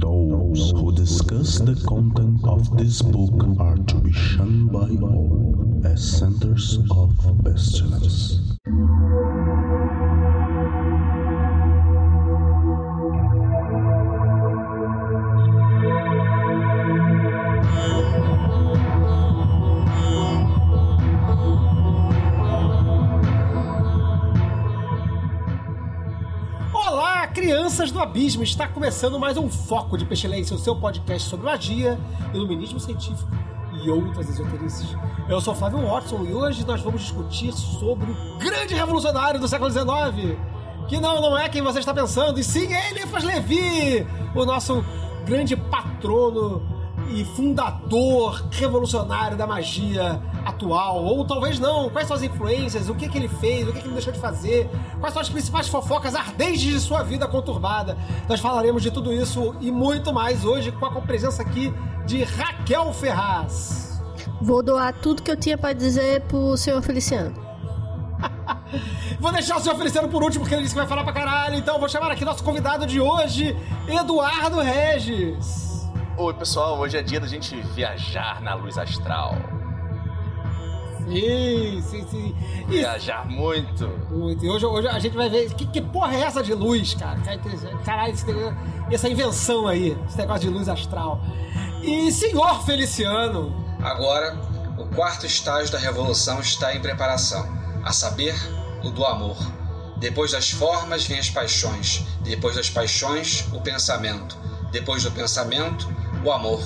Those who discuss the content of this book are to be shunned by all as centers of pestilence. Do abismo! Está começando mais um Foco de Pestilência, o seu podcast sobre magia, iluminismo científico e outras esoterices. Eu sou Flávio Watson e hoje nós vamos discutir sobre o grande revolucionário do século XIX, que não, não é quem você está pensando, e sim Eliphas Levi, o nosso grande patrono e fundador revolucionário da magia atual, ou talvez não. Quais são as influências? O que, que ele fez? O que, que ele deixou de fazer? Quais são as principais fofocas ardentes de sua vida conturbada? Nós falaremos de tudo isso e muito mais hoje com a presença aqui de Raquel Ferraz. Vou doar tudo que eu tinha pra dizer pro senhor Feliciano. Vou deixar o senhor Feliciano por último, porque ele disse que vai falar pra caralho. Então vou chamar aqui nosso convidado de hoje, Eduardo Regis. Oi, pessoal, hoje é dia da gente viajar na luz astral. Sim, sim, sim. Viajar muito. muito. E hoje, hoje a gente vai ver. Que, que porra é essa de luz, cara? Caralho, esse essa invenção aí, esse negócio de luz astral. E senhor Feliciano, Agora, o quarto estágio da revolução está em preparação, a saber, o do amor. Depois das formas vêm as paixões, depois das paixões, o pensamento, depois do pensamento, o amor.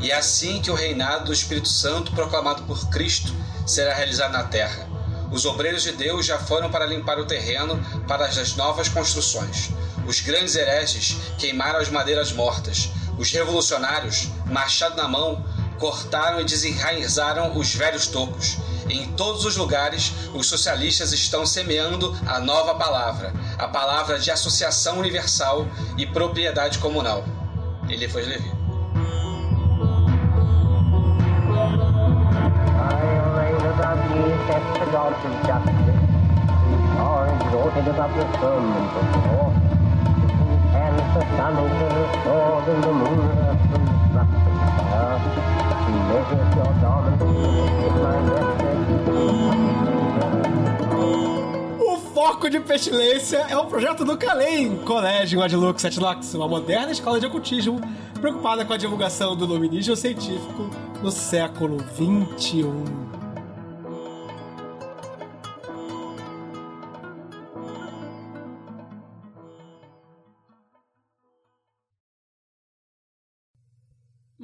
E é assim que o reinado do Espírito Santo, proclamado por Cristo, será realizado na terra. Os obreiros de Deus já foram para limpar o terreno para as novas construções. Os grandes hereges queimaram as madeiras mortas. Os revolucionários, machado na mão, cortaram e desenraizaram os velhos tocos. Em todos os lugares, os socialistas estão semeando a nova palavra, a palavra de associação universal e propriedade comunal. Ele foi Levi. O Foco de Pestilência é um projeto do Calem, Colégio Adlux Atlux, uma moderna escola de ocultismo preocupada com a divulgação do iluminismo científico no século um. XXI.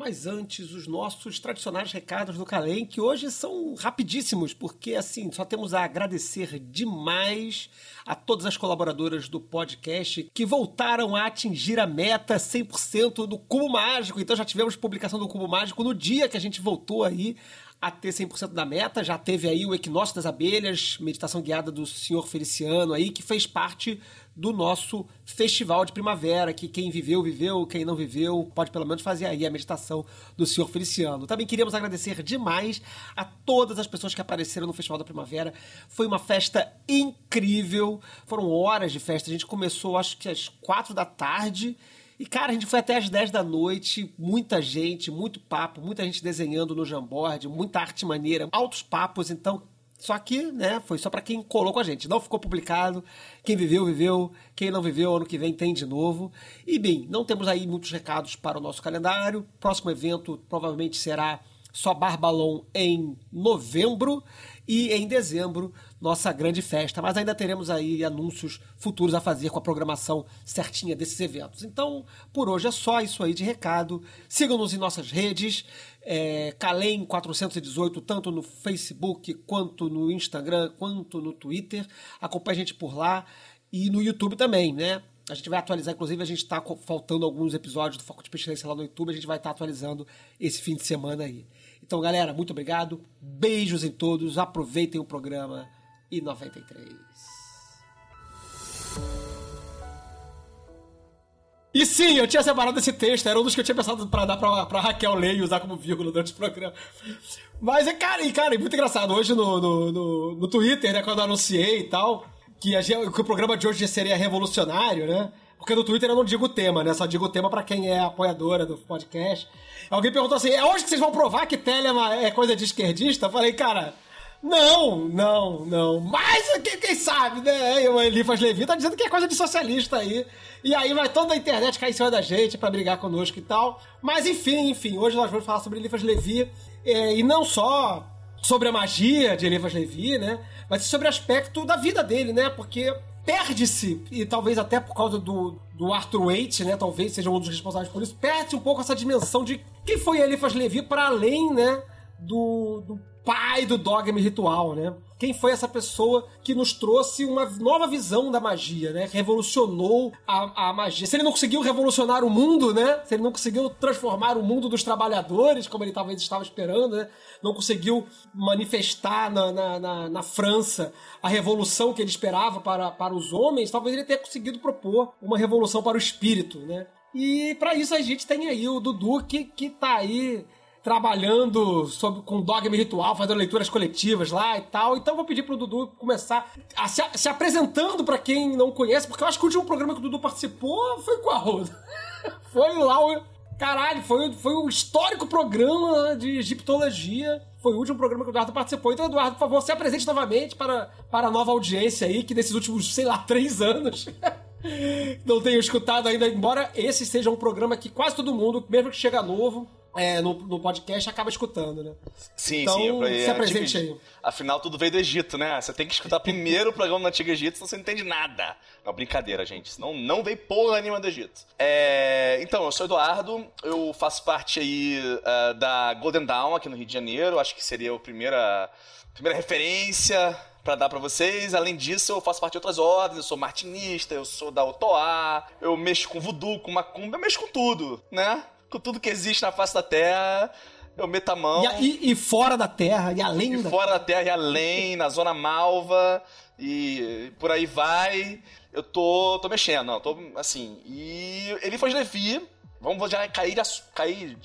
Mas antes, os nossos tradicionais recados do Calem, que hoje são rapidíssimos, porque assim, só temos a agradecer demais a todas as colaboradoras do podcast que voltaram a atingir a meta 100% do Cubo Mágico. Então já tivemos publicação do Cubo Mágico no dia que a gente voltou aí a ter 100% da meta. Já teve aí o Equinócio das Abelhas, meditação guiada do senhor Feliciano aí, que fez parte do nosso festival de primavera, que quem viveu, viveu, quem não viveu, pode pelo menos fazer aí a meditação do senhor Feliciano. Também queríamos agradecer demais a todas as pessoas que apareceram no Festival da Primavera. Foi uma festa incrível, foram horas de festa. A gente começou, acho que às quatro da tarde. E, cara, a gente foi até às 10 da noite, muita gente, muito papo, muita gente desenhando no Jamboard, muita arte maneira, altos papos, então. Só que, né, foi só pra quem colou com a gente. Não ficou publicado. Quem viveu, viveu. Quem não viveu, ano que vem tem de novo. E, bem, não temos aí muitos recados para o nosso calendário. Próximo evento provavelmente será só Barbalon em novembro e em dezembro nossa grande festa. Mas ainda teremos aí anúncios futuros a fazer com a programação certinha desses eventos. Então, por hoje é só isso aí de recado. Sigam-nos em nossas redes. É, Calem 418, tanto no Facebook, quanto no Instagram, quanto no Twitter. Acompanhe a gente por lá e no YouTube também, né? A gente vai atualizar, inclusive a gente está faltando alguns episódios do Foco de Pestilência lá no YouTube, a gente vai estar atualizando esse fim de semana aí. Então, galera, muito obrigado, beijos em todos, aproveitem o programa e 93. E sim, eu tinha separado esse texto, era um dos que eu tinha pensado pra dar pra, pra Raquel ler e usar como vírgula durante o programa. Mas é, cara, e, cara, é muito engraçado. Hoje no, no, no, no Twitter, né, quando eu anunciei e tal, que, a que o programa de hoje seria revolucionário, né? Porque no Twitter eu não digo o tema, né? Só digo o tema pra quem é apoiadora do podcast. Alguém perguntou assim: é hoje que vocês vão provar que Telema é coisa de esquerdista? Eu falei, cara. Não, não, não. Mas quem, quem sabe, né? O Elifas Levi tá dizendo que é coisa de socialista aí. E aí vai toda a internet cair em cima da gente pra brigar conosco e tal. Mas enfim, enfim, hoje nós vamos falar sobre Elifas Levi. é, e não só sobre a magia de Elifas Levi, né? Mas sobre o aspecto da vida dele, né? Porque perde-se, e talvez até por causa do, do Arthur Waite, né? Talvez seja um dos responsáveis por isso, perde um pouco essa dimensão de quem foi Elifas Levi para além, né? Do, do pai do dogma ritual, né? Quem foi essa pessoa que nos trouxe uma nova visão da magia, né? Revolucionou a, a magia. Se ele não conseguiu revolucionar o mundo, né? Se ele não conseguiu transformar o mundo dos trabalhadores, como ele talvez estava esperando, né? Não conseguiu manifestar na, na, na, na França a revolução que ele esperava para, para os homens, talvez ele tenha conseguido propor uma revolução para o espírito, né? E para isso a gente tem aí o Dudu que, que tá aí trabalhando sobre, com dogma ritual, fazendo leituras coletivas lá e tal. Então vou pedir pro Dudu começar a se, se apresentando pra quem não conhece, porque eu acho que o último programa que o Dudu participou foi qual? foi lá o. Caralho, foi, foi um histórico programa de egiptologia. Foi o último programa que o Eduardo participou. Então, Eduardo, por favor, se apresente novamente para, para a nova audiência aí, que nesses últimos, sei lá, três anos não tenho escutado ainda, embora esse seja um programa que quase todo mundo, mesmo que chega novo, é, no, no podcast, acaba escutando, né? Sim, Então, sim. eu- se é, apresente aí. Afinal, tudo veio do Egito, né? Você tem que escutar primeiro o programa do Antigo Egito, senão você não entende nada. Não, brincadeira, gente. Senão não veio porra nenhuma do Egito. É, então, eu sou Eduardo, eu faço parte aí ah, da Golden Dawn aqui no Rio de Janeiro. Acho que seria a primeira, primeira referência pra dar pra vocês. Além disso, eu faço parte de outras ordens. Eu sou martinista, eu sou da Otoá, eu mexo com voodoo, com macumba, eu mexo com tudo, né? Com tudo que existe na face da terra. Eu meto a mão. E, e- e fora da Terra, e além E da fora da Terra e além, na Zona Malva, e por aí vai. Eu tô, tô mexendo, não, tô assim. E ele foi Levi, vamos já cair, cair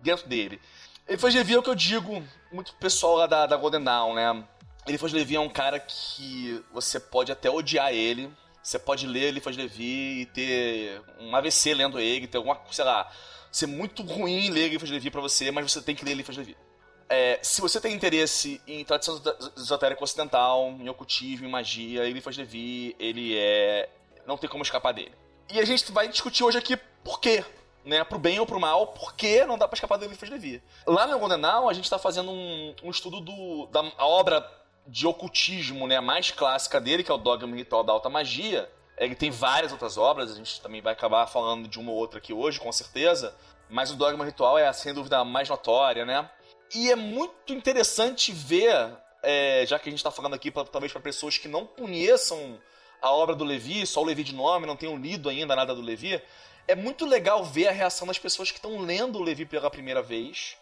dentro dele. Ele foi Levi é o que eu digo muito pro pessoal lá da, da Golden Dawn, né? Ele foi Levi é um cara que você pode até odiar ele. Você pode ler ele Levi e ter um AVC lendo ele, ter alguma, sei lá, ser muito ruim ler ele foi Levi pra você, mas você tem que ler ele foi Levi. É, se você tem interesse em tradição esotérica ocidental, em ocultismo, em magia, Eliphas Levi, ele é. Não tem como escapar dele. E a gente vai discutir hoje aqui por quê. Né, pro bem ou pro mal, por que não dá pra escapar do Eliphas Levi. Lá no Golden Dawn, a gente tá fazendo um, um estudo do, da obra de ocultismo né, mais clássica dele, que é o Dogma Ritual da Alta Magia. Ele tem várias outras obras, a gente também vai acabar falando de uma ou outra aqui hoje, com certeza. Mas o Dogma Ritual é, sem dúvida, a mais notória, né? E é muito interessante ver, é, já que a gente está falando aqui pra, talvez para pessoas que não conheçam a obra do Levi, só o Levi de nome, não tenham lido ainda nada do Levi, é muito legal ver a reação das pessoas que estão lendo o Levi pela primeira vez,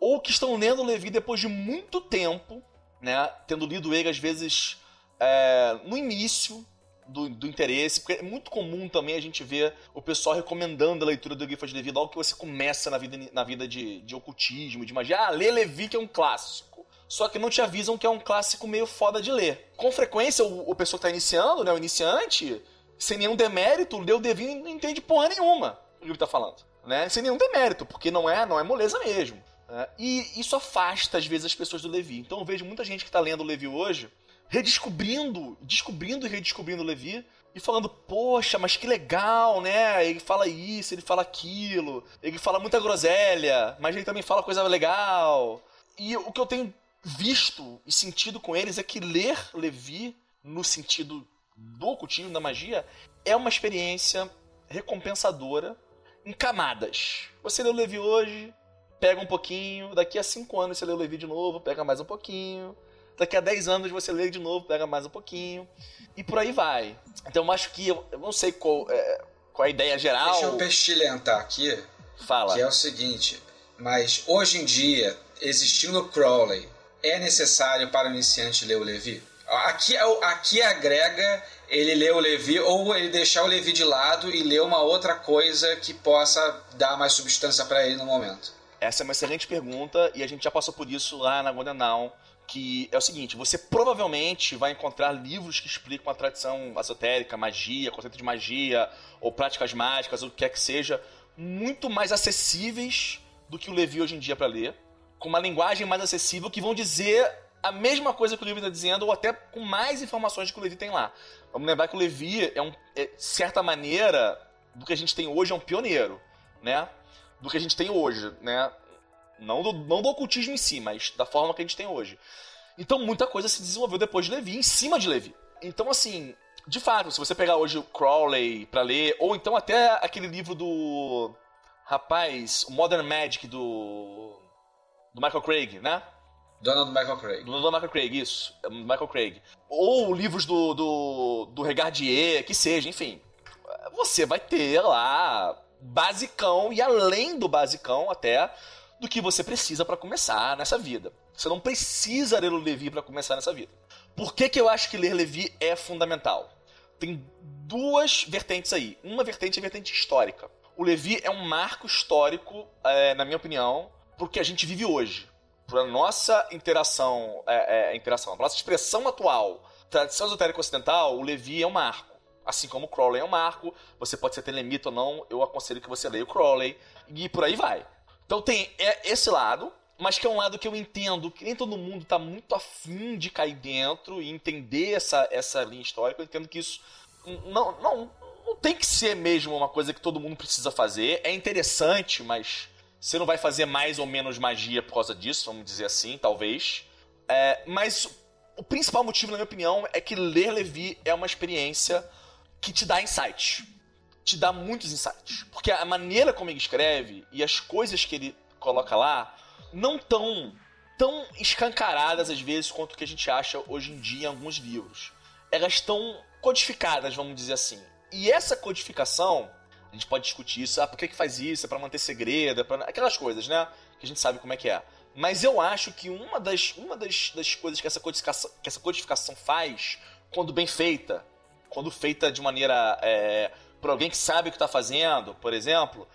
ou que estão lendo o Levi depois de muito tempo, né, tendo lido ele às vezes é, no início do, do interesse, porque é muito comum também a gente ver o pessoal recomendando a leitura do Eliphas Levi logo que você começa na vida, na vida de, de ocultismo, de magia. Ah, lê Levi que é um clássico. Só que não te avisam que é um clássico meio foda de ler. Com frequência, o, o pessoa que tá iniciando, né, o iniciante, sem nenhum demérito, lê o Levi e não entende porra nenhuma o que ele tá falando. Né? Sem nenhum demérito, porque não é, não é moleza mesmo. né? E isso afasta, às vezes, as pessoas do Levi. Então eu vejo muita gente que tá lendo o Levi hoje redescobrindo, descobrindo e redescobrindo Levi e falando, poxa, mas que legal, né? Ele fala isso, ele fala aquilo, ele fala muita groselha, mas ele também fala coisa legal. E o que eu tenho visto e sentido com eles é que ler Levi, no sentido do ocultismo, da magia, é uma experiência recompensadora em camadas. Você o Levi hoje, pega um pouquinho, daqui a cinco anos você o Levi de novo, pega mais um pouquinho, daqui a 10 anos você lê de novo, pega mais um pouquinho, e por aí vai. Então eu acho que, eu, eu não sei qual, é, qual a ideia geral. Deixa eu pestilentar aqui, Fala. que é o seguinte, mas hoje em dia, existindo o Crowley, é necessário para o iniciante ler o Levi? Aqui, é aqui agrega ele ler o Levi ou ele deixar o Levi de lado e ler uma outra coisa que possa dar mais substância para ele no momento. Essa é uma excelente pergunta e a gente já passou por isso lá na Golden Dawn que é o seguinte: você provavelmente vai encontrar livros que explicam a tradição esotérica, magia, conceito de magia, ou práticas mágicas, ou o que quer que seja, muito mais acessíveis do que o Levi hoje em dia para ler, com uma linguagem mais acessível que vão dizer a mesma coisa que o Levi está dizendo, ou até com mais informações que o Levi tem lá. Vamos lembrar que o Levi é, um, é certa maneira, do que a gente tem hoje, é um pioneiro, né? Do que a gente tem hoje, né? Não do, não do ocultismo em si, mas da forma que a gente tem hoje. Então muita coisa se desenvolveu depois de Levi, em cima de Levi. Então, assim, de fato, se você pegar hoje o Crowley para ler, ou então até aquele livro do. Rapaz, o Modern Magic do. do Michael Craig, né? Donald Michael Craig. Do Donald Michael Craig, isso. Michael Craig. Ou livros do, do, do Regardier, que seja, enfim. Você vai ter lá basicão e além do basicão até do que você precisa para começar nessa vida. Você não precisa ler o Levi para começar nessa vida. Por que, que eu acho que ler Levi é fundamental? Tem duas vertentes aí. Uma vertente é a vertente histórica. O Levi é um marco histórico, é, na minha opinião, porque a gente vive hoje. Para nossa interação, é, é, interação, nossa expressão atual, tradição esotérica ocidental, o Levi é um marco. Assim como o Crowley é um marco, você pode ser telemita ou não, eu aconselho que você leia o Crowley, e por aí vai. Então tem é, esse lado, mas que é um lado que eu entendo que nem todo mundo está muito afim de cair dentro e entender essa, essa linha histórica. Eu entendo que isso não, não, não tem que ser mesmo uma coisa que todo mundo precisa fazer. É interessante, mas você não vai fazer mais ou menos magia por causa disso, vamos dizer assim, talvez. É, mas o principal motivo, na minha opinião, é que ler Levi é uma experiência que te dá insights te dá muitos insights. Porque a maneira como ele escreve e as coisas que ele coloca lá não tão tão escancaradas às vezes quanto o que a gente acha hoje em dia em alguns livros. Elas estão codificadas, vamos dizer assim. E essa codificação, a gente pode discutir isso, ah, por que, que faz isso? É pra manter segredo, é aquelas coisas, né? Que a gente sabe como é que é. Mas eu acho que uma das, uma das, das coisas que essa, codificação, que essa codificação faz, quando bem feita, quando feita de maneira é, por alguém que sabe o que está fazendo, por exemplo,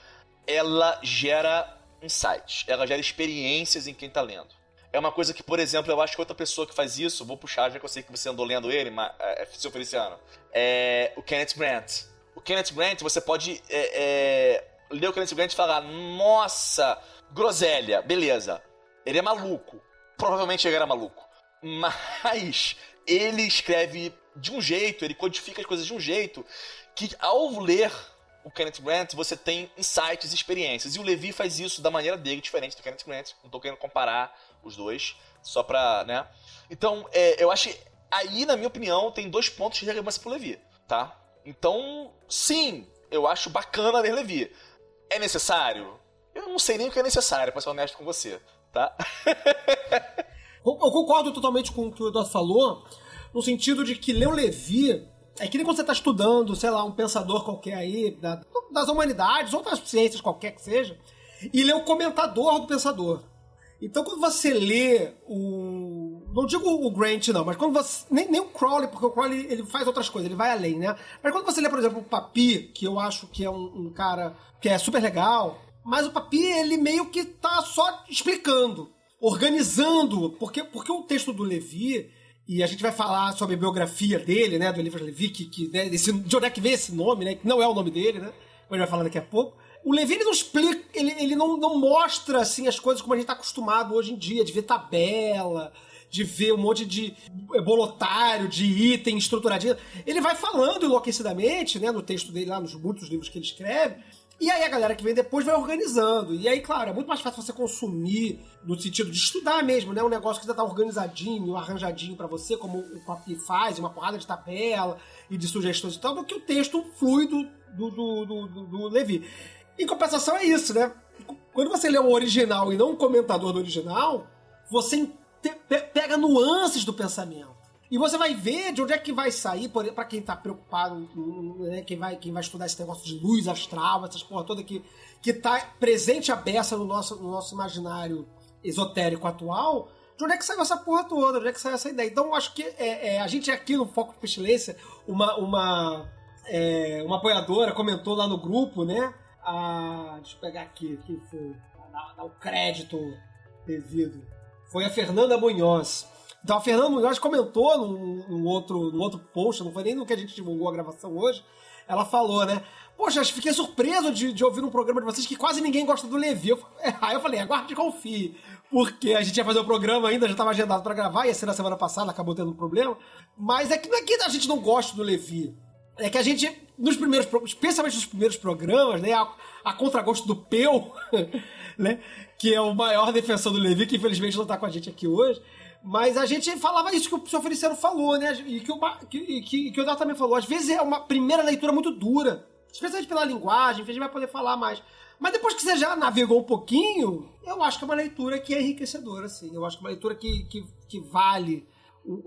ela gera insights, ela gera experiências em quem está lendo. É uma coisa que, por exemplo, eu acho que outra pessoa que faz isso, vou puxar, já que eu sei que você andou lendo ele, mas, é, seu Feliciano, é o Kenneth Grant. O Kenneth Grant, você pode é, é, ler o Kenneth Grant e falar: Nossa, groselha, beleza. Ele é maluco. Provavelmente ele era maluco. Mas ele escreve de um jeito, ele codifica as coisas de um jeito que ao ler o Kenneth Grant, você tem insights e experiências. E o Levi faz isso da maneira dele, diferente do Kenneth Grant. Não tô querendo comparar os dois, só pra, né? Então, é, eu acho que aí, na minha opinião, tem dois pontos de relevância pro Levi, tá? Então, sim, eu acho bacana ler Levi. É necessário? Eu não sei nem o que é necessário, pra ser honesto com você, tá? eu concordo totalmente com o que o Eduardo falou, no sentido de que ler o Levi é que nem quando você está estudando, sei lá, um pensador qualquer aí, da, das humanidades, ou das ciências qualquer que seja, e lê o comentador do pensador. Então quando você lê o. Não digo o Grant, não, mas quando você. Nem, nem o Crowley, porque o Crowley ele faz outras coisas, ele vai além, né? Mas quando você lê, por exemplo, o Papi, que eu acho que é um, um cara que é super legal, mas o Papi, ele meio que tá só explicando, organizando, porque, porque o texto do Levi e a gente vai falar sobre a biografia dele, né, do Eliphas Levi, que, que né, desse, de onde é que vem esse nome, né, que não é o nome dele, né, a gente vai falar daqui a pouco. O Levi, ele não explica, ele, ele não, não mostra, assim, as coisas como a gente está acostumado hoje em dia, de ver tabela, de ver um monte de bolotário, de item estruturadinho. Ele vai falando enlouquecidamente, né, no texto dele lá, nos muitos livros que ele escreve, e aí a galera que vem depois vai organizando. E aí, claro, é muito mais fácil você consumir no sentido de estudar mesmo, né? Um negócio que já tá organizadinho, arranjadinho para você, como o Papi faz, uma porrada de tabela e de sugestões e tal, do que o texto fluido do, do, do, do, do Levi. Em compensação é isso, né? Quando você lê o original e não o comentador do original, você pega nuances do pensamento. E você vai ver de onde é que vai sair, para quem tá preocupado, né, quem, vai, quem vai estudar esse negócio de luz astral, essas porra toda que, que tá presente a beça no nosso, no nosso imaginário esotérico atual, de onde é que saiu essa porra toda, de onde é que saiu essa ideia. Então, acho que é, é, a gente aqui no Foco de Pestilência, uma, uma, é, uma apoiadora comentou lá no grupo, né? A, deixa eu pegar aqui, que foi, dar, dar o crédito devido. Foi a Fernanda Munhoz Então a Fernanda Munhoz comentou num, num outro, num outro post, não foi nem no que a gente divulgou a gravação hoje, ela falou, né? Poxa, fiquei surpreso de, de ouvir um programa de vocês que quase ninguém gosta do Levi. Eu, aí eu falei, aguarde e confie. Porque a gente ia fazer o programa ainda, já estava agendado para gravar, ia ser na semana passada, acabou tendo um problema. Mas é que não é que a gente não gosta do Levi. É que a gente, nos primeiros, especialmente nos primeiros programas, né? A, a contragosto do Peu, né? Que é o maior defensor do Levi, que infelizmente não tá com a gente aqui hoje. Mas a gente falava isso que o senhor Feliciano falou, né? E que o, que, que, que o Eduardo também falou. Às vezes é uma primeira leitura muito dura. Especialmente pela linguagem, a gente vai poder falar mais. Mas depois que você já navegou um pouquinho, eu acho que é uma leitura que é enriquecedora, assim. Eu acho que é uma leitura que, que, que vale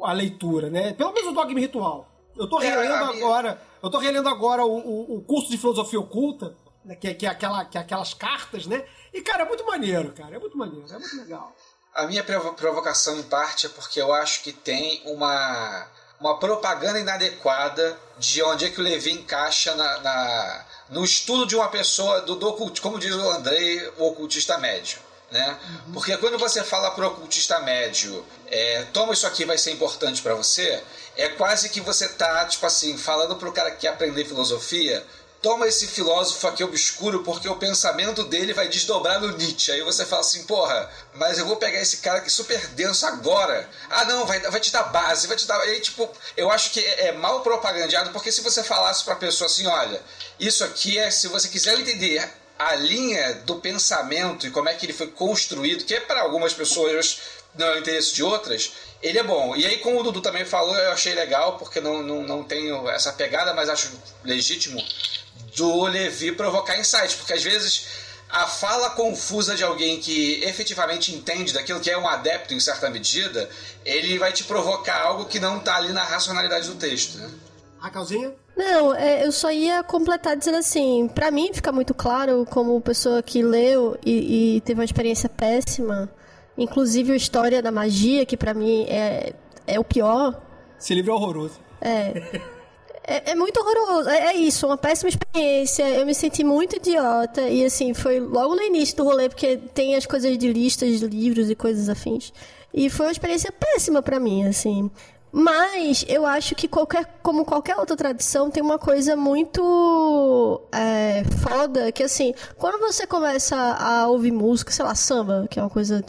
a leitura, né? Pelo menos o Dogma Ritual. Eu tô É, relendo minha- agora. Eu tô relendo agora o, o, o curso de filosofia oculta, né? que, é- que, é aquela, que é aquelas cartas, né? E, cara, é muito maneiro, cara. É muito maneiro, é muito legal. A minha provo- provocação, em parte, é porque eu acho que tem uma, uma propaganda inadequada de onde é que o Levi encaixa na, na- no estudo de uma pessoa, do, do ocult, como diz o Andrei, o ocultista médio. Né? Porque quando você fala para o ocultista médio, é, toma isso aqui, vai ser importante para você, é quase que você tá, tipo assim, falando para o cara que quer aprender filosofia, toma esse filósofo aqui obscuro porque o pensamento dele vai desdobrar no Nietzsche. Aí você fala assim, porra, mas eu vou pegar esse cara aqui super denso agora. Ah, não, vai, vai te dar base, vai te dar. Aí, tipo, eu acho que é, é mal propagandeado porque se você falasse pra pessoa assim, olha, isso aqui é, se você quiser entender a linha do pensamento e como é que ele foi construído, que é para algumas pessoas não é o interesse de outras, ele é bom. E aí, como o Dudu também falou, eu achei legal, porque não, não, não tenho essa pegada, mas acho legítimo do Levi provocar insights, porque às vezes a fala confusa de alguém que efetivamente entende daquilo que é um adepto em certa medida, ele vai te provocar algo que não está ali na racionalidade do texto. Né? Raquelzinha? Não, é, eu só ia completar dizendo assim, pra mim fica muito claro como pessoa que leu e, e teve uma experiência péssima, inclusive a história da magia, que pra mim é, é o pior, Esse livro é horroroso. É, é muito horroroso. É, é isso, uma péssima experiência. Eu me senti muito idiota. E assim, foi logo no início do rolê, porque tem as coisas de listas de livros e coisas afins. E foi uma experiência péssima pra mim, assim. Mas eu acho que qualquer, como qualquer outra tradição, tem uma coisa muito é, foda, que assim, quando você começa a ouvir música, sei lá, samba, que é uma coisa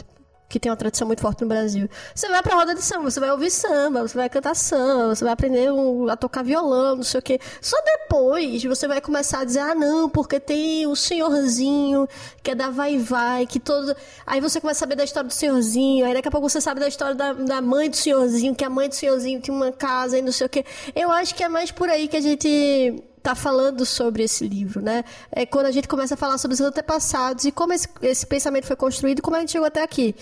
que tem uma tradição muito forte no Brasil. Você vai pra roda de samba, você vai ouvir samba, você vai cantar samba, você vai aprender um- a tocar violão, não sei o quê. Só depois você vai começar a dizer, ah, não, porque tem o senhorzinho que é da vai vai, que todo. Aí você começa a saber da história do senhorzinho, aí daqui a pouco você sabe da história da, da mãe do senhorzinho, que a mãe do senhorzinho tinha uma casa e não sei o quê. Eu acho que é mais por aí que a gente tá falando sobre esse livro, né? É quando a gente começa a falar sobre os antepassados e como esse, esse pensamento foi construído e como a gente chegou até aqui.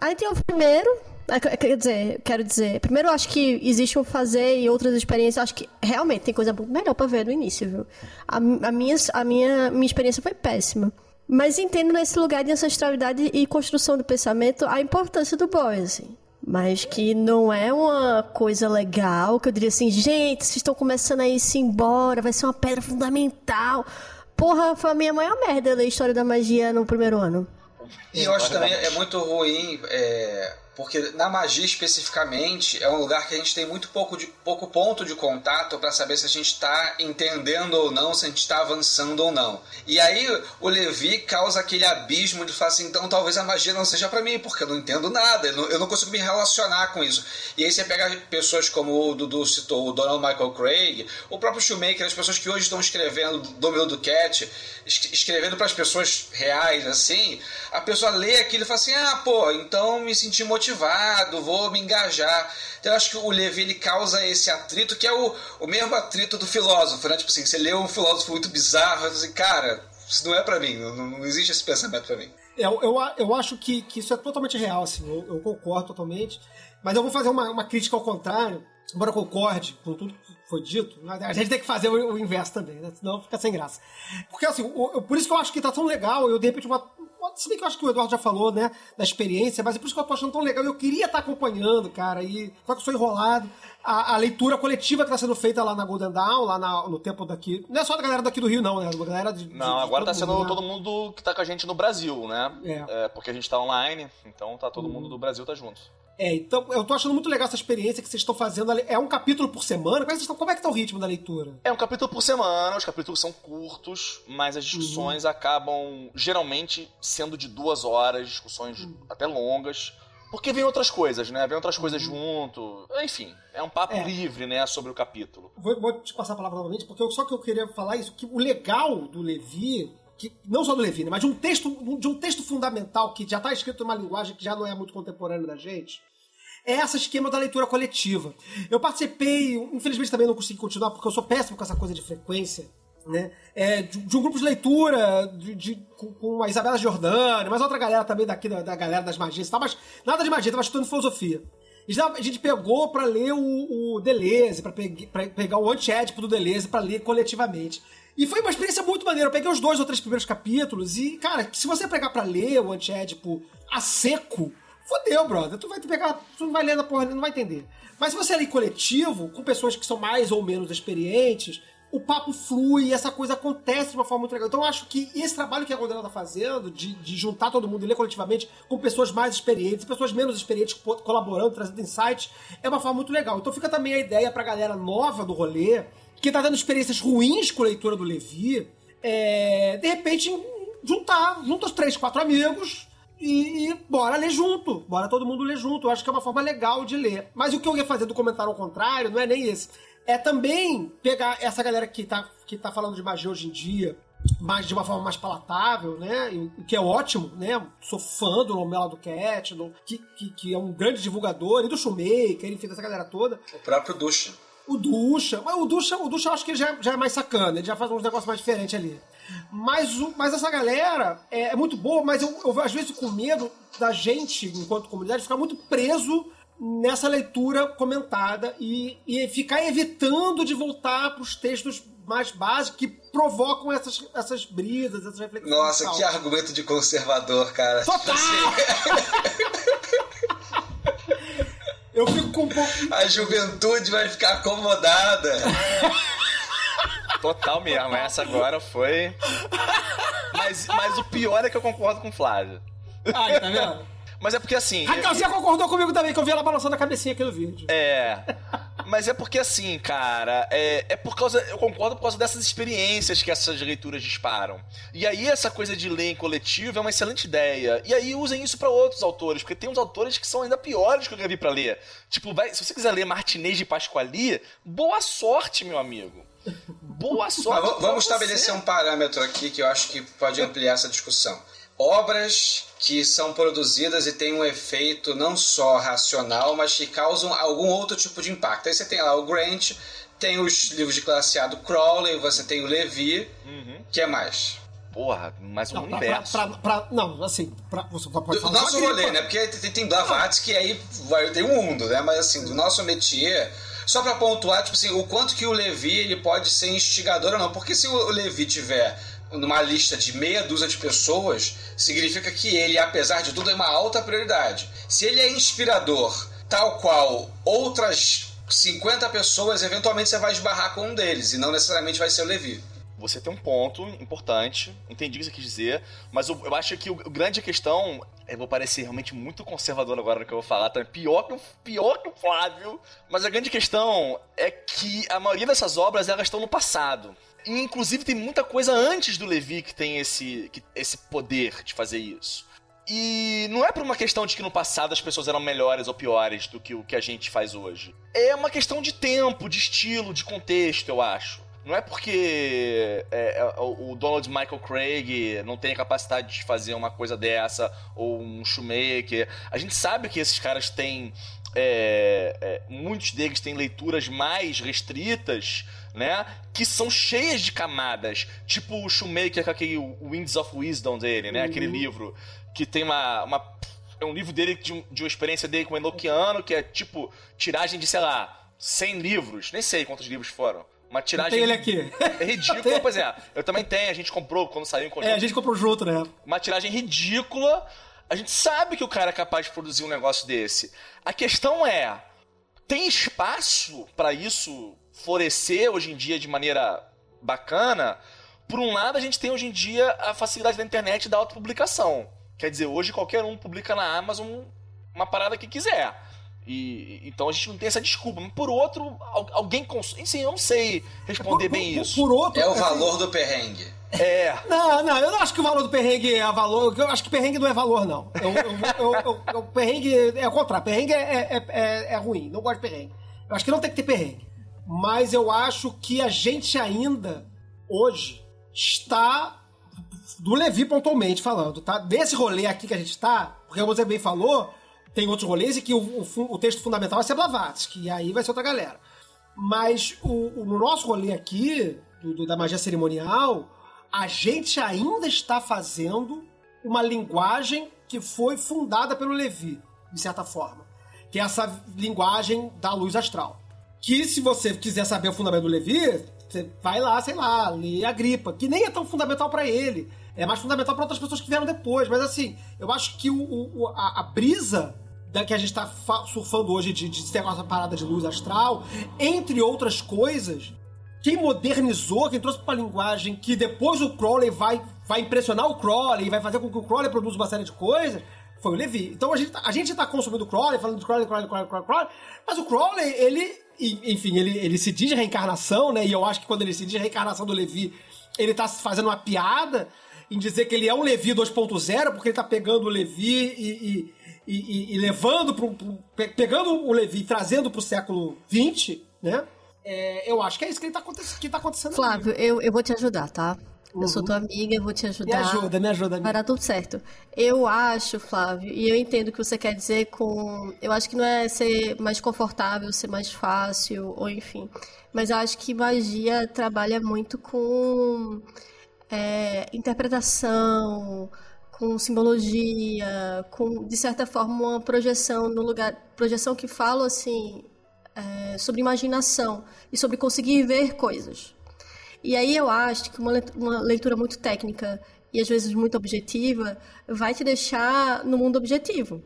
Aí tem o primeiro, é, quer dizer, quero dizer, primeiro eu acho que existe um fazer e outras experiências, eu acho que realmente tem coisa muito melhor pra ver no início, viu? A, a, minha, a minha, minha experiência foi péssima. Mas entendo nesse lugar de ancestralidade e construção do pensamento a importância do boy, assim. Mas que não é uma coisa legal, que eu diria assim, gente, vocês estão começando a ir-se embora, vai ser uma pedra fundamental. Porra, foi a minha maior merda ler história da magia no primeiro ano. E eu acho também é muito ruim, é, porque na magia especificamente é um lugar que a gente tem muito pouco, de, pouco ponto de contato para saber se a gente está entendendo ou não, se a gente está avançando ou não. E aí o Levi causa aquele abismo de falar assim, então talvez a magia não seja para mim, porque eu não entendo nada, eu não, eu não consigo me relacionar com isso. E aí você pega pessoas como o Dudu citou, o Donald Michael Craig, o próprio Shoemaker, as pessoas que hoje estão escrevendo do meu Cat, escrevendo para as pessoas reais, assim, a pessoa lê aquilo e fala assim, ah, pô, então me senti motivado, vou me engajar. Então eu acho que o Levi ele causa esse atrito, que é o, o mesmo atrito do filósofo, né? Tipo assim, você lê um filósofo muito bizarro, assim, cara, isso não é para mim, não, não existe esse pensamento para mim. Eu, eu, eu acho que, que isso é totalmente real, assim, eu, eu concordo totalmente. Mas eu vou fazer uma, uma crítica ao contrário, embora concorde com tudo foi dito, a gente tem que fazer o, o inverso também, né? Senão fica sem graça. Porque assim, o- por isso que eu acho que tá tão legal, eu de repente uma. Se bem que eu acho que o Eduardo já falou, né, da experiência, mas é por isso que eu tô achando tão legal. Eu queria estar acompanhando, cara, e só que eu sou enrolado. A, a leitura coletiva que tá sendo feita lá na Golden Dawn, lá na- no tempo daqui. Não é só da galera daqui do Rio, não, né? Da galera de. Não, de agora tá todo sendo mundo, né? todo mundo que tá com a gente no Brasil, né? É. porque a gente tá online, então tá todo mundo do Brasil tá junto. É, então eu tô achando muito legal essa experiência que vocês estão fazendo. É um capítulo por semana? Como é estão- como é que tá o ritmo da leitura? É um capítulo por semana, os capítulos são curtos, mas as discussões acabam geralmente sendo de duas horas, discussões até longas. Porque vem outras coisas, né? Vem outras coisas junto. Enfim, é um papo É. livre, né, sobre o capítulo. Vou, vou te passar a palavra novamente, porque eu- só que eu queria falar isso, que o legal do Levi, que, não só do Levi, né, mas de um texto, de um texto fundamental que já está escrito numa linguagem que já não é muito contemporânea da gente, é esse esquema da leitura coletiva. Eu participei, infelizmente também não consegui continuar, porque eu sou péssimo com essa coisa de frequência, né? É, de, de um grupo de leitura de, de- com, com a Isabela Giordani, mas outra galera também daqui, da, da galera das magias tal, mas nada de magia, tava estudando filosofia. A gente pegou pra ler o, o Deleuze, pegue- pra pegar o antiédipo do Deleuze pra ler coletivamente. E foi uma experiência muito maneira. Eu peguei os dois ou três primeiros capítulos e, cara, se você pegar pra ler o antiédipo a seco, fodeu, brother. Tu vai pegar, tu não vai ler na porra, não vai entender. Mas se você ler coletivo, com pessoas que são mais ou menos experientes, o papo flui essa coisa acontece de uma forma muito legal. Então eu acho que esse trabalho que a Gondela tá fazendo, de, de juntar todo mundo e ler coletivamente com pessoas mais experientes, pessoas menos experientes co- colaborando, trazendo insights, é uma forma muito legal. Então fica também a ideia pra galera nova do rolê, que tá dando experiências ruins com a leitura do Levi, é, de repente juntar, junta os três, quatro amigos e, e bora ler junto. Bora todo mundo ler junto. Eu acho que é uma forma legal de ler. Mas o que eu ia fazer do comentário ao contrário não é nem esse. É também pegar essa galera que tá, que tá falando de magia hoje em dia, mas de uma forma mais palatável, né? O que é ótimo, né? Sou fã do Lomela do Cat, que, que, que é um grande divulgador, e do Shoemaker, enfim, dessa galera toda. O próprio Ducha. O Ducha, mas o Ducha, o Ducha eu acho que ele já, já é mais sacana, ele já faz uns negócios mais diferentes ali. Mas, o- mas essa galera é, é muito boa, mas eu, eu às vezes com medo da gente, enquanto comunidade, ficar muito preso nessa leitura comentada e, e ficar evitando de voltar para os textos mais básicos que provocam essas, essas brisas, essas reflexões. Nossa, que argumento de conservador, cara. Total! Eu fico com um pouco. A juventude vai ficar acomodada. Total mesmo, essa agora foi. Mas, mas o pior é que eu concordo com o Flávio. Ai, tá vendo? Mas é porque assim. Raquelzinha concordou comigo também, que eu vi ela balançando a cabecinha aqui no vídeo. É. Mas é porque assim, cara, é, é por causa. Eu concordo por causa dessas experiências que essas leituras disparam. E aí, essa coisa de ler em coletivo é uma excelente ideia. E aí usem isso pra outros autores, porque tem uns autores que são ainda piores que eu já vi pra ler. Tipo, vai, se você quiser ler Martinez de Pasquali, boa sorte, meu amigo. Boa sorte. vamos estabelecer um parâmetro aqui que eu acho que pode ampliar essa discussão. Obras que são produzidas e têm um efeito não só racional, mas que causam algum outro tipo de impacto. Aí você tem lá o Grant, tem os livros de classe A do Crowley, você tem o Levi, Uhum. que é mais? Porra, mais um Não, universo. pra- pra- pra- não, assim, pra, você pode Do falar. nosso só que- rolê, né? Porque tem, tem Blavatsky que aí vai, tem um mundo, né? Mas assim, do nosso métier, só pra pontuar, tipo assim, o quanto que o Levi ele pode ser instigador ou não. Porque se o Levi tiver numa lista de meia dúzia de pessoas, significa que ele, apesar de tudo, é uma alta prioridade. Se ele é inspirador, tal qual outras 50 pessoas, eventualmente você vai esbarrar com um deles, e não necessariamente vai ser o Levi. Você tem um ponto importante, entendi o que você quis dizer, mas eu, eu acho que o, o grande questão. Eu vou parecer realmente muito conservador agora no que eu vou falar, tá? Pior que, o, pior que o Flávio. Mas a grande questão é que a maioria dessas obras elas estão no passado. E, inclusive, tem muita coisa antes do Levi que tem esse, que- esse poder de fazer isso. E não é por uma questão de que no passado as pessoas eram melhores ou piores do que o que a gente faz hoje. É uma questão de tempo, de estilo, de contexto, eu acho. Não é porque é, é, o Donald Michael Craig não tem a capacidade de fazer uma coisa dessa, ou um Shoemaker. A gente sabe que esses caras têm. é, é, muitos deles têm leituras mais restritas, né? Que são cheias de camadas. Tipo o Shoemaker com aquele Winds of Wisdom dele, né? Aquele livro que tem uma. uma- é um livro dele de, de uma experiência dele com o Enochiano, que é tipo tiragem de, sei lá, 100 livros. Nem sei quantos livros foram. Uma tiragem. Tem ele aqui. É ridícula, pois é. Eu também tenho, a gente comprou quando saiu em conjunto. É, a gente comprou junto, né? Uma tiragem ridícula. A gente sabe que o cara é capaz de produzir um negócio desse. A questão é: tem espaço pra isso florescer hoje em dia de maneira bacana? Por um lado, a gente tem hoje em dia a facilidade da internet e da autopublicação. Quer dizer, hoje qualquer um publica na Amazon uma parada que quiser. E, então a gente não tem essa desculpa. Mas por outro, alguém consome. Sim, eu não sei responder por, bem por, isso. Por outro, é o assim, valor do perrengue. É. Não, não, eu não acho que o valor do perrengue é valor. Eu acho que perrengue não é valor, não. Eu, eu, eu, perrengue é o contrário. Perrengue é, é, é, é ruim. Não gosto de perrengue. Eu acho que não tem que ter perrengue. Mas eu acho que a gente ainda, hoje, está. Do Levi pontualmente falando, tá? Desse rolê aqui que a gente está, porque você bem falou, tem outros rolês e que o, o, o texto fundamental vai ser Blavatsky, e aí vai ser outra galera. Mas o, o no nosso rolê aqui, do, do, da magia cerimonial, a gente ainda está fazendo uma linguagem que foi fundada pelo Levi, de certa forma. Que é essa linguagem da luz astral. Que se você quiser saber o fundamento do Levi, você vai lá, sei lá, ler a gripa, que nem é tão fundamental para ele. É mais fundamental para outras pessoas que vieram depois. Mas assim, eu acho que o, o a, a brisa da que a gente está surfando hoje de, de ter essa parada de luz astral, entre outras coisas, quem modernizou, quem trouxe para linguagem que depois o Crowley vai, vai impressionar o Crowley e vai fazer com que o Crowley produza uma série de coisas, foi o Levi. Então a gente, tá, a gente tá consumindo o Crowley, falando de Crowley, Crowley, Crowley, Crowley, Crowley, mas o Crowley, ele, enfim, ele, ele se diz reencarnação, né? E eu acho que quando ele se diz reencarnação do Levi, ele tá fazendo uma piada em dizer que ele é um Levi 2.0, porque ele tá pegando o Levi e, e e, e, levando pro, pro, pegando o Levi e trazendo pro século XX, né? É, eu acho que é isso que, está acontecendo, que tá acontecendo Flávio, eu, eu vou te ajudar, tá? Uhum. Eu sou tua amiga, vou te ajudar. Me ajuda, me ajuda. Vai dar tudo certo. Eu acho, Flávio, e eu entendo o que você quer dizer com. Eu acho que não é ser mais confortável, ser mais fácil, ou enfim. Mas eu acho que magia trabalha muito com é, interpretação, com simbologia, com de certa forma uma projeção no lugar, projeção que fala assim é, sobre imaginação e sobre conseguir ver coisas. E aí eu acho que uma, uma leitura muito técnica e às vezes muito objetiva vai te deixar no mundo objetivo.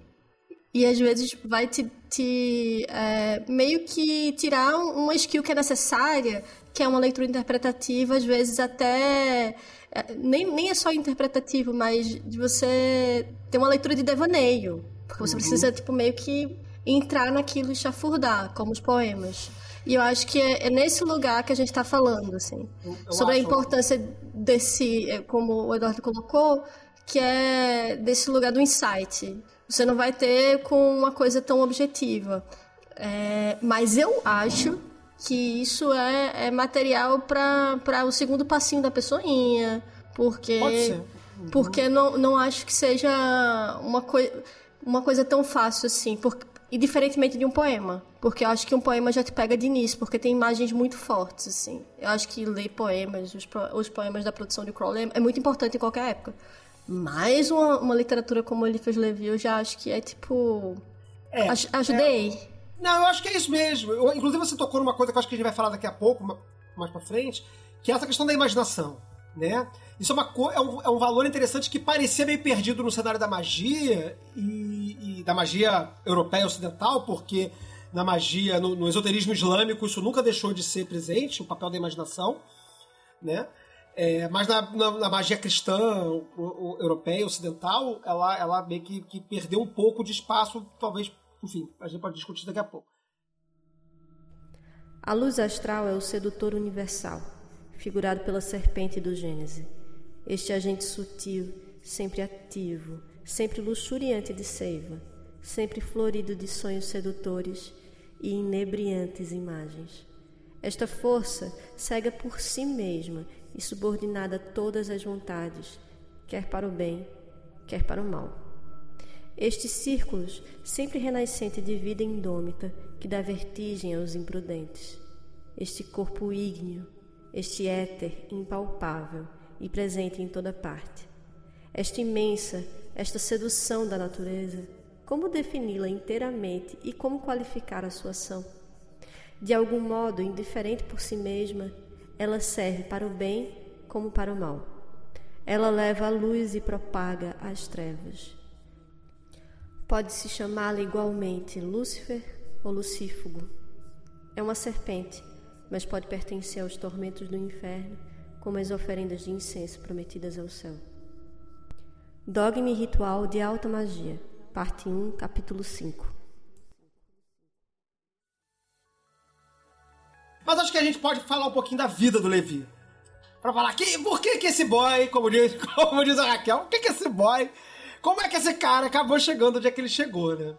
E às vezes vai te, te é, meio que tirar uma skill que é necessária, que é uma leitura interpretativa, às vezes até é, nem, nem é só interpretativo, mas de você ter uma leitura de devaneio. Porque você uhum. precisa, tipo, meio que entrar naquilo e chafurdar, como os poemas. E eu acho que é, é nesse lugar que a gente está falando, assim. Eu, eu sobre acho... a importância desse, é, como o Eduardo colocou, que é desse lugar do insight. Você não vai ter com uma coisa tão objetiva. É, mas eu acho que isso é, é material para o segundo passinho da pessoinha, porque uhum. porque não, não acho que seja uma, coi uma coisa tão fácil assim, porque, e diferentemente de um poema, porque eu acho que um poema já te pega de início, porque tem imagens muito fortes assim. Eu acho que ler poemas, os, os poemas da produção de Crowley é muito importante em qualquer época. Mas uma, uma literatura como ele fez Levi, eu já acho que é tipo é, ajudei. É não, eu acho que é isso mesmo. Eu, inclusive, você tocou numa coisa que eu acho que a gente vai falar daqui a pouco, mais pra frente, que é essa questão da imaginação, né? Isso é, uma, é, um, é um valor interessante que parecia meio perdido no cenário da magia e, e da magia europeia ocidental, porque na magia, no, no, esoterismo islâmico, isso nunca deixou de ser presente, o papel da imaginação, né? É, mas na, na, na, magia cristã, o, o, europeia, ocidental, ela, ela meio que, que perdeu um pouco de espaço, talvez enfim, a gente pode discutir daqui a pouco. A luz astral é o sedutor universal, figurado pela serpente do Gênese. Este agente sutil, sempre ativo, sempre luxuriante de seiva, sempre florido de sonhos sedutores e inebriantes imagens. Esta força cega por si mesma e subordinada a todas as vontades, quer para o bem, quer para o mal. Estes círculos, sempre renascente de vida indômita, que dá vertigem aos imprudentes. Este corpo ígneo, este éter impalpável e presente em toda parte. Esta imensa, esta sedução da natureza, como defini-la inteiramente e como qualificar a sua ação? De algum modo, indiferente por si mesma, ela serve para o bem como para o mal. Ela leva a luz e propaga as trevas. Pode-se chamá-la igualmente Lúcifer ou Lucífugo. É uma serpente, mas pode pertencer aos tormentos do inferno, como as oferendas de incenso prometidas ao céu. Dogma e ritual de alta magia, parte 1, capítulo 5. Mas acho que a gente pode falar um pouquinho da vida do Levi. Pra falar que, por que que esse boy, como diz, como diz a Raquel, por que que esse boy, como é que esse cara acabou chegando onde é que ele chegou, né?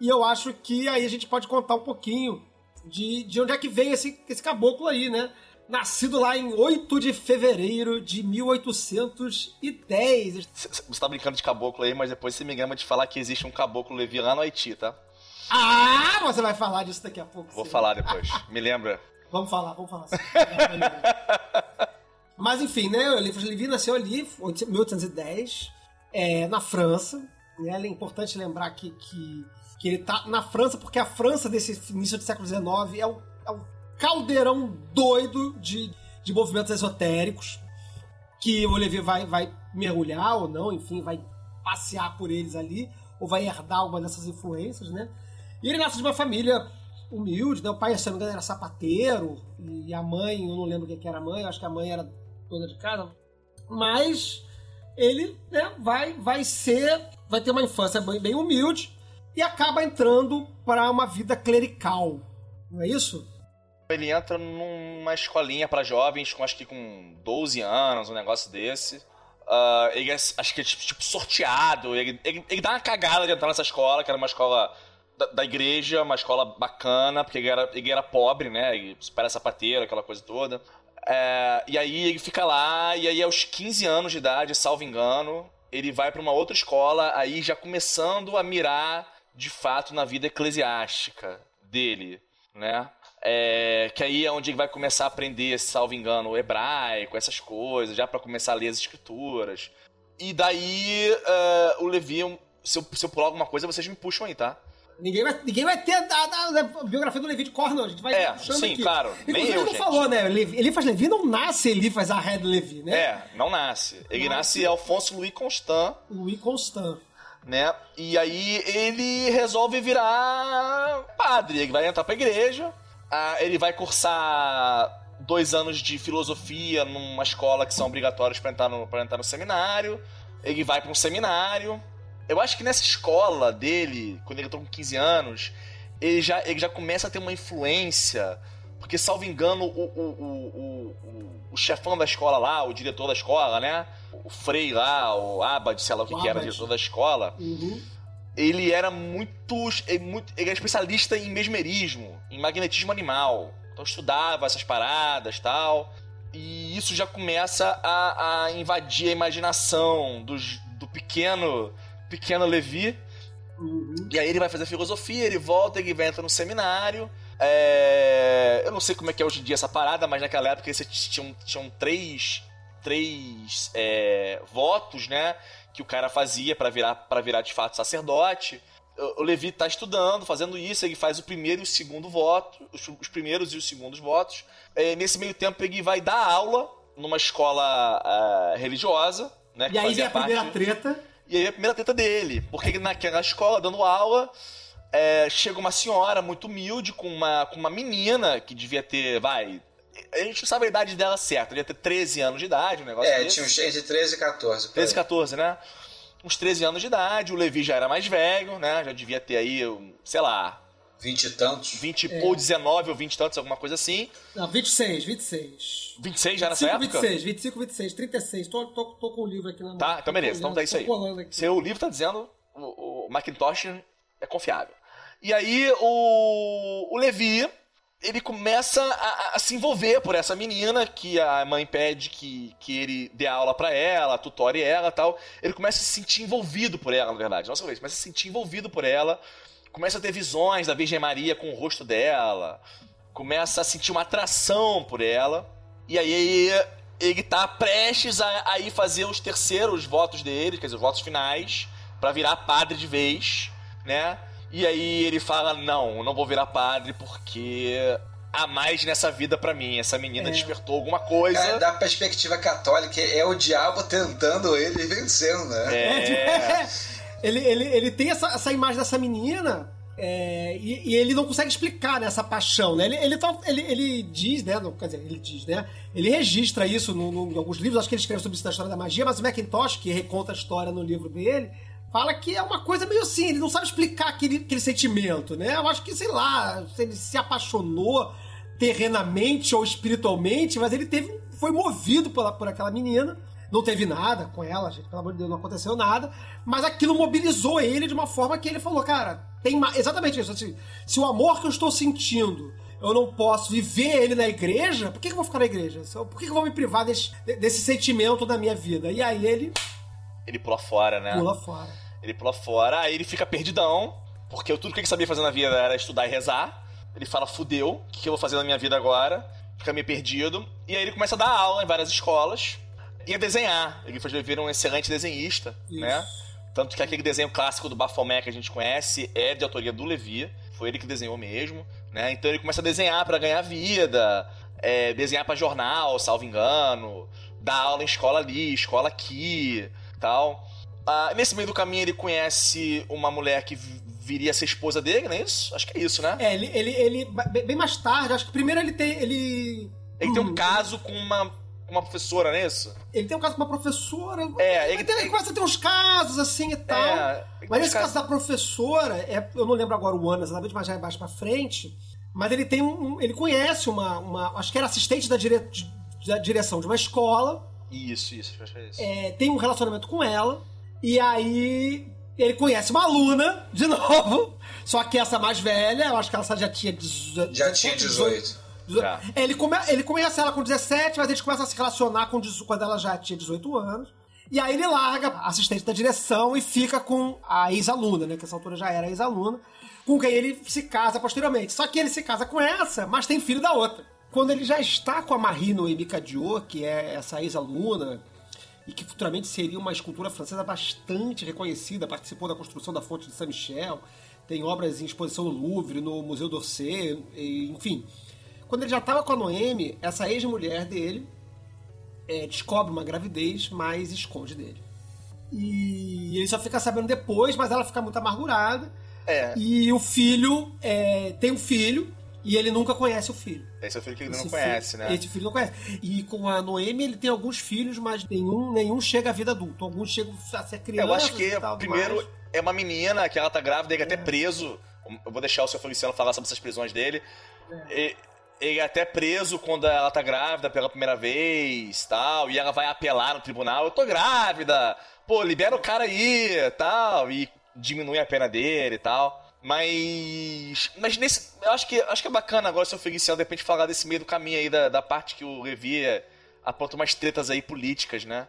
E eu acho que aí a gente pode contar um pouquinho de, de onde é que veio esse, esse caboclo aí, né? Nascido lá em 8 de fevereiro de 1810. Você tá brincando de caboclo aí, mas depois você me engana de falar que existe um caboclo Levi lá no Haiti, tá? Ah, você vai falar disso daqui a pouco. Vou sim. falar depois. me lembra? Vamos falar, vamos falar. sim. Mas enfim, né? O Levi nasceu ali, em 1810, é, na França. Né? É importante lembrar que, que, que ele tá na França, porque a França desse início do século XIX é um, é um caldeirão doido de, de movimentos esotéricos que o Levi vai, vai mergulhar ou não, enfim, vai passear por eles ali, ou vai herdar alguma dessas influências, né? E ele nasce de uma família humilde, né? O pai, se não me engano, era sapateiro, e a mãe, eu não lembro quem que era a mãe, acho que a mãe era dona de casa. Mas ele né, vai, vai ser, vai ter uma infância bem, bem humilde e acaba entrando para uma vida clerical, não é isso? Ele entra numa escolinha pra jovens, com acho que com 12 anos, um negócio desse. Ah, ele é, acho que é tipo, tipo, sorteado. Ele, ele, ele dá uma cagada de entrar nessa escola, que era uma escola da, da igreja, uma escola bacana, porque ele era, ele era pobre, né? Ele era sapateiro, aquela coisa toda. É, e aí ele fica lá, e aí aos 15 anos de idade, salvo engano, ele vai pra uma outra escola, aí já começando a mirar de fato na vida eclesiástica dele, né? É, que aí é onde ele vai começar a aprender, salvo engano, hebraico, essas coisas, já pra começar a ler as escrituras. E daí é, o Levi, se eu, se eu pular alguma coisa, vocês me puxam aí, tá? Ninguém vai, ninguém vai ter a, a- a biografia do Levi de cor, não. A gente vai É, puxando sim, aqui. claro. Nem Inclusive, eu, não gente. falou, né? Levi- Elifas Levi não nasce Elifas Arred Levi, né? É, não nasce. Ele Nasce. nasce Alfonso Louis Constant, Louis Constant. Né? E aí ele resolve virar padre. Ele vai entrar pra igreja, ah, ele vai cursar dois anos de filosofia numa escola que são obrigatórios pra entrar no, pra entrar no seminário. Ele vai pra um seminário. Eu acho que nessa escola dele, quando ele entrou com 15 anos, ele já, ele já começa a ter uma influência. Porque, salvo engano, o, o, o, o, o- chefão da escola lá, o diretor da escola, né? O Frei lá, o Abad, sei lá o que, O que era, o diretor da escola Uhum. ele era muito, ele muito. Ele era especialista em mesmerismo, em magnetismo animal. Então estudava essas paradas tal. E isso já começa a, a invadir a imaginação dos, do pequeno pequeno Levi. Uhum. E aí ele vai fazer filosofia, ele volta, ele vai entrar no seminário. É, Eu não sei como é que é hoje em dia essa parada, mas naquela época eles tinham, tinham três, três é, votos, né? Que o cara fazia pra virar, pra virar de fato sacerdote. O Levi tá estudando, fazendo isso, ele faz o primeiro e o segundo voto, os, os primeiros e os segundos votos. É, nesse meio tempo ele vai dar aula numa escola ah, religiosa, né? E aí vem a primeira parte- treta. e aí a primeira treta dele, porque ele naquela escola, dando aula, é, chega uma senhora muito humilde com uma, com uma menina que devia ter, vai. A gente não sabe a idade dela certa, devia ter 13 anos de idade, um negócio É, desse. tinha uns entre 13 e 14. por 13, aí. 14, né? Uns 13 anos de idade, o Levi já era mais velho, né? Já devia ter aí, sei lá, 20 e tantos. 20 É. ou 19 ou 20 e tantos, alguma coisa assim. Não, 26, 26. 26 já nessa 25, época? 26, 25, 26, 36. Tô, tô, tô com o livro aqui na mão. Tá, então beleza, então tá isso aí. Seu livro tá dizendo, o, o Macintosh é confiável. E aí o, o Levi, ele começa a, a se envolver por essa menina que a mãe pede que, que ele dê aula pra ela, tutore ela tal. Ele começa a se sentir envolvido por ela, na verdade. Nossa vez, começa a se sentir envolvido por ela. Começa a ter visões da Virgem Maria com o rosto dela. Começa a sentir uma atração por ela. E aí ele tá prestes a, a ir fazer os terceiros votos dele, quer dizer, os votos finais, pra virar padre de vez, né? E aí ele fala: Não, não vou virar padre porque há mais nessa vida pra mim. Essa menina É. despertou alguma coisa. Cara, da perspectiva católica, é o diabo tentando ele e vencendo, né? É. ele, ele, ele tem essa, essa imagem dessa menina é, e, e ele não consegue explicar né, essa paixão, né? Ele, ele, tá- ele, ele diz, né? não, quer dizer, ele diz, né? Ele registra isso no, no- em alguns livros, acho que ele escreve sobre isso na história da magia, mas o Macintosh, que reconta a história no livro dele, fala que é uma coisa meio assim, ele não sabe explicar aquele, aquele sentimento, né? Eu acho que, sei lá, se ele se apaixonou terrenamente ou espiritualmente, mas ele teve, foi movido por, por aquela menina. Não teve nada com ela, gente, pelo amor de Deus, não aconteceu nada. Mas aquilo mobilizou ele de uma forma que ele falou, cara, tem mais. Exatamente isso. Assim, se o amor que eu estou sentindo eu não posso viver ele na igreja, por que, que eu vou ficar na igreja? Por que, que eu vou me privar desse, desse sentimento da minha vida? E aí ele. Ele pula fora, né? Pula fora. Ele pula fora, aí ele fica perdidão, porque tudo que ele sabia fazer na vida era estudar e rezar. Ele fala, fudeu, o que, eu vou fazer na minha vida agora? Fica meio perdido. E aí ele começa a dar aula em várias escolas e a desenhar. Ele foi vir um excelente desenhista, Isso. né? Tanto que aquele desenho clássico do Bafomé que a gente conhece é de autoria do Levi. Foi ele que desenhou mesmo, né? Então ele começa a desenhar para ganhar vida, é, desenhar para jornal, salvo engano, dar aula em escola ali, escola aqui, tal. Ah, nesse meio do caminho ele conhece uma mulher que vi- viria a ser esposa dele, não é isso? Acho que é isso, né? É, ele, ele, ele. Bem mais tarde, acho que primeiro ele tem. Ele. Ele tem Hum, um caso com uma, uma professora, não é isso? Ele tem um caso com uma professora. É, ele, ele tem, tem- ele começa a ter uns casos assim e tal. É, mas nesse caso- caso da professora, é, eu não lembro agora o ano exatamente, mas já é mais pra frente. Mas ele tem um. um- ele conhece uma, uma. Acho que era assistente da, dire, da direção de uma escola. Isso, isso, acho que é isso. é, tem um relacionamento com ela. E aí ele conhece uma aluna, de novo. Só que essa mais velha, eu acho que ela já tinha 18. Já tinha 18. Já. É, Ele, come, ele conhece ela com 17, mas eles começam a se relacionar com, 18 quando ela já tinha 18 anos. E aí ele larga a assistente da direção e fica com a ex-aluna, né? Que essa altura já era ex-aluna, com quem ele se casa posteriormente. Só que ele se casa com essa, mas tem filho da outra. Quando ele já está com a Marie Noemi Cadiot, que é essa ex-aluna, e que futuramente seria uma escultura francesa bastante reconhecida, participou da construção da fonte de Saint-Michel, tem obras em exposição no Louvre, no Museu d'Orsay, enfim. Quando ele já estava com a Noemi, essa ex-mulher dele é, descobre uma gravidez, mas esconde dele. E ele só fica sabendo depois, mas ela fica muito amargurada. É. E o filho é, tem um filho e ele nunca conhece o filho. Esse é o filho que ele Esse não filho- conhece, né? Esse filho não conhece. E com a Noemi ele tem alguns filhos, mas nenhum, nenhum chega à vida adulta. Alguns chegam a ser crianças Eu acho que tal, primeiro é uma menina que ela tá grávida, ele é até preso. Eu vou deixar o seu Feliciano falar sobre essas prisões dele. E- Ele é até preso quando ela tá grávida pela primeira vez, tal, e ela vai apelar no tribunal, eu tô grávida, pô, libera o cara aí, tal, e diminui a pena dele e tal. Mas. Mas nesse. Eu acho que, acho que é bacana agora o seu Feliciano de repente falar desse meio do caminho aí, da, da parte que o Levi é, aponta umas tretas aí políticas, né?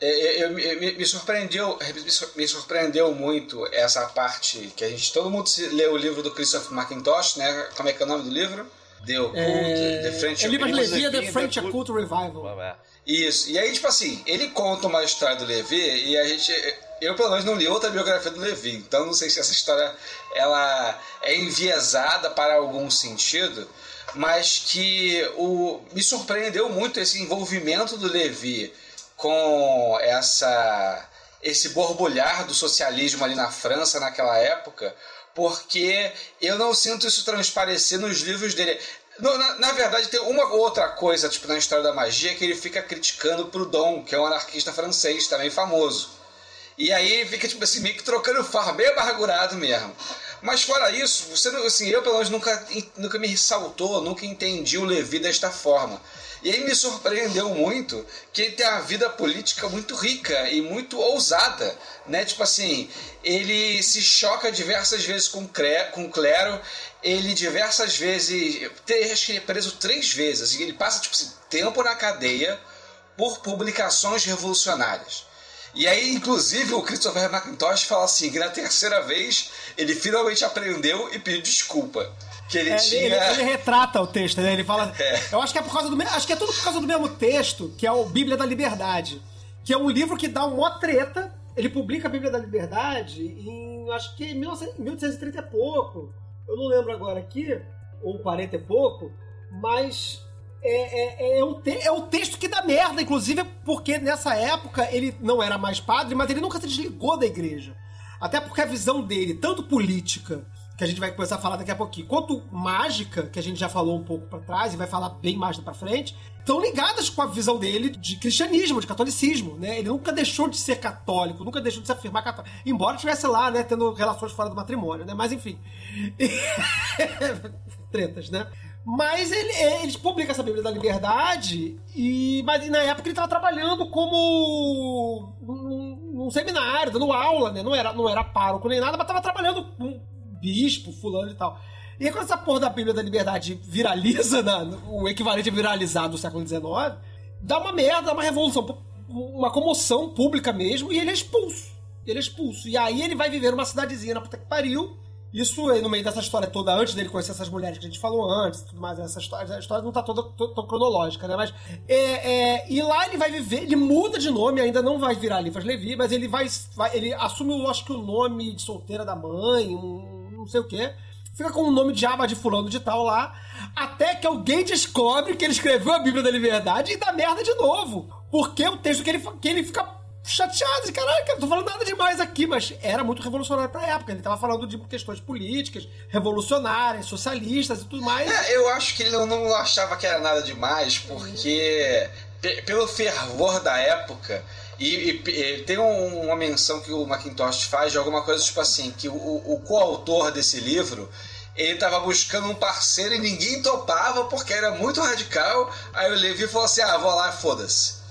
É, é, eu- me, me- surpreendeu me sur- me surpreendeu muito essa parte que a gente todo mundo se leu o livro do Christopher McIntosh né como é que é o nome do livro The Occult The French É Livros Occult. Levi, The French The Occult Revival. É. Isso. E aí, tipo assim, ele conta uma história do Levi e a gente. Eu, pelo menos, não li outra biografia do Levi. Então, não sei se essa história ela é enviesada para algum sentido, mas que o, me surpreendeu muito esse envolvimento do Levi com essa esse borbulhar do socialismo ali na França naquela época, porque eu não sinto isso transparecer nos livros dele. Na, na verdade, tem uma outra coisa tipo, na história da magia que ele fica criticando Proudhon, que é um anarquista francês também famoso. E aí fica tipo assim, meio que trocando farra, bem amargurado mesmo. Mas fora isso, você assim, eu pelo menos nunca, nunca me ressaltou, nunca entendi o Levi desta forma. E aí me surpreendeu muito que ele tem uma vida política muito rica e muito ousada, né? Tipo assim, ele se choca diversas vezes com, o clero, ele diversas vezes, acho que ele é preso três vezes, ele passa tipo assim, tempo na cadeia por publicações revolucionárias. E aí, inclusive, o Christopher McIntosh fala assim, que na terceira vez ele finalmente aprendeu e pediu desculpa. Que ele É, ele, tinha... ele- ele retrata o texto, né? Ele fala. É. Eu acho que é por causa do Acho que é tudo por causa do mesmo texto, que é o Bíblia da Liberdade. Que é um livro que dá uma treta. Ele publica a Bíblia da Liberdade em. Acho que em 1900 1830 e pouco. Eu não lembro agora aqui, ou 40 e pouco, mas. É, é, é, um te- é o texto que dá merda, inclusive porque nessa época ele não era mais padre, mas ele nunca se desligou da igreja. Até porque a visão dele, tanto política que a gente vai começar a falar daqui a pouquinho, quanto mágica, que a gente já falou um pouco para trás e vai falar bem mais para frente, estão ligadas com a visão dele de cristianismo, de catolicismo, né? Ele nunca deixou de ser católico, nunca deixou de se afirmar católico, embora estivesse lá, né, tendo relações fora do matrimônio, né? Mas enfim. Tretas, né? Mas ele, ele publica essa Bíblia da Liberdade e mas na época ele estava trabalhando como num, num, seminário, dando aula, né? Não era, não era pároco nem nada, mas estava trabalhando com bispo, fulano e tal. E aí, quando essa porra da Bíblia da Liberdade viraliza, na, o equivalente a viralizar do século XIX, dá uma merda, dá uma revolução, uma comoção pública mesmo, e ele é expulso. Ele é expulso. E aí ele vai viver numa cidadezinha na puta que pariu, isso no meio dessa história toda, antes dele conhecer essas mulheres que a gente falou antes tudo mais, essa história, história não tá toda cronológica, né? Mas. É, é, e lá ele vai viver, ele muda de nome, ainda não vai virar Livas Levi, mas ele vai, vai. Ele assume, acho que o nome de solteira da mãe, um, não sei o quê. Fica com o nome de aba de fulano de tal lá. Até que alguém descobre que ele escreveu a Bíblia da Liberdade e dá merda de novo. Porque o texto que ele, que ele fica chateado, caralho, não tô falando nada demais aqui, mas era muito revolucionário pra época. Ele tava falando de questões políticas, revolucionárias, socialistas e tudo mais. É, eu acho que ele não achava que era nada demais, porque pelo fervor da época. E, e, e tem um, uma menção que o Macintosh faz de alguma coisa tipo assim, que o, o coautor desse livro ele estava buscando um parceiro e ninguém topava porque era muito radical. Aí o Levi falou assim: ah, vou lá, foda-se.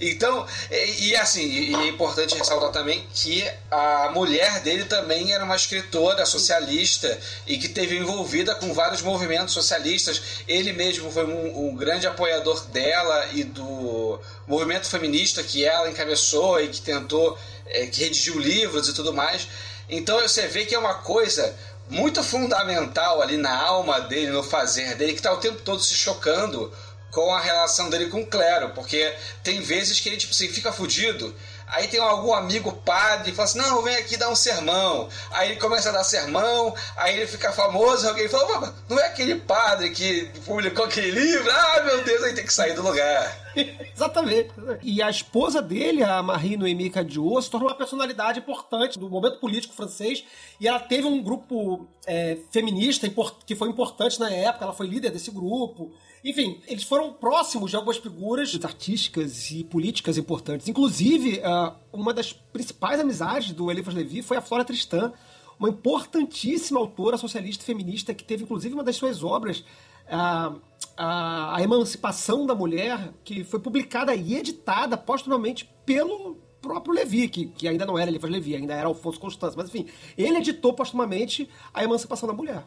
Então, e, e assim, e é importante ressaltar também que a mulher dele também era uma escritora socialista e que teve envolvida com vários movimentos socialistas. Ele mesmo foi um, um grande apoiador dela e do movimento feminista que ela encabeçou e que tentou, é, que redigiu livros e tudo mais. Então você vê que é uma coisa muito fundamental ali na alma dele, no fazer dele, que está o tempo todo se chocando com a relação dele com o clero, porque tem vezes que ele tipo assim, fica fudido, aí tem algum amigo padre e fala assim, não, vem aqui dar um sermão. Aí ele começa a dar sermão, aí ele fica famoso, alguém fala, não é aquele padre que publicou aquele livro? Ah, meu Deus, aí tem que sair do lugar. Exatamente. E a esposa dele, a Marie Noémie Cadieux, se tornou uma personalidade importante do momento político francês. E ela teve um grupo é, feminista que foi importante na época, ela foi líder desse grupo. Enfim, eles foram próximos de algumas figuras artísticas e políticas importantes. Inclusive, uh, uma das principais amizades do Eliphas Levi foi a Flora Tristan, uma importantíssima autora socialista feminista que teve, inclusive, uma das suas obras, uh, uh, A Emancipação da Mulher, que foi publicada e editada postumamente pelo próprio Levi, que, que ainda não era Eliphas Levi, ainda era Alfonso Constâncio. Mas, enfim, ele editou postumamente A Emancipação da Mulher.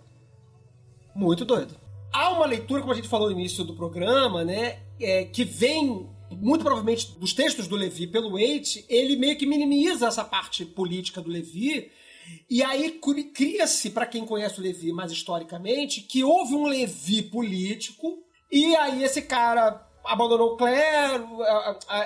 Muito doido. Há uma leitura, como a gente falou no início do programa, né, é, que vem muito provavelmente dos textos do Levi pelo Waite, ele meio que minimiza essa parte política do Levi. E aí cria-se, para quem conhece o Levi mais historicamente, que houve um Levi político, e aí esse cara abandonou o clero,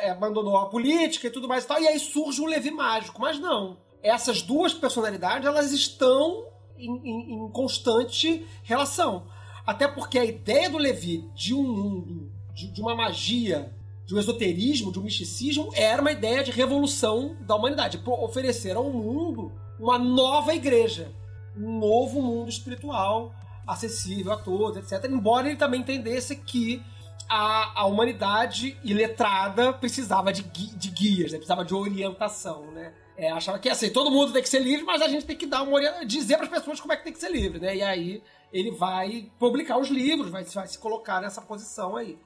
abandonou a política e tudo mais e tal, e aí surge um Levi mágico. Mas não. Essas duas personalidades, elas estão em, em, em constante relação. Até porque a ideia do Levi de um mundo, de, de uma magia, de um esoterismo, de um misticismo, era uma ideia de revolução da humanidade. Oferecer ao mundo uma nova igreja, um novo mundo espiritual acessível a todos, etc. Embora ele também entendesse que a, a humanidade iletrada precisava de, gui, de guias, né? precisava de orientação, né? É, achava que assim, todo mundo tem que ser livre, mas a gente tem que dar uma dizer para as pessoas como é que tem que ser livre, né? E aí ele vai publicar os livros, vai, vai se colocar nessa posição aí.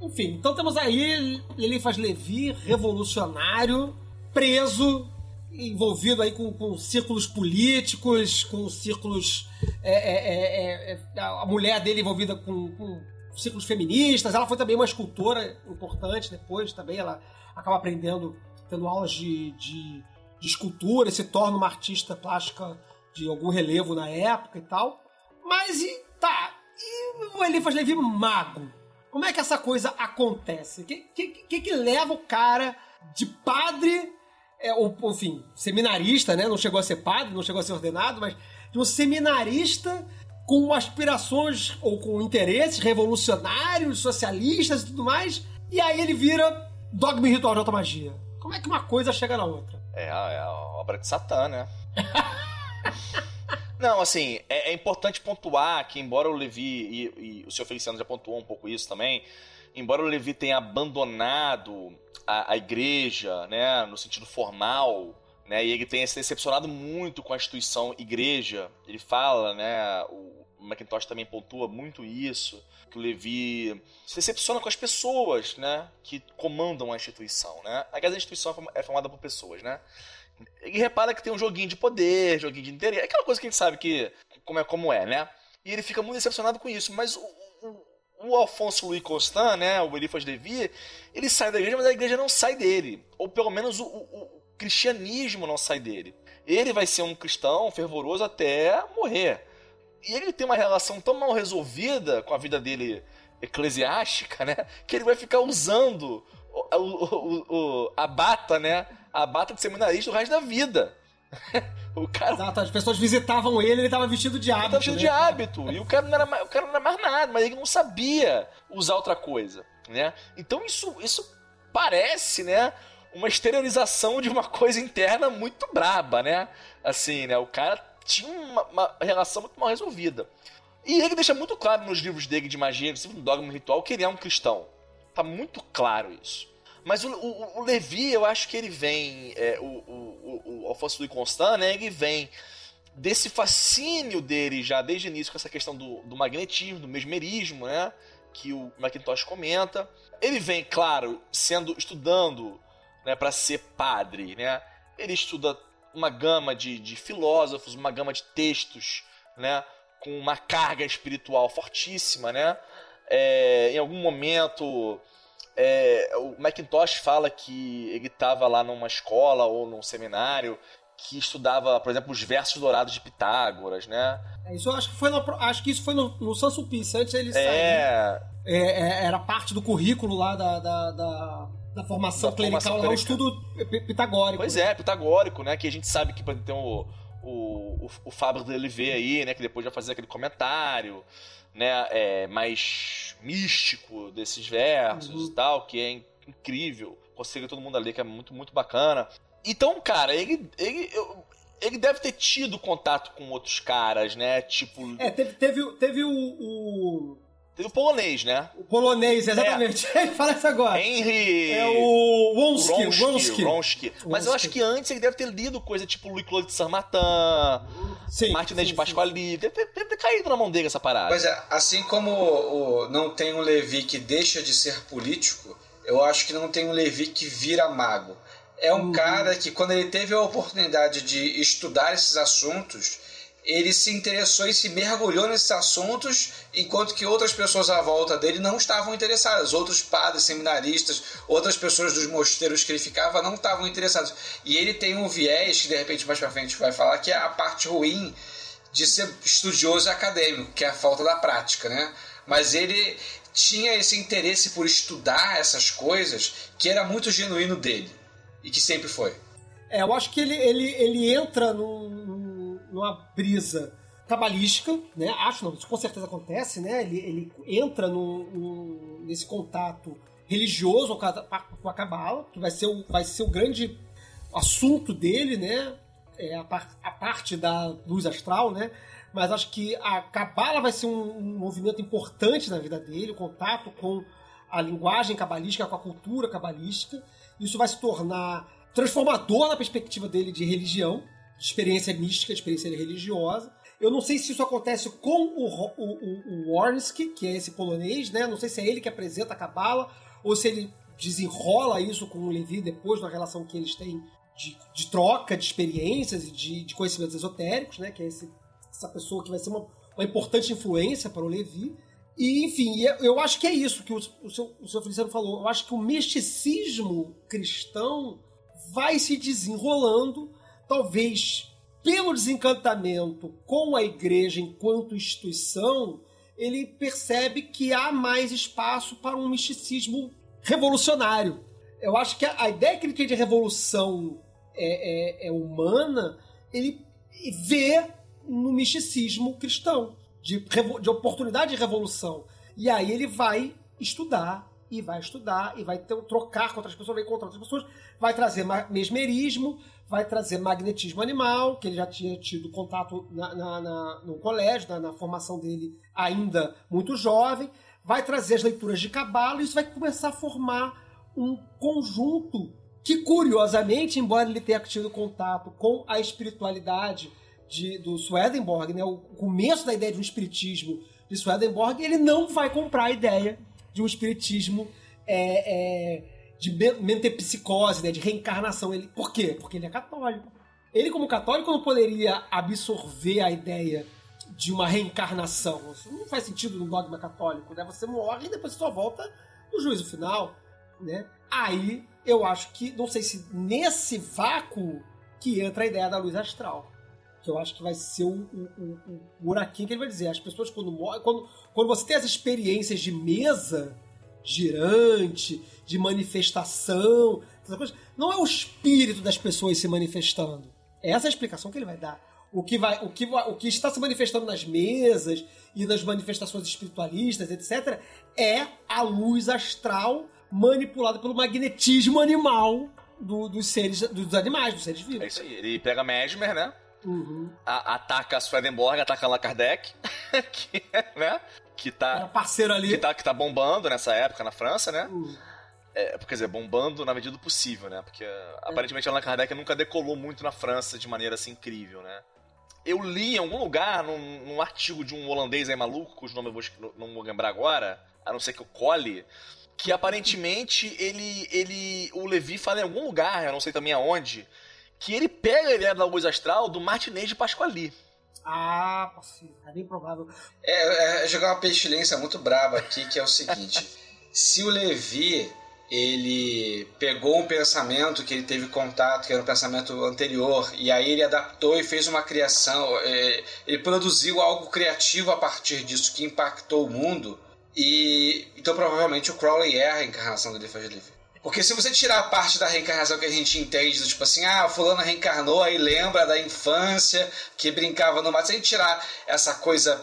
Enfim, então temos aí Eliphas Levi, revolucionário, preso, envolvido aí com, com círculos políticos, com círculos. É, é, é, é a mulher dele envolvida com, com, círculos feministas. Ela foi também uma escultora importante depois também. Ela acaba aprendendo, tendo aulas de, de, de escultura, se torna uma artista plástica de algum relevo na época e tal. Mas e tá, e o Eliphas Levi mago? Como é que essa coisa acontece? O que, que, que, que leva o cara de padre, é, ou, enfim, seminarista, né? Não chegou a ser padre, não chegou a ser ordenado, mas de um seminarista com aspirações ou com interesses revolucionários, socialistas e tudo mais, e aí ele vira dogma e ritual de automagia. Como é que uma coisa chega na outra? É, é a obra de Satã, né? Não, assim, é, é importante pontuar que, embora o Levi, e, e o senhor Feliciano já pontuou um pouco isso também, embora o Levi tenha abandonado a, a igreja, né, no sentido formal, né, e ele tenha se decepcionado muito com a instituição igreja, ele fala, né, o Macintosh também pontua muito isso, que o Levi se decepciona com as pessoas, né, que comandam a instituição, né. Aliás, a instituição é formada por pessoas, né. Ele repara que tem um joguinho de poder, joguinho de interesse, aquela coisa que a gente sabe que como é como é, né? E ele fica muito decepcionado com isso, mas o, o, Alfonso Louis Constant, né, o Eliphas Levi, ele sai da igreja, mas a igreja não sai dele, ou pelo menos o, o cristianismo não sai dele. Ele vai ser um cristão fervoroso até morrer. E ele tem uma relação tão mal resolvida com a vida dele eclesiástica, né? Que ele vai ficar usando o, o, o, a bata, né? A bata de seminarista o resto da vida. o cara... Exato, as pessoas visitavam ele, ele estava vestido de hábito. Ele tava vestido né? de hábito. E o cara, não era, mais, o cara não era mais nada, mas ele não sabia usar outra coisa, né? Então isso, isso parece, né? Uma exteriorização de uma coisa interna muito braba, né? Assim, né? O cara tinha uma, uma relação muito mal resolvida. E ele deixa muito claro nos livros dele de magia, inclusive no Dogma Ritual, que ele é um cristão. Tá muito claro isso. Mas o, o, o Levi, eu acho que ele vem, é, o, o, o Alfonso Louis Constant, né, ele vem desse fascínio dele já desde o início com essa questão do, do magnetismo, do mesmerismo, né, que o Macintosh comenta. Ele vem, claro, sendo estudando, né, para ser padre, né. Ele estuda uma gama de, de filósofos, uma gama de textos, né, com uma carga espiritual fortíssima, né. É, em algum momento é, o Macintosh fala que ele estava lá numa escola ou num seminário que estudava, por exemplo, os versos dourados de Pitágoras, né? É, isso acho que foi no, acho que isso foi no, no Sansulpice, antes ele. É... é... É, era parte do currículo lá da, da, da, da formação da clerical, formação lá, o estudo pitagórico. Pois é, pitagórico, né? Que a gente sabe que tem o, o, o, o Fábio Delivet aí, né? Que depois vai fazer aquele comentário né, é, mais místico desses versos uhum. e tal, que é incrível. Consiga todo mundo a ler, que é muito, muito bacana. Então, cara, ele, ele, ele deve ter tido contato com outros caras, né? Tipo. É, teve, teve, teve o, o Teve o polonês, né? O polonês, exatamente. É. Fala isso agora. Henry. É o Wonski. Wronski. Wronski. Mas eu acho que antes ele deve ter lido coisa tipo Louis Claude de Saint-Martin, Martinez de Pasquali. Deve, deve, deve, ter caído na mão dele essa parada. Pois é, assim como o, não tem um Levi que deixa de ser político, eu acho que não tem um Levi que vira mago. É um uhum. cara que, quando ele teve a oportunidade de estudar esses assuntos ele se interessou e se mergulhou nesses assuntos, enquanto que outras pessoas à volta dele não estavam interessadas. Outros padres, seminaristas, outras pessoas dos mosteiros que ele ficava não estavam interessados. E ele tem um viés que de repente mais para frente vai falar que é a parte ruim de ser estudioso e acadêmico, que é a falta da prática, né? Mas ele tinha esse interesse por estudar essas coisas que era muito genuíno dele e que sempre foi. É, eu acho que ele, ele, ele entra num, numa brisa cabalística, né? Acho não, isso com certeza acontece, né? Ele, ele entra no, no, nesse contato religioso com a cabala, que vai ser o, vai ser o grande assunto dele, né? É a, par, a parte da luz astral, né? Mas acho que a cabala vai ser um, um movimento importante na vida dele, o contato com a linguagem cabalística, com a cultura cabalística. Isso vai se tornar transformador na perspectiva dele de religião, experiência mística, experiência religiosa. Eu não sei se isso acontece com o, o, o, o que é esse polonês, né? Não sei se é ele que apresenta a Cabala, ou se ele desenrola isso com o Levi depois da relação que eles têm de, de troca de experiências e de, de, conhecimentos esotéricos, né? Que é esse, essa pessoa que vai ser uma, uma importante influência para o Levi. E, enfim, eu acho que é isso que o, o, seu, o seu Feliciano falou. Eu acho que o misticismo cristão vai se desenrolando talvez pelo desencantamento com a igreja enquanto instituição, ele percebe que há mais espaço para um misticismo revolucionário. Eu acho que a, ideia que ele tem de revolução é, é, é humana, ele vê no misticismo cristão, de, de oportunidade de revolução. E aí ele vai estudar, e vai estudar, e vai ter, trocar com outras pessoas, vai encontrar outras pessoas, vai trazer mesmerismo, vai trazer magnetismo animal, que ele já tinha tido contato na, na, na, no colégio, na, formação dele ainda muito jovem, vai trazer as leituras de cabalo, e isso vai começar a formar um conjunto que, curiosamente, embora ele tenha tido contato com a espiritualidade de, do Swedenborg, né, o começo da ideia de um espiritismo de Swedenborg, ele não vai comprar a ideia de um espiritismo é, é, de mentepsicose, né, de reencarnação. Ele, por quê? Porque ele é católico. Ele, como católico, não poderia absorver a ideia de uma reencarnação. Isso não faz sentido no dogma católico, né? Você morre e depois só volta no juízo final, né? Aí eu acho que, não sei se nesse vácuo que entra a ideia da luz astral que eu acho que vai ser um, um, um, um buraquinho que ele vai dizer. As pessoas, quando morrem, quando, quando você tem as experiências de mesa girante, de manifestação, não é o espírito das pessoas se manifestando. É essa a explicação que ele vai dar. O que, vai, o, que, o que está se manifestando nas mesas e nas manifestações espiritualistas, etc., é a luz astral manipulada pelo magnetismo animal do, dos seres, dos animais, dos seres vivos. É isso aí. Ele pega Mesmer, né? Uhum. A, ataca Swedenborg, ataca Allan Kardec, que, né? Que tá. Era parceiro ali. Que tá, que tá bombando nessa época na França, né? Uhum. É, quer dizer, bombando na medida do possível, né? Porque aparentemente Allan Kardec nunca decolou muito na França de maneira assim incrível, né? Eu li em algum lugar, num, num artigo de um holandês aí maluco, cujo nome eu vou, não vou lembrar agora, a não ser que eu cole, que aparentemente ele, ele. O Levi fala em algum lugar, eu não sei também aonde, que ele pega a ideia da luz astral do Martinez de Pasquali. Ah, possível. É bem provável. É, é jogar uma pestilência muito brava aqui, que é o seguinte. se o Levi ele pegou um pensamento que ele teve contato, que era um pensamento anterior, e aí ele adaptou e fez uma criação, é, ele produziu algo criativo a partir disso que impactou o mundo, e então provavelmente o Crowley é a reencarnação do Eliphas Levi. Porque se você tirar a parte da reencarnação que a gente entende, tipo assim, ah, fulano reencarnou, aí lembra da infância, que brincava no mato, se a gente tirar essa coisa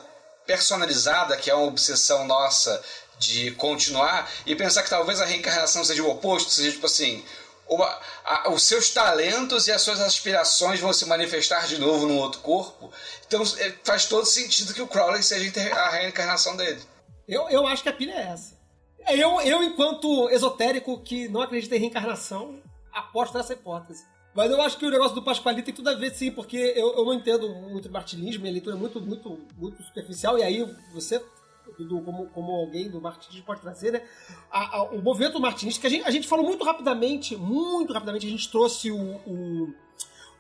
personalizada, que é uma obsessão nossa de continuar, e pensar que talvez a reencarnação seja o oposto, seja tipo assim, uma, a, os seus talentos e as suas aspirações vão se manifestar de novo num outro corpo. Então é, faz todo sentido que o Crowley seja a reencarnação dele. Eu, eu acho que a pilha é essa. Eu, eu, enquanto esotérico que não acredita em reencarnação, aposto nessa hipótese. Mas eu acho que o negócio do Pasquali tem tudo a ver, sim, porque eu, eu não entendo muito martinismo, minha leitura é muito, muito, muito superficial, e aí você, do, como, como alguém do martinismo pode trazer, né? A, a, o movimento martinista, que a gente, a gente falou muito rapidamente, muito rapidamente, a gente trouxe o, o,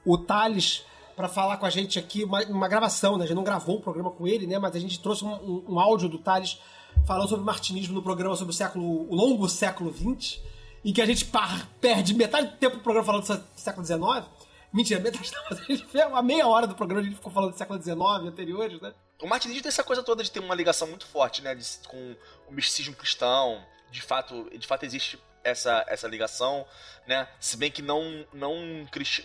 o Thales para falar com a gente aqui, uma, uma gravação, né? A gente não gravou o programa com ele, né? Mas a gente trouxe um, um, um áudio do Thales falando sobre martinismo no programa sobre o século, o longo século XX, em que a gente par, perde metade do tempo do programa falando do século XIX. Mentira, metade não, a gente meia hora do programa a gente ficou falando do século XIX anteriores, né? O martinismo tem essa coisa toda de ter uma ligação muito forte, né, de, com o misticismo cristão. De fato, de fato existe essa, essa ligação, né? Se bem que não, não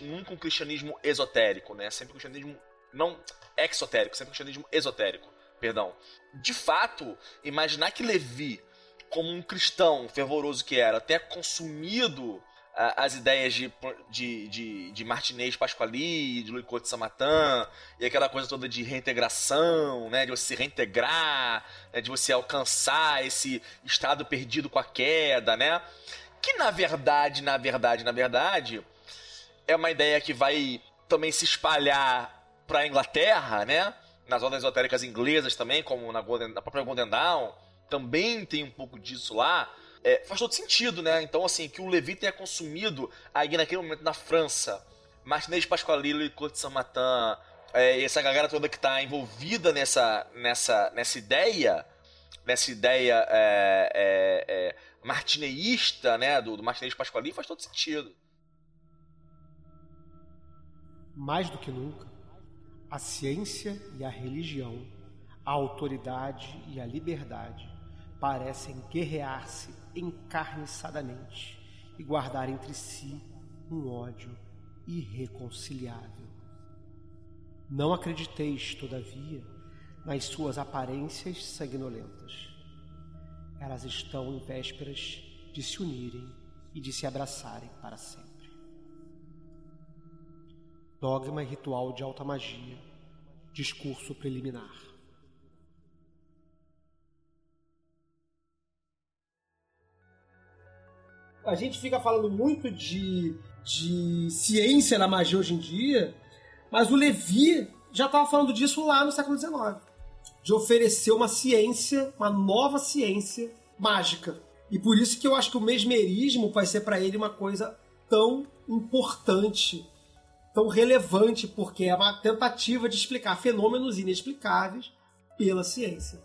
nunca um cristianismo esotérico, né? Sempre um cristianismo não exotérico, sempre um cristianismo esotérico perdão. De fato, imaginar que Levi, como um cristão fervoroso que era, tenha consumido uh, as ideias de, de, de, de Martinez Pasquali, de Louis de Samatã, e aquela coisa toda de reintegração, né, de você se reintegrar, né, de você alcançar esse estado perdido com a queda, né? Que na verdade, na verdade, na verdade, é uma ideia que vai também se espalhar para a Inglaterra, né? Nas ordens esotéricas inglesas também, como na, Golden, na própria Golden Dawn, também tem um pouco disso lá. É, faz todo sentido, né? Então, assim, que o Levi tenha consumido aí naquele momento na França, Martinez Pasqualilo e Claude Saint-Martin, é, essa galera toda que está envolvida nessa, nessa, nessa ideia, nessa ideia é, é, é, martineísta, né, do, do Martinez Pasqualilo, faz todo sentido. Mais do que nunca, a ciência e a religião, a autoridade e a liberdade parecem guerrear-se encarniçadamente e guardar entre si um ódio irreconciliável. Não acrediteis, todavia, nas suas aparências sanguinolentas. Elas estão em vésperas de se unirem e de se abraçarem para sempre. Dogma e ritual de alta magia. Discurso preliminar. A gente fica falando muito de, de ciência na magia hoje em dia, mas o Levi já estava falando disso lá no século XIX. De oferecer uma ciência, uma nova ciência mágica. E por isso que eu acho que o mesmerismo vai ser para ele uma coisa tão importante, tão relevante, porque é uma tentativa de explicar fenômenos inexplicáveis pela ciência.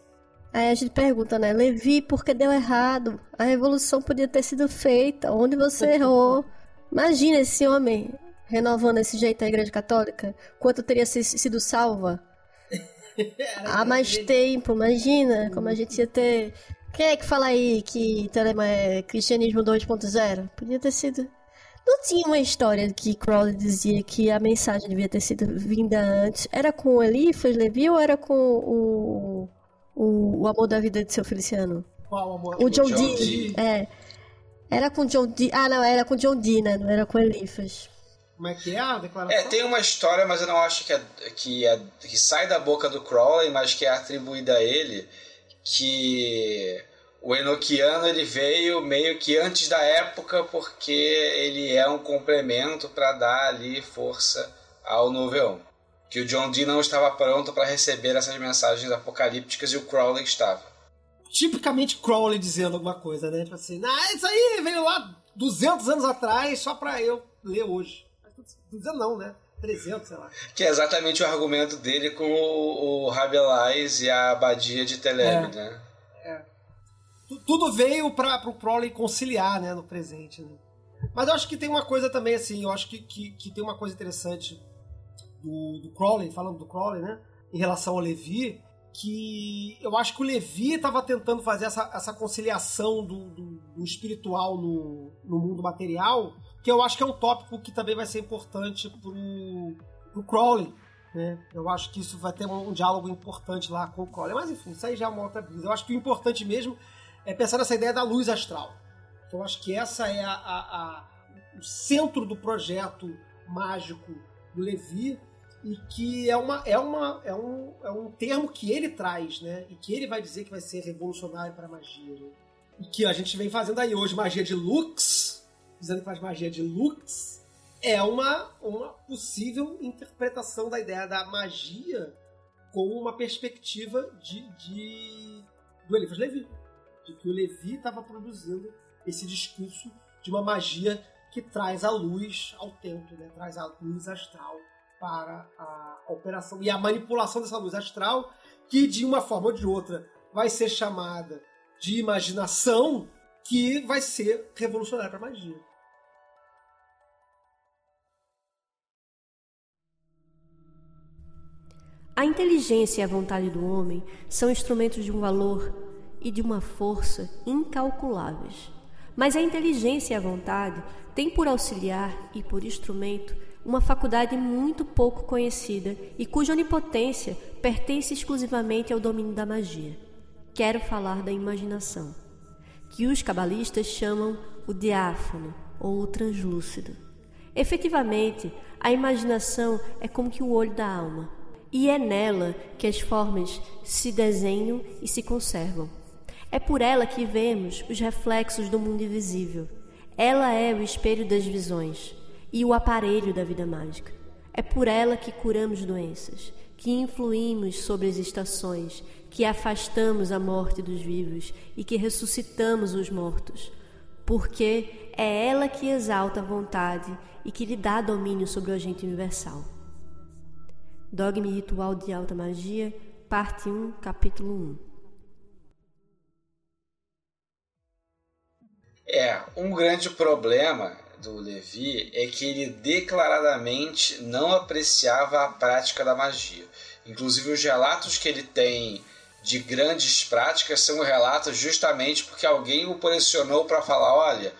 Aí a gente pergunta, né, Levi, por que deu errado? A revolução podia ter sido feita, onde você errou? Imagina esse homem renovando esse jeito a Igreja Católica, quanto teria sido salva? Há mais tempo, imagina como a gente ia ter. Quem é que fala aí que telema é cristianismo 2.0? Podia ter sido. Não tinha uma história que Crowley dizia que a mensagem devia ter sido vinda antes. Era com o Elifas Levi ou era com o, o, o amor da vida de seu Feliciano? Qual amor? O John, John Dee. Dee. É. Era com John Dee. Ah, não, era com John Dee, né? Não era com Elifas. Como é que é a declaração? É, tem uma história, mas eu não acho que, é, que, é, que sai da boca do Crowley, mas que é atribuída a ele, que o Enochiano ele veio meio que antes da época, porque ele é um complemento para dar ali força ao Noveon. Que o John Dee não estava pronto para receber essas mensagens apocalípticas e o Crowley estava. Tipicamente Crowley dizendo alguma coisa, né? Tipo assim, ah, isso aí veio lá 200 anos atrás só pra eu ler hoje. 200 não, né? 300, sei lá. Que é exatamente o argumento dele com o, o Rabelais e a abadia de Teleb, É. né? Tu- Tudo veio para o Crowley conciliar, né, no presente. Né? Mas eu acho que tem uma coisa também, assim, eu acho que, que, que tem uma coisa interessante do, do Crowley, falando do Crowley, né, em relação ao Levi, que eu acho que o Levi estava tentando fazer essa, essa conciliação do, do, do espiritual no, no mundo material, que eu acho que é um tópico que também vai ser importante pro, pro Crowley. Né? Eu acho que isso vai ter um, um diálogo importante lá com o Crowley. Mas enfim, isso aí já é uma outra brisa. Eu acho que o importante mesmo é pensar nessa ideia da luz astral. Eu acho que essa é a, a- a- o centro do projeto mágico do Levi e que é, uma, é, uma, é, um, é um termo que ele traz, né? E que ele vai dizer que vai ser revolucionário para a magia. Né? E que a gente vem fazendo aí hoje magia de Lux, dizendo que faz magia de Lux, é uma, uma possível interpretação da ideia da magia com uma perspectiva de, de do Eliphas Levi de que o Levi estava produzindo esse discurso de uma magia que traz a luz ao templo, né? traz a luz astral para a operação e a manipulação dessa luz astral, que de uma forma ou de outra vai ser chamada de imaginação, que vai ser revolucionária para a magia. A inteligência e a vontade do homem são instrumentos de um valor e de uma força incalculáveis. Mas a inteligência e a vontade têm por auxiliar e por instrumento uma faculdade muito pouco conhecida e cuja onipotência pertence exclusivamente ao domínio da magia. Quero falar da imaginação, que os cabalistas chamam o diáfano ou o translúcido. Efetivamente, a imaginação é como que o olho da alma, e é nela que as formas se desenham e se conservam. É por ela que vemos os reflexos do mundo invisível. Ela é o espelho das visões e o aparelho da vida mágica. É por ela que curamos doenças, que influímos sobre as estações, que afastamos a morte dos vivos e que ressuscitamos os mortos. Porque é ela que exalta a vontade e que lhe dá domínio sobre o agente universal. Dogma Ritual de Alta Magia, parte 1, capítulo 1. É, um grande problema do Levi é que ele declaradamente não apreciava a prática da magia. Inclusive, os relatos que ele tem de grandes práticas são relatos justamente porque alguém o pressionou para falar: olha,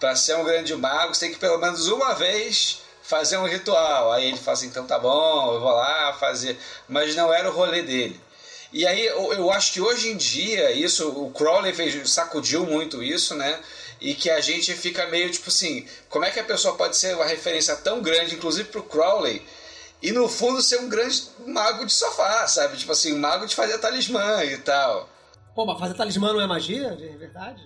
para ser um grande mago, você tem que pelo menos uma vez fazer um ritual. Aí ele fala assim: então tá bom, eu vou lá fazer. Mas não era o rolê dele. E aí eu, eu acho que hoje em dia, isso, o Crowley fez, sacudiu muito isso, né? E que a gente fica meio tipo assim, como é que a pessoa pode ser uma referência tão grande, inclusive pro Crowley, e no fundo ser um grande mago de sofá, sabe? Tipo assim, um mago de fazer talismã e tal. Pô, mas fazer talismã não é magia, de verdade?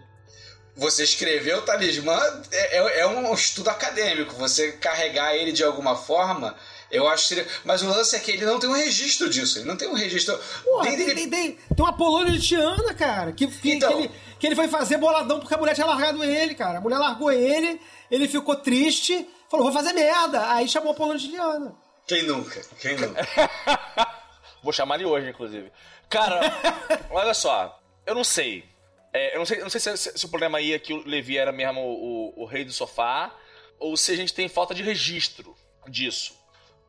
Você escrever o talismã é, é, é um estudo acadêmico. Você carregar ele de alguma forma, eu acho que seria. Mas o lance é que ele não tem um registro disso. Ele não tem um registro. Porra, tem, dele- tem, tem, tem um Apolônio de Tiana, cara, que, que, Então. que ele, que ele foi fazer boladão porque a mulher tinha largado ele, cara. A mulher largou ele, ele ficou triste, falou, vou fazer merda. Aí chamou de Tiana. Quem nunca? Quem nunca? Vou chamar ele hoje, inclusive. Cara, olha só. Eu não sei. É, eu não sei, eu não sei se, se- se o problema aí é que o Levi era mesmo o, o- o rei do sofá, ou se a gente tem falta de registro disso.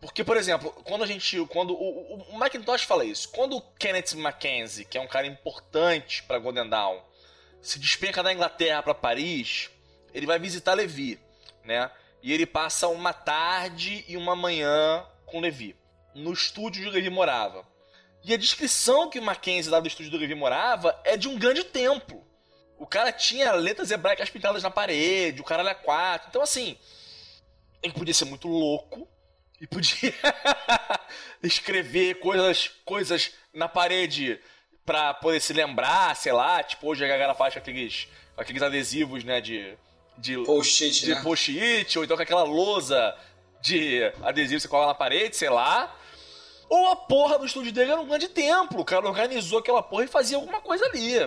Porque, por exemplo, quando a gente. Quando o, o, o Macintosh fala isso, quando o Kenneth Mackenzie, que é um cara importante para Golden Dawn, se despenca da Inglaterra para Paris, ele vai visitar Levi, né? E ele passa uma tarde e uma manhã com Levi, no estúdio onde Levi morava. E a descrição que Mackenzie dá do estúdio do Levi morava é de um grande templo. O cara tinha letras hebraicas pintadas na parede, o cara era quatro. Então, assim, ele podia ser muito louco e podia escrever coisas, coisas na parede pra poder se lembrar, sei lá. Tipo, hoje a galera faz com aqueles, com aqueles adesivos, né, de... de Post-it, de né? post-it, ou então com aquela lousa de adesivo que você coloca na parede, sei lá. Ou a porra do estúdio dele era um grande templo. O cara organizou aquela porra e fazia alguma coisa ali.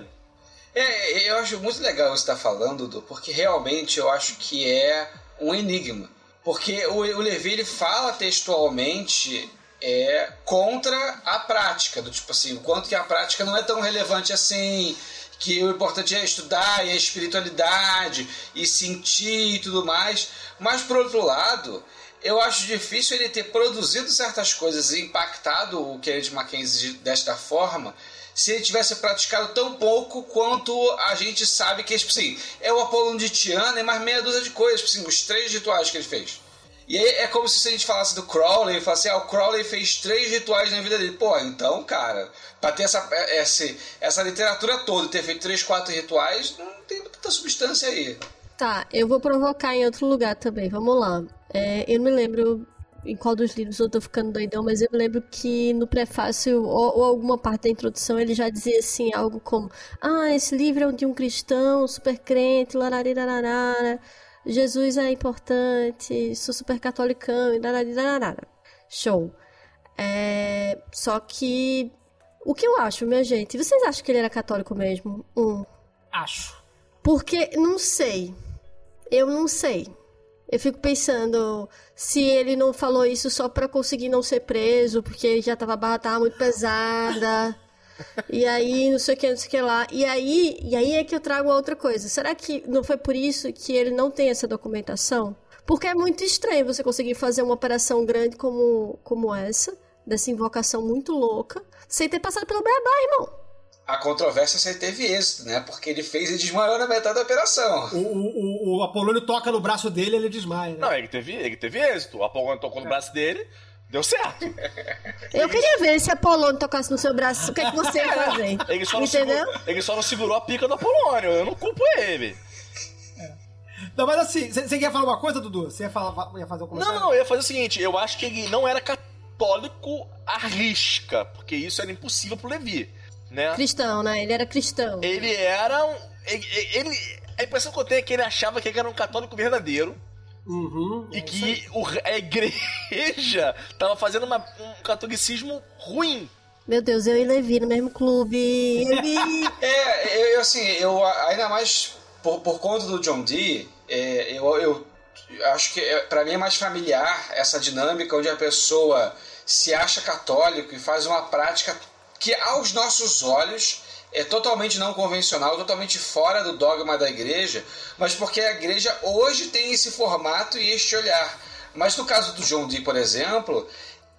É, eu acho muito legal você estar falando, Dudu, porque realmente eu acho que é um enigma. Porque o, o Levi ele fala textualmente é, contra a prática, do tipo assim, o quanto que a prática não é tão relevante assim, que o importante é estudar e a espiritualidade e sentir e tudo mais. Mas por outro lado, eu acho difícil ele ter produzido certas coisas e impactado o Kenneth Mackenzie de- desta forma se ele tivesse praticado tão pouco quanto a gente sabe que tipo assim, é o Apollo de Tiana e mais meia dúzia de coisas, tipo assim, os três rituais que ele fez. E aí é como se a gente falasse do Crowley e falasse, ah, o Crowley fez três rituais na vida dele. Pô, então, cara, pra ter essa, essa, essa literatura toda ter feito três, quatro rituais, não tem tanta substância aí. Tá, eu vou provocar em outro lugar também. Vamos lá. É, eu não me lembro em qual dos livros eu tô ficando doidão, mas eu me lembro que no prefácio ou, ou alguma parte da introdução ele já dizia assim algo como: Ah, esse livro é de um cristão super crente, lararirarara, Jesus é importante, sou super catolicão, e lararirarara. Show. É, só que. O que eu acho, minha gente? Vocês acham que ele era católico mesmo? Um. Acho. Porque, não sei. Eu não sei. Eu fico pensando se ele não falou isso só pra conseguir não ser preso, porque já tava, a barra tava muito pesada. E aí, não sei o que, não sei o que lá. E aí, e aí é que eu trago outra coisa. Será que não foi por isso que ele não tem essa documentação? Porque é muito estranho você conseguir fazer uma operação grande como, como essa, dessa invocação muito louca, sem ter passado pelo beabá, irmão. A controvérsia se teve êxito, né? Porque ele fez e desmaiou na metade da operação. O, o, o, o Apolônio toca no braço dele e ele desmaia, né? Não, ele teve, ele teve êxito. O Apolônio tocou no braço dele, deu certo. Eu queria ver se Apolônio tocasse no seu braço, o que, é que você ia fazer? Ele só, não Entendeu? segurou, ele só não segurou a pica do Apolônio. Eu não culpo ele. Não, mas assim, você quer falar uma coisa, Dudu? Você ia, falar, ia fazer um Não, comentário? não, eu ia fazer o seguinte: eu acho que ele não era católico à risca, porque isso era impossível pro Levi, né? Cristão, né? Ele era cristão. Ele era um. Ele, ele- a impressão que eu tenho é que ele achava que ele era um católico verdadeiro Uhum, e é que o- a igreja tava fazendo uma- um catolicismo ruim. Meu Deus, eu e Levi no mesmo clube. É, eu, eu, assim, eu ainda mais por, por conta do John Dee, é, eu, eu acho que é, para mim é mais familiar essa dinâmica onde a pessoa se acha católico e faz uma prática que aos nossos olhos é totalmente não convencional, totalmente fora do dogma da igreja, mas porque a igreja hoje tem esse formato e este olhar. Mas no caso do John Dee, por exemplo,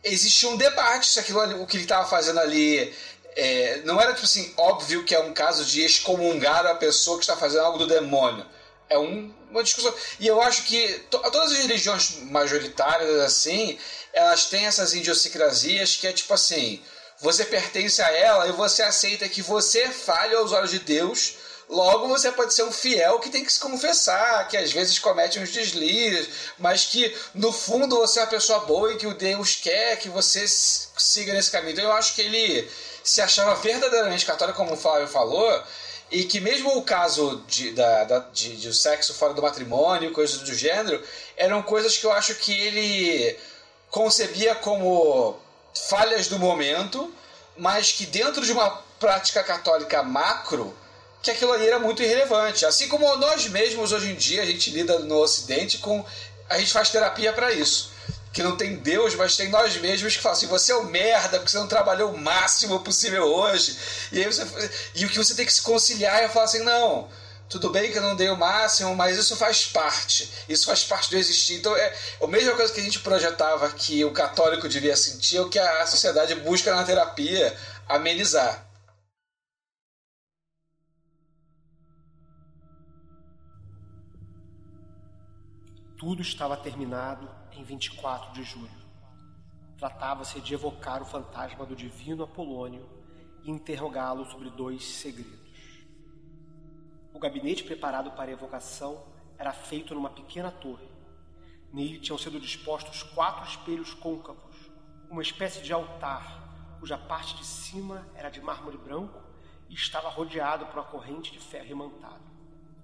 existia um debate se aquilo ali, o que ele estava fazendo ali é, não era tipo assim óbvio que é um caso de excomungar a pessoa que está fazendo algo do demônio. É um- uma discussão. E eu acho que to- todas as religiões majoritárias, assim, elas têm essas idiosincrasias que é tipo assim: você pertence a ela e você aceita que você falho aos olhos de Deus, Logo, você pode ser um fiel que tem que se confessar, que às vezes comete uns deslizes, mas que no fundo você é uma pessoa boa e que o Deus quer que você siga nesse caminho. Então eu acho que ele se achava verdadeiramente católico, como o Flávio falou, e que mesmo o caso de, da, da, de, de sexo fora do matrimônio, coisas do gênero, eram coisas que eu acho que ele concebia como falhas do momento, mas que dentro de uma prática católica macro, que aquilo ali era muito irrelevante. Assim como nós mesmos hoje em dia a gente lida no Ocidente com a gente faz terapia para isso que não tem Deus, mas tem nós mesmos que falam assim: você é um merda porque você não trabalhou o máximo possível hoje. E, aí você, e o que você tem que se conciliar é falar assim: não, tudo bem que eu não dei o máximo, mas isso faz parte. Isso faz parte do existir. Então é a mesma coisa que a gente projetava que o católico devia sentir, é o que a sociedade busca na terapia amenizar. Tudo estava terminado em 24 de julho. Tratava-se de evocar o fantasma do divino Apolônio e interrogá-lo sobre dois segredos. O gabinete preparado para a evocação era feito numa pequena torre. Nele tinham sido dispostos quatro espelhos côncavos, uma espécie de altar, cuja parte de cima era de mármore branco e estava rodeado por uma corrente de ferro imantado.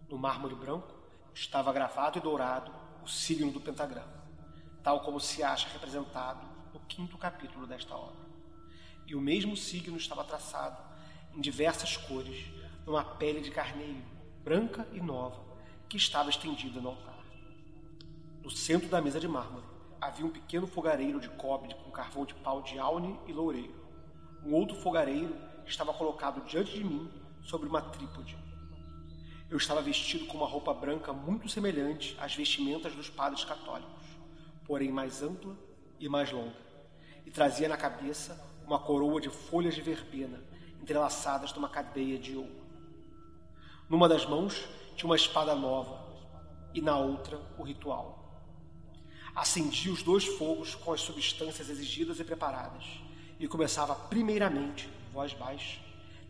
No mármore branco estava gravado e dourado o signo do pentagrama tal como se acha representado no quinto capítulo desta obra. E o mesmo signo estava traçado em diversas cores numa pele de carneiro, branca e nova, que estava estendida no altar. No centro da mesa de mármore havia um pequeno fogareiro de cobre com carvão de pau de aune e loureiro. Um outro fogareiro estava colocado diante de mim sobre uma trípode. Eu estava vestido com uma roupa branca muito semelhante às vestimentas dos padres católicos porém mais ampla e mais longa, e trazia na cabeça uma coroa de folhas de verbena entrelaçadas numa cadeia de ouro. Numa das mãos tinha uma espada nova e na outra o ritual. Acendi os dois fogos com as substâncias exigidas e preparadas e começava primeiramente, voz baixa,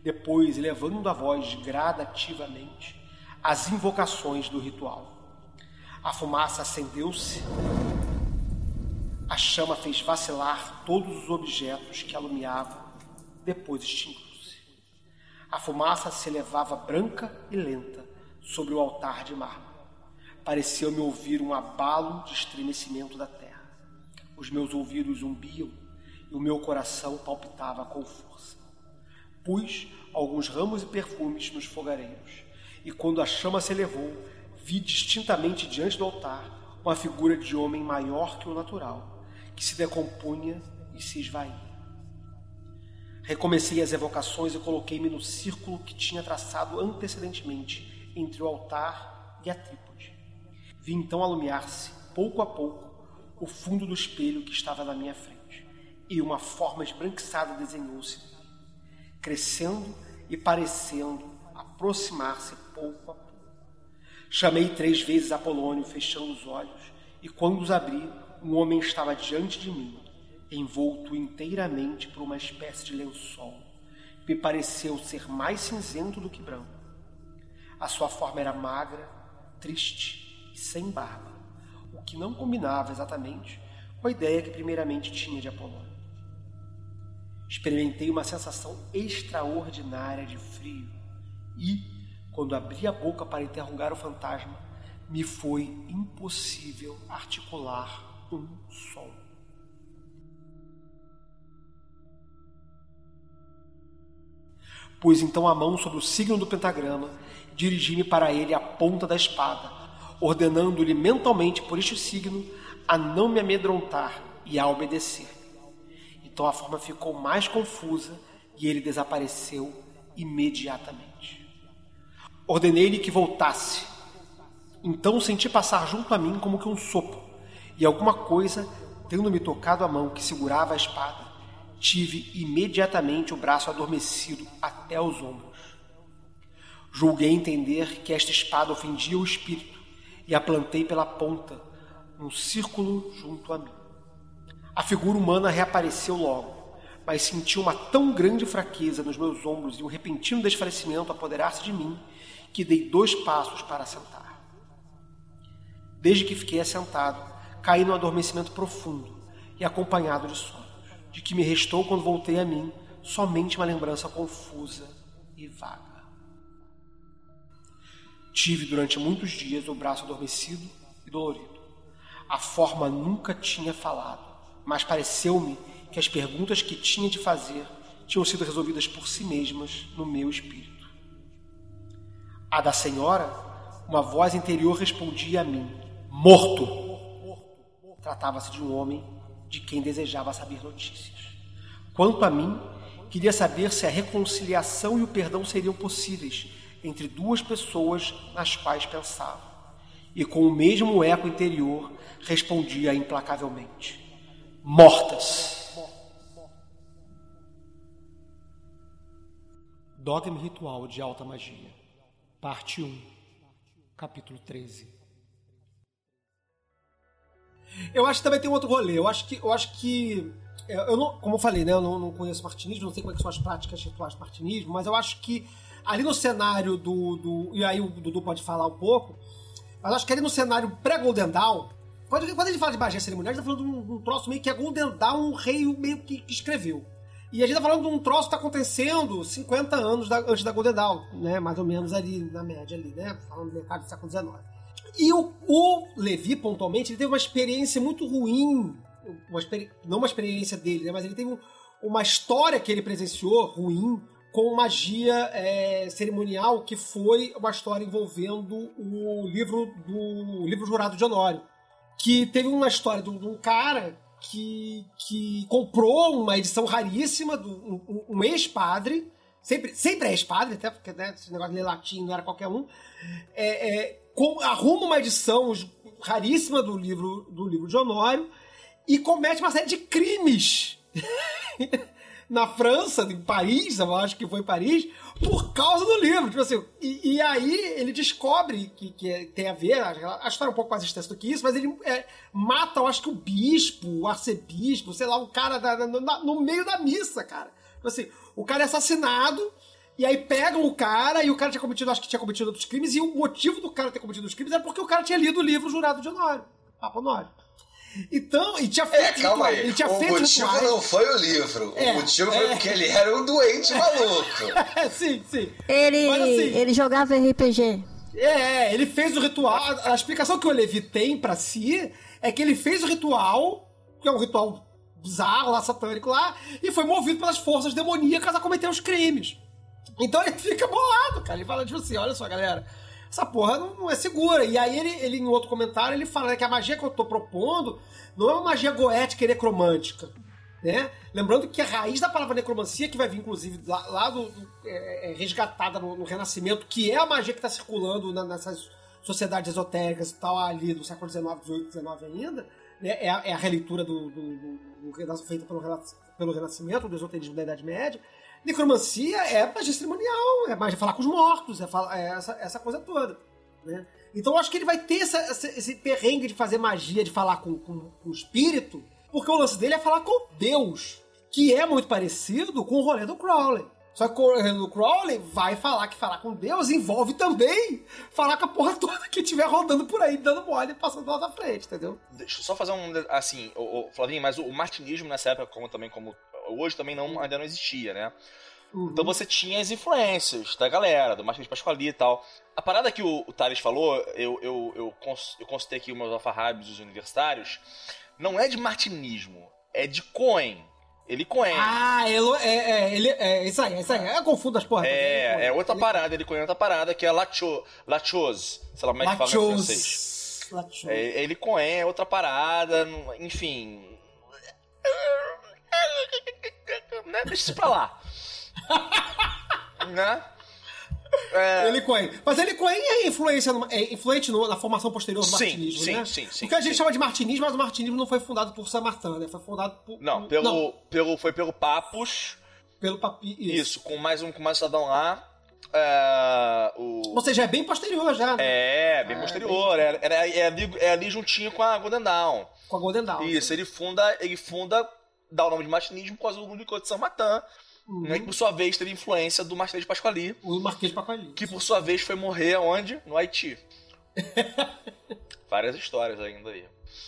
depois elevando a voz gradativamente, as invocações do ritual. A fumaça acendeu-se a chama fez vacilar todos os objetos que alumiavam, depois extinguiu-se. A fumaça se elevava branca e lenta sobre o altar de mármore. Pareceu-me ouvir um abalo de estremecimento da terra. Os meus ouvidos zumbiam e o meu coração palpitava com força. Pus alguns ramos e perfumes nos fogareiros, e quando a chama se elevou, vi distintamente diante do altar uma figura de homem maior que o natural que se decompunha e se esvaía. Recomecei as evocações e coloquei-me no círculo que tinha traçado antecedentemente entre o altar e a trípode. Vi então alumiar-se, pouco a pouco, o fundo do espelho que estava na minha frente, e uma forma esbranquiçada desenhou-se, crescendo e parecendo aproximar-se pouco a pouco. Chamei três vezes Apolônio, fechando os olhos, e quando os abri, um homem estava diante de mim, envolto inteiramente por uma espécie de lençol. Me pareceu ser mais cinzento do que branco. A sua forma era magra, triste e sem barba, o que não combinava exatamente com a ideia que primeiramente tinha de Apolônio. Experimentei uma sensação extraordinária de frio e, quando abri a boca para interrogar o fantasma, me foi impossível articular um som. Pus então a mão sobre o signo do pentagrama, dirigi-me para ele a ponta da espada, ordenando-lhe mentalmente por este signo a não me amedrontar e a obedecer. Então a forma ficou mais confusa e ele desapareceu imediatamente. Ordenei-lhe que voltasse. Então senti passar junto a mim como que um sopro e alguma coisa, tendo-me tocado a mão que segurava a espada, tive imediatamente o braço adormecido até os ombros. Julguei entender que esta espada ofendia o espírito e a plantei pela ponta, num círculo junto a mim. A figura humana reapareceu logo, mas senti uma tão grande fraqueza nos meus ombros e um repentino desfalecimento apoderar-se de mim que dei dois passos para sentar. Desde que fiquei assentado, caí num adormecimento profundo e acompanhado de sonos, de que me restou quando voltei a mim somente uma lembrança confusa e vaga. Tive durante muitos dias o braço adormecido e dolorido. A forma nunca tinha falado, mas pareceu-me que as perguntas que tinha de fazer tinham sido resolvidas por si mesmas no meu espírito. A da senhora, uma voz interior respondia a mim: Morto! Tratava-se de um homem de quem desejava saber notícias. Quanto a mim, queria saber se a reconciliação e o perdão seriam possíveis entre duas pessoas nas quais pensava. E com o mesmo eco interior respondia implacavelmente: Mortas! Dogma Ritual de Alta Magia, Parte 1, Capítulo 13. Eu acho que também tem um outro rolê. Eu acho que. Eu acho que eu não, como eu falei, né? Eu não, não conheço martinismo, não sei como é são as práticas rituais do martinismo, mas eu acho que ali no cenário do, do. E aí o Dudu pode falar um pouco. Mas acho que ali no cenário pré-Golden Dawn. Quando, quando ele fala de magia cerimonial, ele tá falando de um, um troço meio que é Golden Dawn, um rei meio que, que escreveu. E a gente tá falando de um troço que tá acontecendo 50 anos da, antes da Golden Dawn, né? Mais ou menos ali, na média ali, né? Falando do mercado do século XIX. E o, o Levi, pontualmente, ele teve uma experiência muito ruim. Uma não uma experiência dele, né? Mas ele teve uma história que ele presenciou ruim com magia é, cerimonial, que foi uma história envolvendo o livro do livro jurado de Honório. Que teve uma história de um cara que, que comprou uma edição raríssima, do, um, um ex-padre, sempre, sempre é ex-padre, até porque né, esse negócio de latim não era qualquer um, é, é, com, arruma uma edição raríssima do livro, do livro de Honório e comete uma série de crimes na França, em Paris, eu acho que foi em Paris, por causa do livro. Tipo assim, e, e aí ele descobre que, que é, tem a ver, a, história é um pouco mais extensa do que isso, mas ele é, mata, eu acho que o bispo, o arcebispo, sei lá, o cara da, no meio da missa, cara. Tipo assim, o cara é assassinado. E aí pegam o cara, e o cara tinha cometido, acho que tinha cometido outros crimes, e o motivo do cara ter cometido os crimes era porque o cara tinha lido o livro Jurado de Honório, Papo Honório. Então, e tinha feito. É, calma aí. Ele tinha o feito motivo rituais. não foi o livro. É, o motivo é. foi porque ele era um doente maluco. é, sim, sim. Ele, Mas, assim, ele jogava RPG. É, ele fez o ritual. A explicação que o Levi tem para si é que ele fez o ritual, que é um ritual bizarro lá, satânico lá, e foi movido pelas forças demoníacas a cometer os crimes. Então ele fica bolado, cara. Ele fala, tipo assim: olha só, galera essa porra não, não, é segura. E aí ele, ele, em outro comentário, ele fala né, que a magia que eu tô propondo não é uma magia goética e necromântica. Né? Lembrando que a raiz da palavra necromancia, que vai vir, inclusive, lá, lá do, do é, é, resgatada no, no, Renascimento, que é a magia que está circulando na, nessas sociedades esotéricas e tal, ali do século XIX, XVIII, XIX ainda, né? é, a, é, a, releitura do, do, do feita pelo, pelo Renascimento, do esoterismo da Idade Média. Necromancia é magia cerimonial, é magia falar com os mortos, é, falar, é essa, essa coisa toda. Né? Então eu acho que ele vai ter essa, essa, esse perrengue de fazer magia, de falar com, com, com, o espírito, porque o lance dele é falar com Deus, que é muito parecido com o rolê do Crowley. Só que o rolê do Crowley vai falar que falar com Deus envolve também falar com a porra toda que estiver rodando por aí, dando mole e passando lá na frente, entendeu? Deixa eu só fazer um. Assim, o, o Flavinho, mas o, o martinismo nessa época, como também como hoje também não, ainda não existia, né? Uhum. Então você tinha as influências da galera, do Martins Pasquali e tal. A parada que o, o Thales falou, eu, eu, eu, cons, eu consultei aqui os meus alfarrábios os universitários, não é de martinismo, é de Cohen. Ele Cohen. Ah, ele, é, é, ele, é isso aí, é isso aí. Eu confundo as porras. É, é outra ele... parada, ele Cohen é outra parada, que é Lacho, Lachose. Sei lá como é que fala em francês. É, ele Cohen é outra parada, enfim né? Deixa isso pra lá. né? É... Ele Cohen. Mas ele Cohen é, influência, é influente na formação posterior do sim, martinismo, sim, né? Sim, sim, Porque a gente sim. chama de martinismo, mas o martinismo não foi fundado por Samartin, né? Foi fundado por... Não, pelo, não. pelo foi pelo Papus. Pelo Papi... Isso. isso, com mais um, com mais um cidadão lá. É, o... Ou seja, é bem posterior já, né? É, bem é, posterior. Bem... É, é, é, ali, é ali juntinho com a Golden Dawn. Com a Golden Dawn. Isso, ele funda, ele funda dá o nome de martinismo por causa do Nicô de São Matan, né, que por sua vez teve influência do Marquês de Pasquali, O Marquês de Pacoalhinho. que por sua vez foi morrer onde? No Haiti. Várias histórias ainda aí.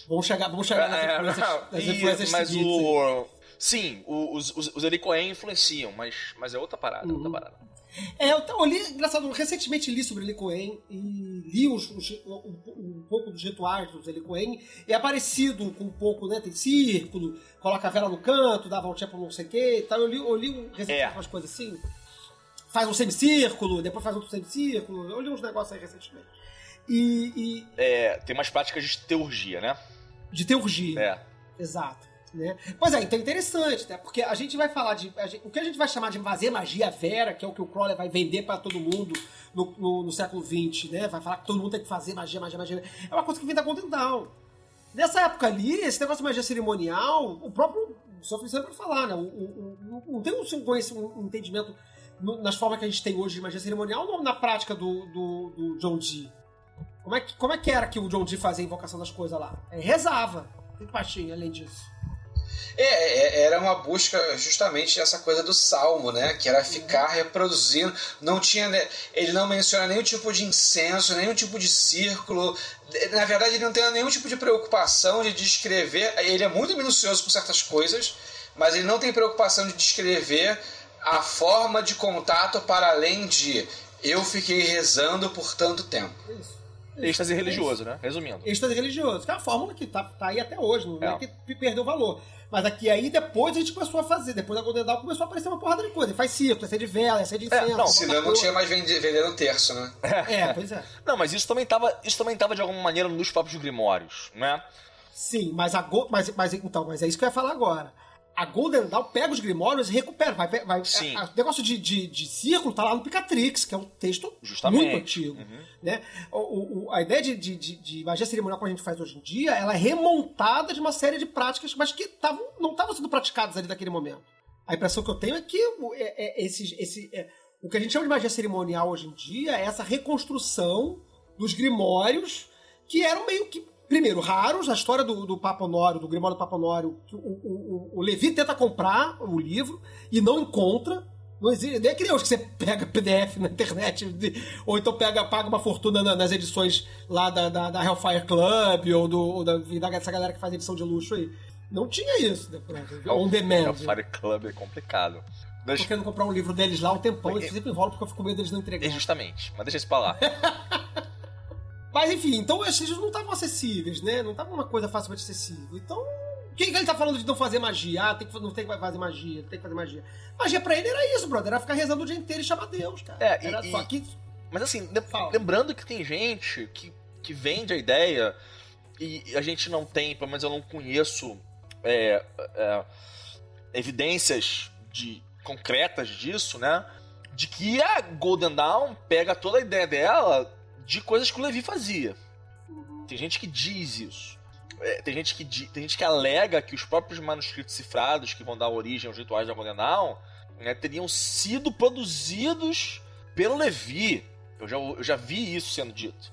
Vamos chegar, vamos chegar nas É, influências, nas e- influências mas seguintes aí. o. Sim, o- os, os, os Eli Cohen influenciam, mas, mas é outra parada, Uhum. outra parada. É, eu, eu li, engraçado, recentemente li sobre Eli Cohen e li os, os- um, um pouco dos rituais dos Eli Cohen. E é parecido com um pouco, né? Tem círculo, coloca a vela no canto, dá voltinha pra não sei o que e tal. Eu li, eu li recentemente É. umas coisas assim. Faz um semicírculo, depois faz outro semicírculo. Eu li uns negócios aí recentemente. E, e É, tem umas práticas de teurgia, né? de teurgia. É. Exato. Né? Pois é, então é interessante, né? Porque a gente vai falar de. gente- o que a gente vai chamar de fazer magia vera, que é o que o Crowley vai vender pra todo mundo no, no- no século XX, né? Vai falar que todo mundo tem que fazer magia, magia, magia. É uma coisa que vem da Golden Dawn. Nessa época ali, esse negócio de magia cerimonial, o próprio Sofia sempre falar, né? Não tem um, conhecimento, um entendimento no- nas formas que a gente tem hoje de magia cerimonial ou na prática do, do, do John Dee. Como é, que, como é que era que o John Dee fazia a invocação das coisas lá? É, rezava. O que mais tinha além disso? É, é, era uma busca justamente essa coisa do salmo, né? Que era ficar reproduzindo. Não tinha. né, Ele não menciona nenhum tipo de incenso, nenhum tipo de círculo. Na verdade, ele não tem nenhum tipo de preocupação de descrever. Ele é muito minucioso com certas coisas, mas ele não tem preocupação de descrever a forma de contato para além de eu fiquei rezando por tanto tempo. Isso. Êxtase religioso, né? Resumindo. Êxtase religioso, que é uma fórmula que tá, tá aí até hoje, não é, É. que perdeu valor. Mas aqui aí depois a gente começou a fazer, depois da Golden Dawn começou a aparecer uma porrada de coisa. Faz círculo, é de vela, é de incenso. não, bota Senão não tinha mais vende- vendendo terço, né? É, pois é. Não, mas isso também tava, isso também tava de alguma maneira nos próprios grimórios, né? Sim, mas a Go... mas, mas então, mas é isso que eu ia falar agora. A Golden Dawn pega os grimórios e recupera. Vai, vai, Sim. O negócio de, de, de círculo tá lá no Picatrix, que é um texto Justamente. muito antigo. Uhum. Né? O, o- a ideia de, de, de, de magia cerimonial que a gente faz hoje em dia, ela é remontada de uma série de práticas, mas que tavam, não estavam sendo praticadas ali naquele momento. A impressão que eu tenho é que é, é, esses- esse, é, o que a gente chama de magia cerimonial hoje em dia é essa reconstrução dos grimórios que eram meio que, primeiro, raros. A história do, do Papa Honório, do Grimório Honório, que o, o, o- Levi tenta comprar o livro e não encontra. Não existe, nem é que nem hoje que você pega PDF na internet, ou então pega, paga uma fortuna na- nas edições lá da, da, da Hellfire Club, ou, do, ou da, dessa galera que faz edição de luxo aí. Não tinha isso, né? On É demand. o Fire Club é complicado. Deixa- Tô querendo comprar um livro deles lá um tempão, eles sempre enrolam porque eu fico com medo deles não É entregarem. justamente, mas deixa isso pra lá. Mas enfim, então esses livros não estavam acessíveis, né? Não tava uma coisa facilmente acessível. Então, o que, que ele tá falando de não fazer magia? Ah, tem que, não tem que fazer magia, tem que fazer magia. Magia pra ele era isso, brother. Era ficar rezando o dia inteiro e chamar Deus, cara. É, e- era e- só que. Mas assim, Fala. lembrando que tem gente que, que vende a ideia e a gente não tem, pelo menos eu não conheço é, é, evidências de, concretas disso, né? De que a Golden Dawn pega toda a ideia dela de coisas que o Levi fazia. Tem gente que diz isso. É, tem, gente que, tem gente que alega que os próprios manuscritos cifrados que vão dar origem aos rituais da Golden Dawn né, teriam sido produzidos pelo Levi. Eu já, eu já vi isso sendo dito.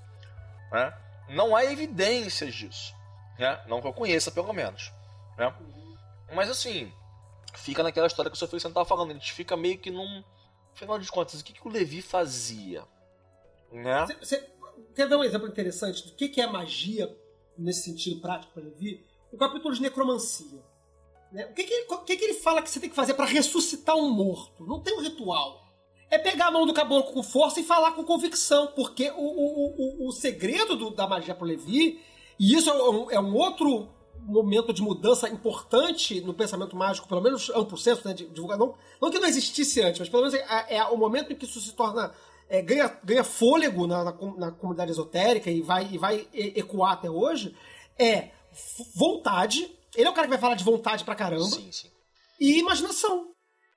né? Não há evidências disso. Né? Não que eu conheça, pelo menos. Né? Mas assim, fica naquela história que o Sofia estava falando. A gente fica meio que num. Afinal de contas, o que, que o Levi fazia? Né? Você, você quer dar um exemplo interessante do que, que é magia nesse sentido prático para Levi? O capítulo de necromancia. Né? O, que, que, ele, o que, que ele fala que você tem que fazer para ressuscitar um morto? Não tem um ritual. É pegar a mão do caboclo com força e falar com convicção, porque o, o, o, o segredo do- da magia para Levi, e isso é um, é um outro momento de mudança importante no pensamento mágico, pelo menos um processo né, de divulgação. Não, não que não existisse antes, mas pelo menos é, é o momento em que isso se torna. É, ganha, ganha fôlego na, na, na comunidade esotérica e vai, e vai ecoar até hoje. É vontade. Ele é o cara que vai falar de vontade pra caramba Sim, sim. e imaginação.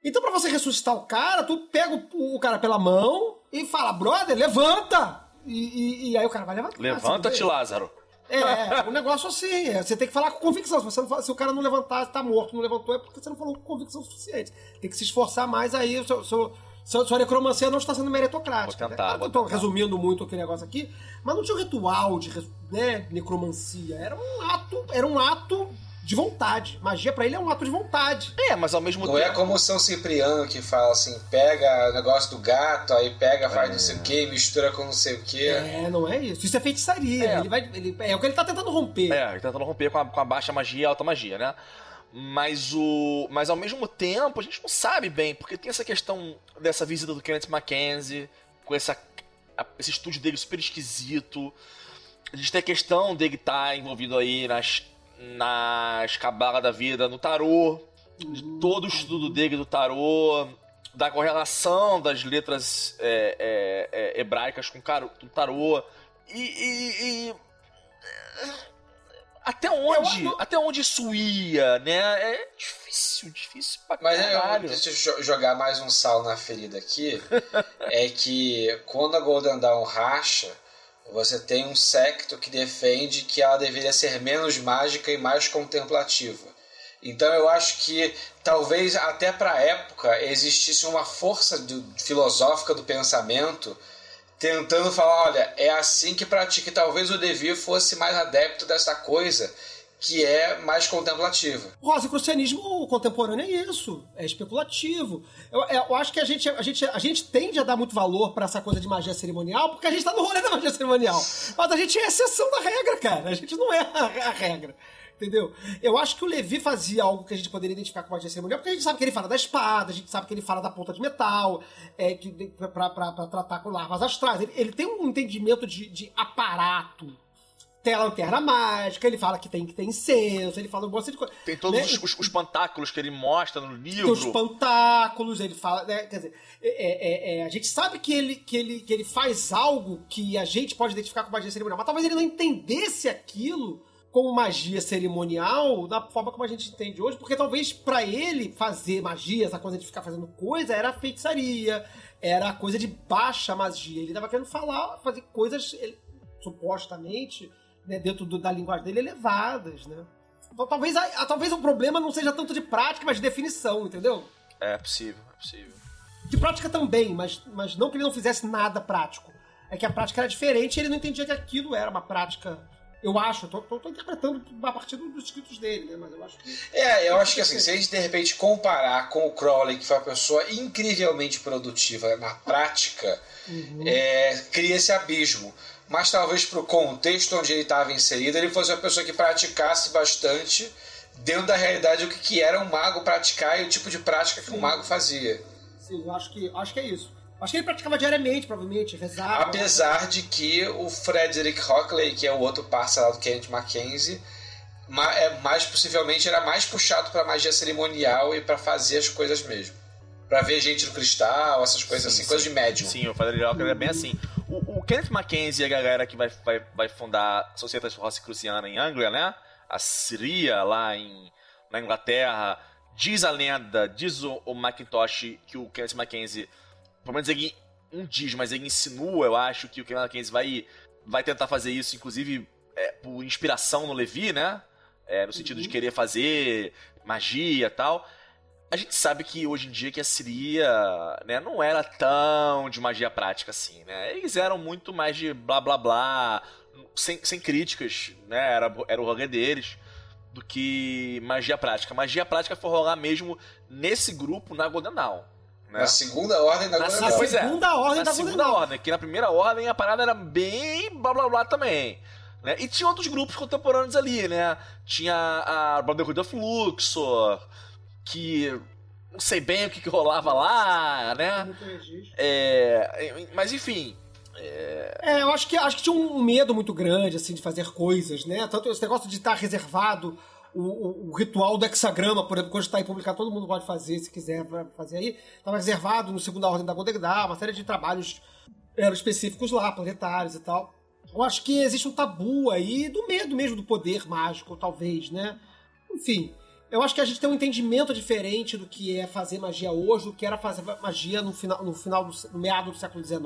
Então, pra você ressuscitar o cara, tu pega o, o cara pela mão e fala, brother, levanta! E, e- e aí o cara vai levantar. Levanta-te? Lázaro. É, um negócio assim. é, Você tem que falar com convicção. Se, fala- se o cara não levantar, tá morto, não levantou, é porque você não falou com convicção suficiente. Tem que se esforçar mais aí. Seu, seu- sua necromancia não está sendo meritocrática. Vou tentar, né? vou Eu tô tentar. resumindo muito aquele negócio aqui, mas não tinha um ritual de né, necromancia. Era um ato, era um ato de vontade. Magia para ele é um ato de vontade. É, mas ao mesmo Não tempo. é como o São Cipriano que fala assim, pega o negócio do gato, aí pega, faz não sei o que, mistura com não sei o que. É, não é isso. Isso é feitiçaria. É. Ele vai, ele, é o que ele tá tentando romper. É, ele tá tentando romper com a, com a baixa magia e a alta magia, né? Mas o. Mas ao mesmo tempo, a gente não sabe bem, porque tem essa questão dessa visita do Kenneth Mackenzie, com essa, esse estúdio dele super esquisito. A gente tem a questão dele estar envolvido aí nas, nas cabalas da vida, no tarô, de todo o estudo dele do tarô, da correlação das letras é, é, é, hebraicas com com tarô. E. e- e- até onde? Eu- Até onde isso ia, né? É difícil, difícil pra Mas é, caralho. deixa eu jo- jogar mais um sal na ferida aqui. é que quando a Golden Dawn racha, você tem um secto que defende que ela deveria ser menos mágica e mais contemplativa. Então eu acho que talvez até para a época existisse uma força do- filosófica do pensamento tentando falar, olha, é assim que pratica. Talvez o Devi fosse mais adepto dessa coisa que é mais contemplativa. O rosicrucianismo contemporâneo é isso, é especulativo. Eu, é, eu acho que a gente, a, gente, a gente tende a dar muito valor pra essa coisa de magia cerimonial, porque a gente tá no rolê da magia cerimonial. Mas a gente é exceção da regra, cara. A gente não é a regra. Entendeu? Eu acho que o Levi fazia algo que a gente poderia identificar com magia cerimonial, porque a gente sabe que ele fala da espada, a gente sabe que ele fala da ponta de metal, é, que, pra, pra, pra tratar com larvas astrais. Ele, ele tem um entendimento de, de aparato tem a lanterna mágica, ele fala que tem que ter incenso, ele fala um monte de coisa. Tem todos né? os, os, os pantáculos que ele mostra no Tem livro. os pantáculos, ele fala, né? Quer dizer, é, é, é, a gente sabe que ele, que, ele, que ele faz algo que a gente pode identificar com magia cerimonial, mas talvez ele não entendesse aquilo como magia cerimonial da forma como a gente entende hoje, porque talvez pra ele fazer magia, essa coisa de ficar fazendo coisa, era feitiçaria, era coisa de baixa magia. Ele tava querendo falar, fazer coisas, ele- supostamente, né, dentro do- da linguagem dele, elevadas, né? Então, talvez, a- a- talvez o problema não seja tanto de prática, mas de definição, entendeu? É possível, é possível. De prática também, mas, mas não que ele não fizesse nada prático. É que a prática era diferente e ele não entendia que aquilo era uma prática. Eu acho, eu tô, tô- tô interpretando a partir dos escritos dele, né? Mas eu acho que. É, eu acho que assim, se a gente de repente comparar com o Crowley, que foi uma pessoa incrivelmente produtiva na prática, é, cria esse abismo. Mas talvez para o contexto onde ele estava inserido, ele fosse uma pessoa que praticasse bastante dentro da realidade o que, que era um mago praticar e o tipo de prática que um mago fazia. Sim, eu acho que, acho que é isso. Acho que ele praticava diariamente, provavelmente, rezava. Apesar de que o Frederick Hockley, que é o outro parceiro lá do Kenneth Mackenzie, ma- é, mais possivelmente era mais puxado para magia cerimonial e para fazer as coisas mesmo. Para ver gente no cristal, essas coisas Sim, assim, coisas de médium. Sim, o Frederick Walker é bem assim. O, o Kenneth Mackenzie e a galera que vai, vai, vai fundar a Sociedade Rosicruciana em Anglia, né? A Siria, lá em, na Inglaterra. Diz a lenda, diz o, o Macintosh que o Kenneth Mackenzie, pelo menos ele um diz, mas ele insinua, eu acho, que o Kenneth Mackenzie vai, vai tentar fazer isso, inclusive é, por inspiração no Levi, né? É, no sentido de querer fazer magia e tal. A gente sabe que hoje em dia que a Siria né, não era tão de magia prática assim, né? Eles eram muito mais de blá blá blá, sem, sem críticas, né? Era, era o rolê deles, do que magia prática. Magia prática foi rolar mesmo nesse grupo na Golden Dawn. Né? Na segunda ordem da Na Dawn. Pois é. segunda ordem Na da segunda Golden Dawn. ordem, que na primeira ordem a parada era bem blá blá blá também. Né? E tinha outros grupos contemporâneos ali, né? Tinha a Brotherhood of Luxor, que não sei bem o que, que rolava lá, né? É, mas enfim, É, eu acho que, acho que tinha um medo muito grande, assim, de fazer coisas, né? Tanto esse negócio de estar reservado, o, o- o ritual do hexagrama, por exemplo, quando está aí publicado, todo mundo pode fazer, se quiser fazer aí. Estava reservado no Segunda Ordem da Golden Dawn, uma série de trabalhos eram específicos lá, planetários e tal. Eu acho que existe um tabu aí do medo mesmo do poder mágico, talvez, né? Enfim, eu acho que a gente tem um entendimento diferente do que é fazer magia hoje, do que era fazer magia no final, no final do, no meado do século XIX,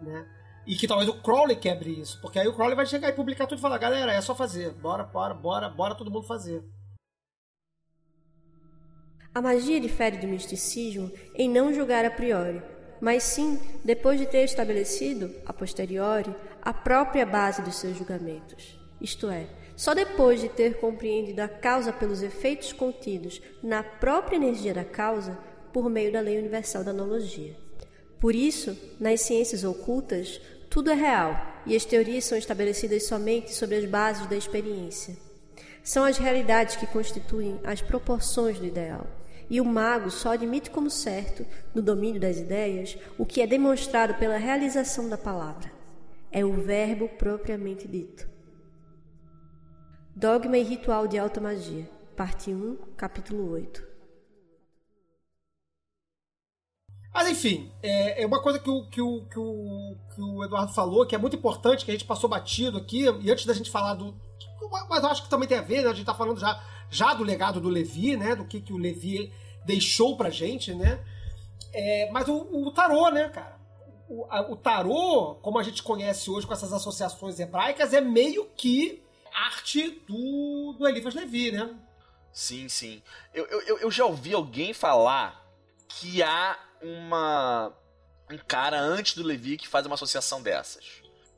né? E que talvez o Crowley quebre isso, porque aí o Crowley vai chegar e publicar tudo e falar, galera, é só fazer, bora, bora, bora, bora todo mundo fazer. A magia difere do misticismo em não julgar a priori, mas sim depois de ter estabelecido, a posteriori, a própria base dos seus julgamentos. Isto é, Só depois de ter compreendido a causa pelos efeitos contidos na própria energia da causa, por meio da lei universal da analogia. Por isso, nas ciências ocultas, tudo é real e as teorias são estabelecidas somente sobre as bases da experiência. São as realidades que constituem as proporções do ideal. E o mago só admite como certo, no domínio das ideias, o que é demonstrado pela realização da palavra. É o verbo propriamente dito. Dogma e Ritual de Alta Magia, parte 1, capítulo 8. Mas enfim, é, é uma coisa que o, que, o, que, o, que o Eduardo falou, que é muito importante, que a gente passou batido aqui, e antes da gente falar do. Mas eu acho que também tem a ver, né? A gente tá falando já, já do legado do Levi, né? Do que, que o Levi deixou pra gente, né? É, mas o, o tarô, né, cara? O, a, o tarô, como a gente conhece hoje com essas associações hebraicas, é meio que arte do, do Eliphas Levi, né? Sim, sim. Eu, eu, eu já ouvi alguém falar que há uma um cara antes do Levi que faz uma associação dessas.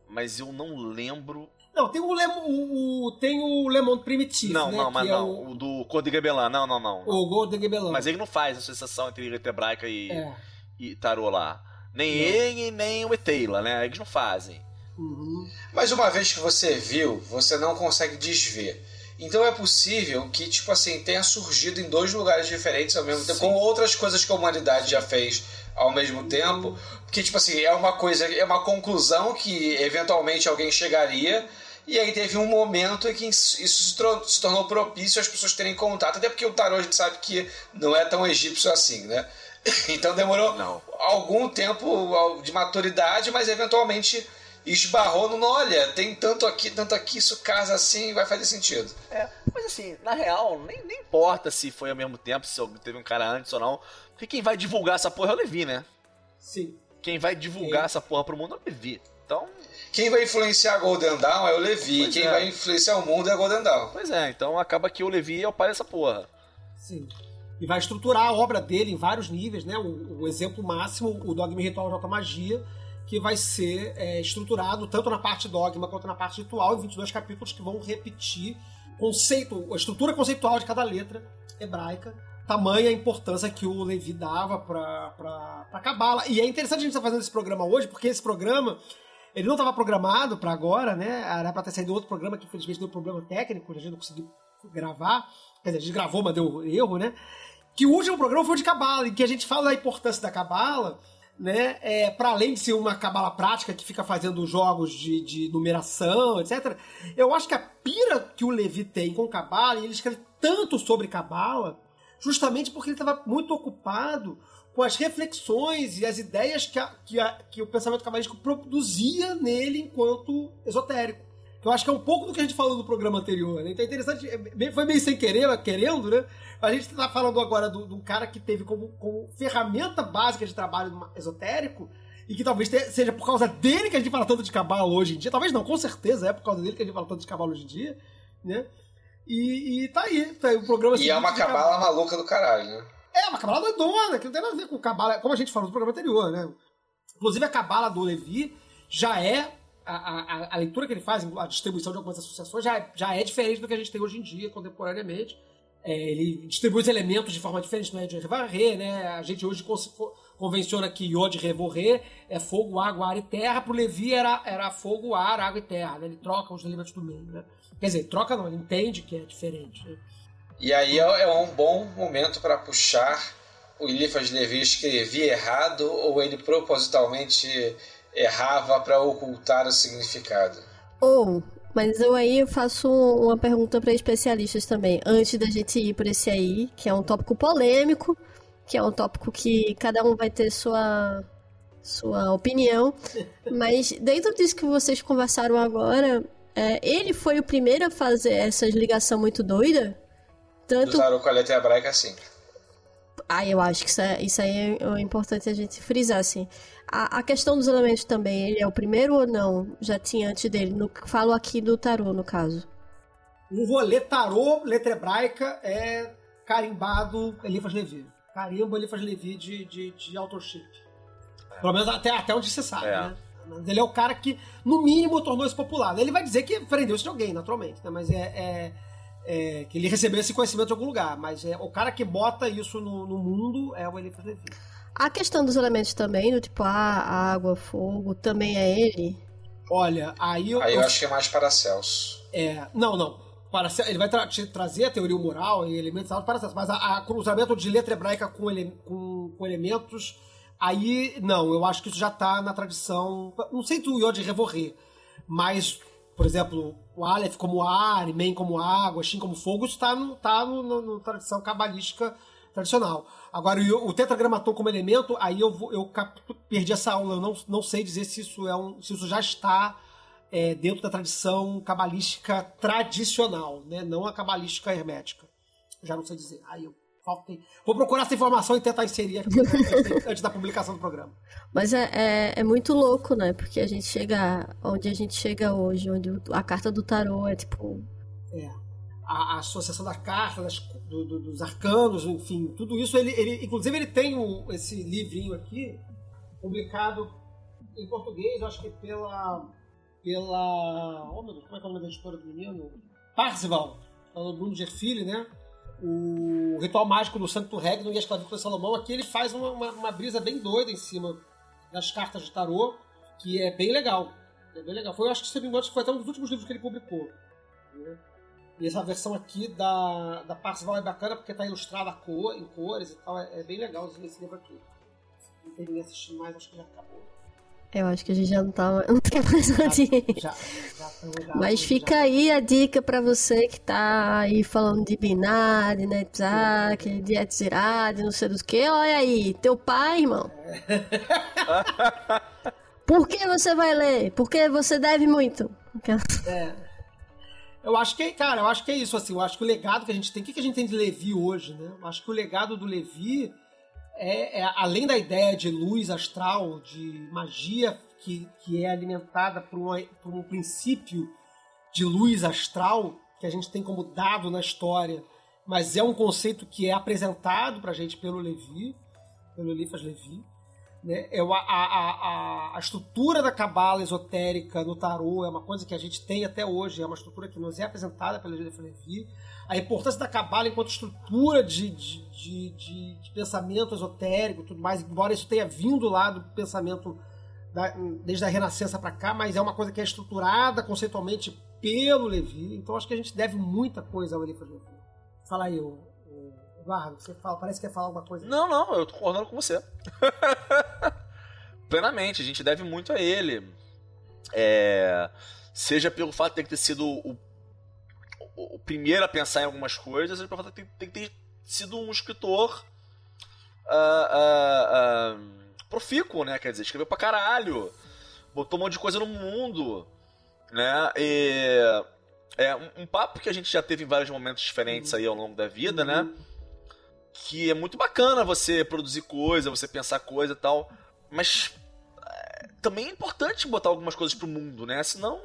Mas eu não lembro. Não, tem o, Lem, o, o tem o Lemon Primitive, Não, né, não, mas é não. o, o, do Cor de Gabelan. Não, não, não. o Gold de Gebelão. Mas ele não faz associação entre letra hebraica e, É. e tarô lá. Nem Não. ele, nem o Eteila, né? Eles não fazem. Uhum. Mas uma vez que você viu, você não consegue desver. Então é possível que, tipo assim, tenha surgido em dois lugares diferentes ao mesmo tempo, Sim. com outras coisas que a humanidade já fez ao mesmo tempo. Porque, tipo assim, é uma coisa, é uma conclusão que eventualmente alguém chegaria. E aí teve um momento em que isso se tornou propício às pessoas terem contato. Até porque o tarô a gente sabe que não é tão egípcio assim, né? Então demorou Não. algum tempo de maturidade, mas eventualmente esbarrou no olha, tem tanto aqui, tanto aqui, isso casa assim, vai fazer sentido. É, mas assim, na real, nem, nem importa se foi ao mesmo tempo, se teve um cara antes ou não. Porque quem vai divulgar essa porra é o Levi, né? Sim. Quem vai divulgar Sim. essa porra pro mundo é o Levi. Então, Quem vai influenciar a Golden Dawn é o Levi, Pois quem é. vai influenciar o mundo é a Golden Dawn. pois é, então acaba que o Levi é o pai dessa porra. Sim. E vai estruturar a obra dele em vários níveis, né? O, o exemplo máximo, o Dogma Ritual Alta Magia, que vai ser é, estruturado tanto na parte dogma quanto na parte ritual, em 22 capítulos que vão repetir conceito, a estrutura conceitual de cada letra hebraica, tamanha a importância que o Levi dava para para Cabala. E é interessante a gente estar fazendo esse programa hoje, porque esse programa ele não estava programado para agora, né? Era para ter saído outro programa que infelizmente deu problema técnico, a gente não conseguiu gravar. Quer dizer, a gente gravou, mas deu erro, né? Que o último programa foi de Cabala, em que a gente fala da importância da Cabala, né? É, para além de ser uma Cabala prática que fica fazendo jogos de, de numeração, etc. Eu acho que a pira que o Levi tem com Cabala, e ele escreve tanto sobre Cabala, justamente porque ele estava muito ocupado com as reflexões e as ideias que, a- que, a- que o pensamento cabalístico produzia nele enquanto esotérico. Que Eu acho que é um pouco do que a gente falou no programa anterior, né? Então é interessante, é foi meio sem querer, querendo, né? A gente está falando agora de um cara que teve como, como ferramenta básica de trabalho esotérico e que talvez seja por causa dele que a gente fala tanto de cabala hoje em dia. Talvez não, com certeza é por causa dele que a gente fala tanto de cabala hoje em dia, né? E, e tá aí, tá aí o programa E é uma cabala maluca do caralho, né? é, uma cabala doidona, que não tem nada a ver com cabala, como a gente falou no programa anterior, né? Inclusive a cabala do Levi já é. A, a, a leitura que ele faz, a distribuição de algumas associações, já, é- já é diferente do que a gente tem hoje em dia, contemporaneamente. É, ele distribui os elementos de forma diferente, não é de varrer, né? A gente hoje con- co- convenciona que Yod revorrer é fogo, água, ar e terra. Pro Levi era, era fogo, ar, água e terra. né? Ele troca os elementos do meio, né? Quer dizer, troca não, ele entende que é diferente. né? E aí é é um bom momento para puxar o Eliphas Levi escrevia errado ou ele propositalmente errava para ocultar o significado. Ou, mas eu aí faço uma pergunta para especialistas também, antes da gente ir por esse aí, que é um tópico polêmico, que é um tópico que cada um vai ter sua sua opinião, mas dentro disso que vocês conversaram agora, é, ele foi o primeiro a fazer essa ligação muito doida, tanto Usaram com a letra hebraica assim. Ah, eu acho que isso, é, isso aí é, é importante a gente frisar, assim. A, a questão dos elementos também, ele é o primeiro ou não? Já tinha antes dele? No, falo aqui do tarô, no caso. O rolê tarô, letra hebraica, é carimbado Elifas Levi. Carimbo Elifas Levi de, de, de authorship. Pelo menos até, até onde você sabe, É. né? Ele é o cara que, no mínimo, tornou isso popular. Ele vai dizer que aprendeu isso de alguém, naturalmente, né? Mas é, é, é, que ele recebeu esse conhecimento de algum lugar. Mas é o cara que bota isso no, no mundo é o Eliphas Levi. A questão dos elementos também, do tipo ar, água, fogo, também é ele? Olha, aí eu. Aí eu acho que é mais Paracelso. É, não, não. Paracelso, ele vai tra te trazer a teoria moral e elementos para Paracelso, mas a, a cruzamento de letra hebraica com, ele, com, com, elementos, aí não, eu acho que isso já está na tradição. Não sei do Yod Revorrer, mas, por exemplo, o Aleph como ar, e Men como água, Shin como fogo, isso está no, tá no, no, no tradição cabalística tradicional. Agora, o, o tetragramaton como elemento, aí eu, eu perdi essa aula. Eu não, não sei dizer se isso, é um, se isso já está é, dentro da tradição cabalística tradicional, né? não a cabalística hermética. Já não sei dizer. Aí eu Vou procurar essa informação e tentar inserir aqui antes da publicação do programa. Mas é, é, é, muito louco, né? Porque a gente chega onde a gente chega hoje, onde a carta do tarô é tipo. É a, a associação da carta, das, do, do, dos arcanos, enfim, tudo isso. Ele, ele, inclusive, ele tem um, esse livrinho aqui, publicado em português, acho que pela. pela. Oh meu Deus, como é que é o nome da editora do menino? Parzival, pelo Bruno Gerfili, né? O Ritual Mágico do Santo Regno e a Esclavitud de Salomão. Aqui ele faz uma, uma, uma, brisa bem doida em cima das cartas de tarô, que é bem legal. É bem legal. Foi, eu acho que, se não me engano, foi até um dos últimos livros que ele publicou. E essa versão aqui da, da Parzival é bacana porque está ilustrada cor, em cores e tal. É, é bem legal esse livro aqui. Não tem ninguém assistindo mais, acho que já acabou. Eu acho que a gente já não, tá, não tem mais audiência. Já, já, já, Mas fica aí a dica para você que tá aí falando de Binad, né, Tzak, de Etzirad, não sei do que. Olha aí, teu pai, irmão. É. Por que você vai ler? Porque você deve muito. É. Eu acho que, cara, eu acho que é isso, assim. Eu acho que o legado que a gente tem. O que, a gente tem de Levi hoje, né? Eu acho que o legado do Levi é, é além da ideia de luz astral, de magia que, que é alimentada por, uma, por um princípio de luz astral que a gente tem como dado na história, mas é um conceito que é apresentado pra gente pelo Levi, pelo Eliphas Levi. Né? É a, a, a, a estrutura da cabala esotérica no tarô é uma coisa que a gente tem até hoje, é uma estrutura que nos é apresentada pela Jennifer Levi. A importância da cabala enquanto estrutura de, de, de, de, de pensamento esotérico tudo mais, embora isso tenha vindo lá do pensamento da, desde a Renascença para cá, mas é uma coisa que é estruturada conceitualmente pelo Levi. Então acho que a gente deve muita coisa ao Eliphas Levi. Fala aí, o, Eduardo, você fala, parece que quer falar alguma coisa. Não, não, eu tô concordando com você. Plenamente, a gente deve muito a ele. É, seja pelo fato de ter sido o, o, primeiro a pensar em algumas coisas, seja pelo fato de ter, ter sido um escritor uh, uh, uh, profícuo, né? Quer dizer, escreveu pra caralho, botou um monte de coisa no mundo, né? E é um, um papo que a gente já teve em vários momentos diferentes aí ao longo da vida, né? uhum. que é muito bacana você produzir coisa, você pensar coisa e tal, mas é, também é importante botar algumas coisas pro mundo, né? Senão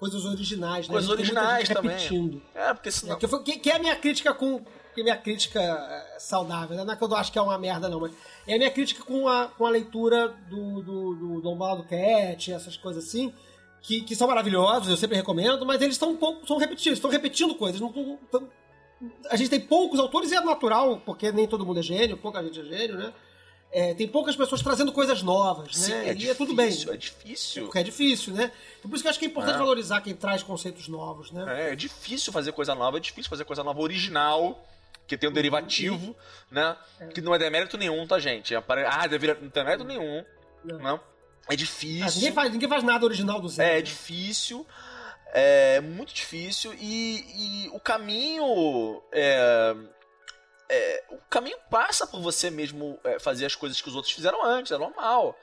coisas originais, né? Coisas originais também. Repetindo. É, porque senão. É, que, que, é a minha crítica com. Que é minha crítica é, saudável, né? não é que eu acho que é uma merda, não, mas é a minha crítica com a, com a leitura do, do, do Dom do Cat, essas coisas assim, que, que são maravilhosos, eu sempre recomendo, mas eles estão um pouco. são repetidos, estão repetindo coisas, não a gente tem poucos autores e é natural, porque nem todo mundo é gênio, pouca gente é gênio, né? É, tem poucas pessoas trazendo coisas novas, Sim, né? É e difícil, é tudo bem. É difícil. Porque é difícil, né? Então, por isso que eu acho que é importante é. valorizar quem traz conceitos novos, né? É, é difícil fazer coisa nova, é difícil fazer coisa nova original, que tem um derivativo, uhum. né? É. Que não é demérito nenhum, tá, gente? É ah, deveria, não tem demérito nenhum. Não. não. É difícil. Ah, ninguém, faz, ninguém faz nada original do zero. É, é difícil. É muito difícil e, e o caminho. É, o caminho passa por você mesmo é, fazer as coisas que os outros fizeram antes, é normal.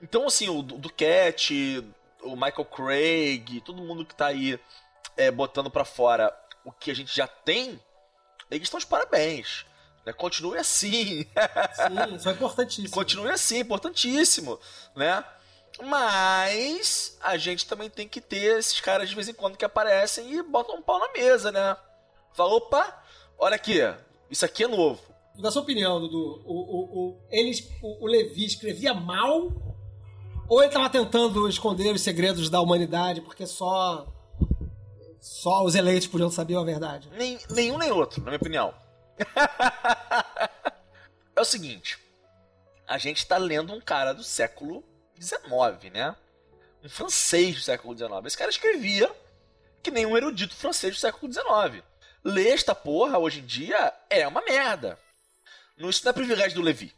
Então, assim, o do Cat, o Michael Craig, todo mundo que tá aí é, botando para fora o que a gente já tem, eles estão de parabéns. Né? Continue assim. Sim, isso é importantíssimo. Continue assim, importantíssimo. Né? Mas a gente também tem que ter esses caras de vez em quando que aparecem e botam um pau na mesa, né? Fala, opa, olha aqui, isso aqui é novo. Na sua opinião, Dudu, o, o, o, eles, o, o Levi escrevia mal Ou ele tava tentando esconder os segredos da humanidade, porque só. Só os eleitos podiam saber a verdade. Nem, nenhum nem outro, na minha opinião. é o seguinte: a gente tá lendo um cara do século XIX, né? Um francês do século XIX. Esse cara escrevia que nem um erudito francês do século XIX. Ler esta porra hoje em dia é uma merda. Não, isso não é privilégio do Levi.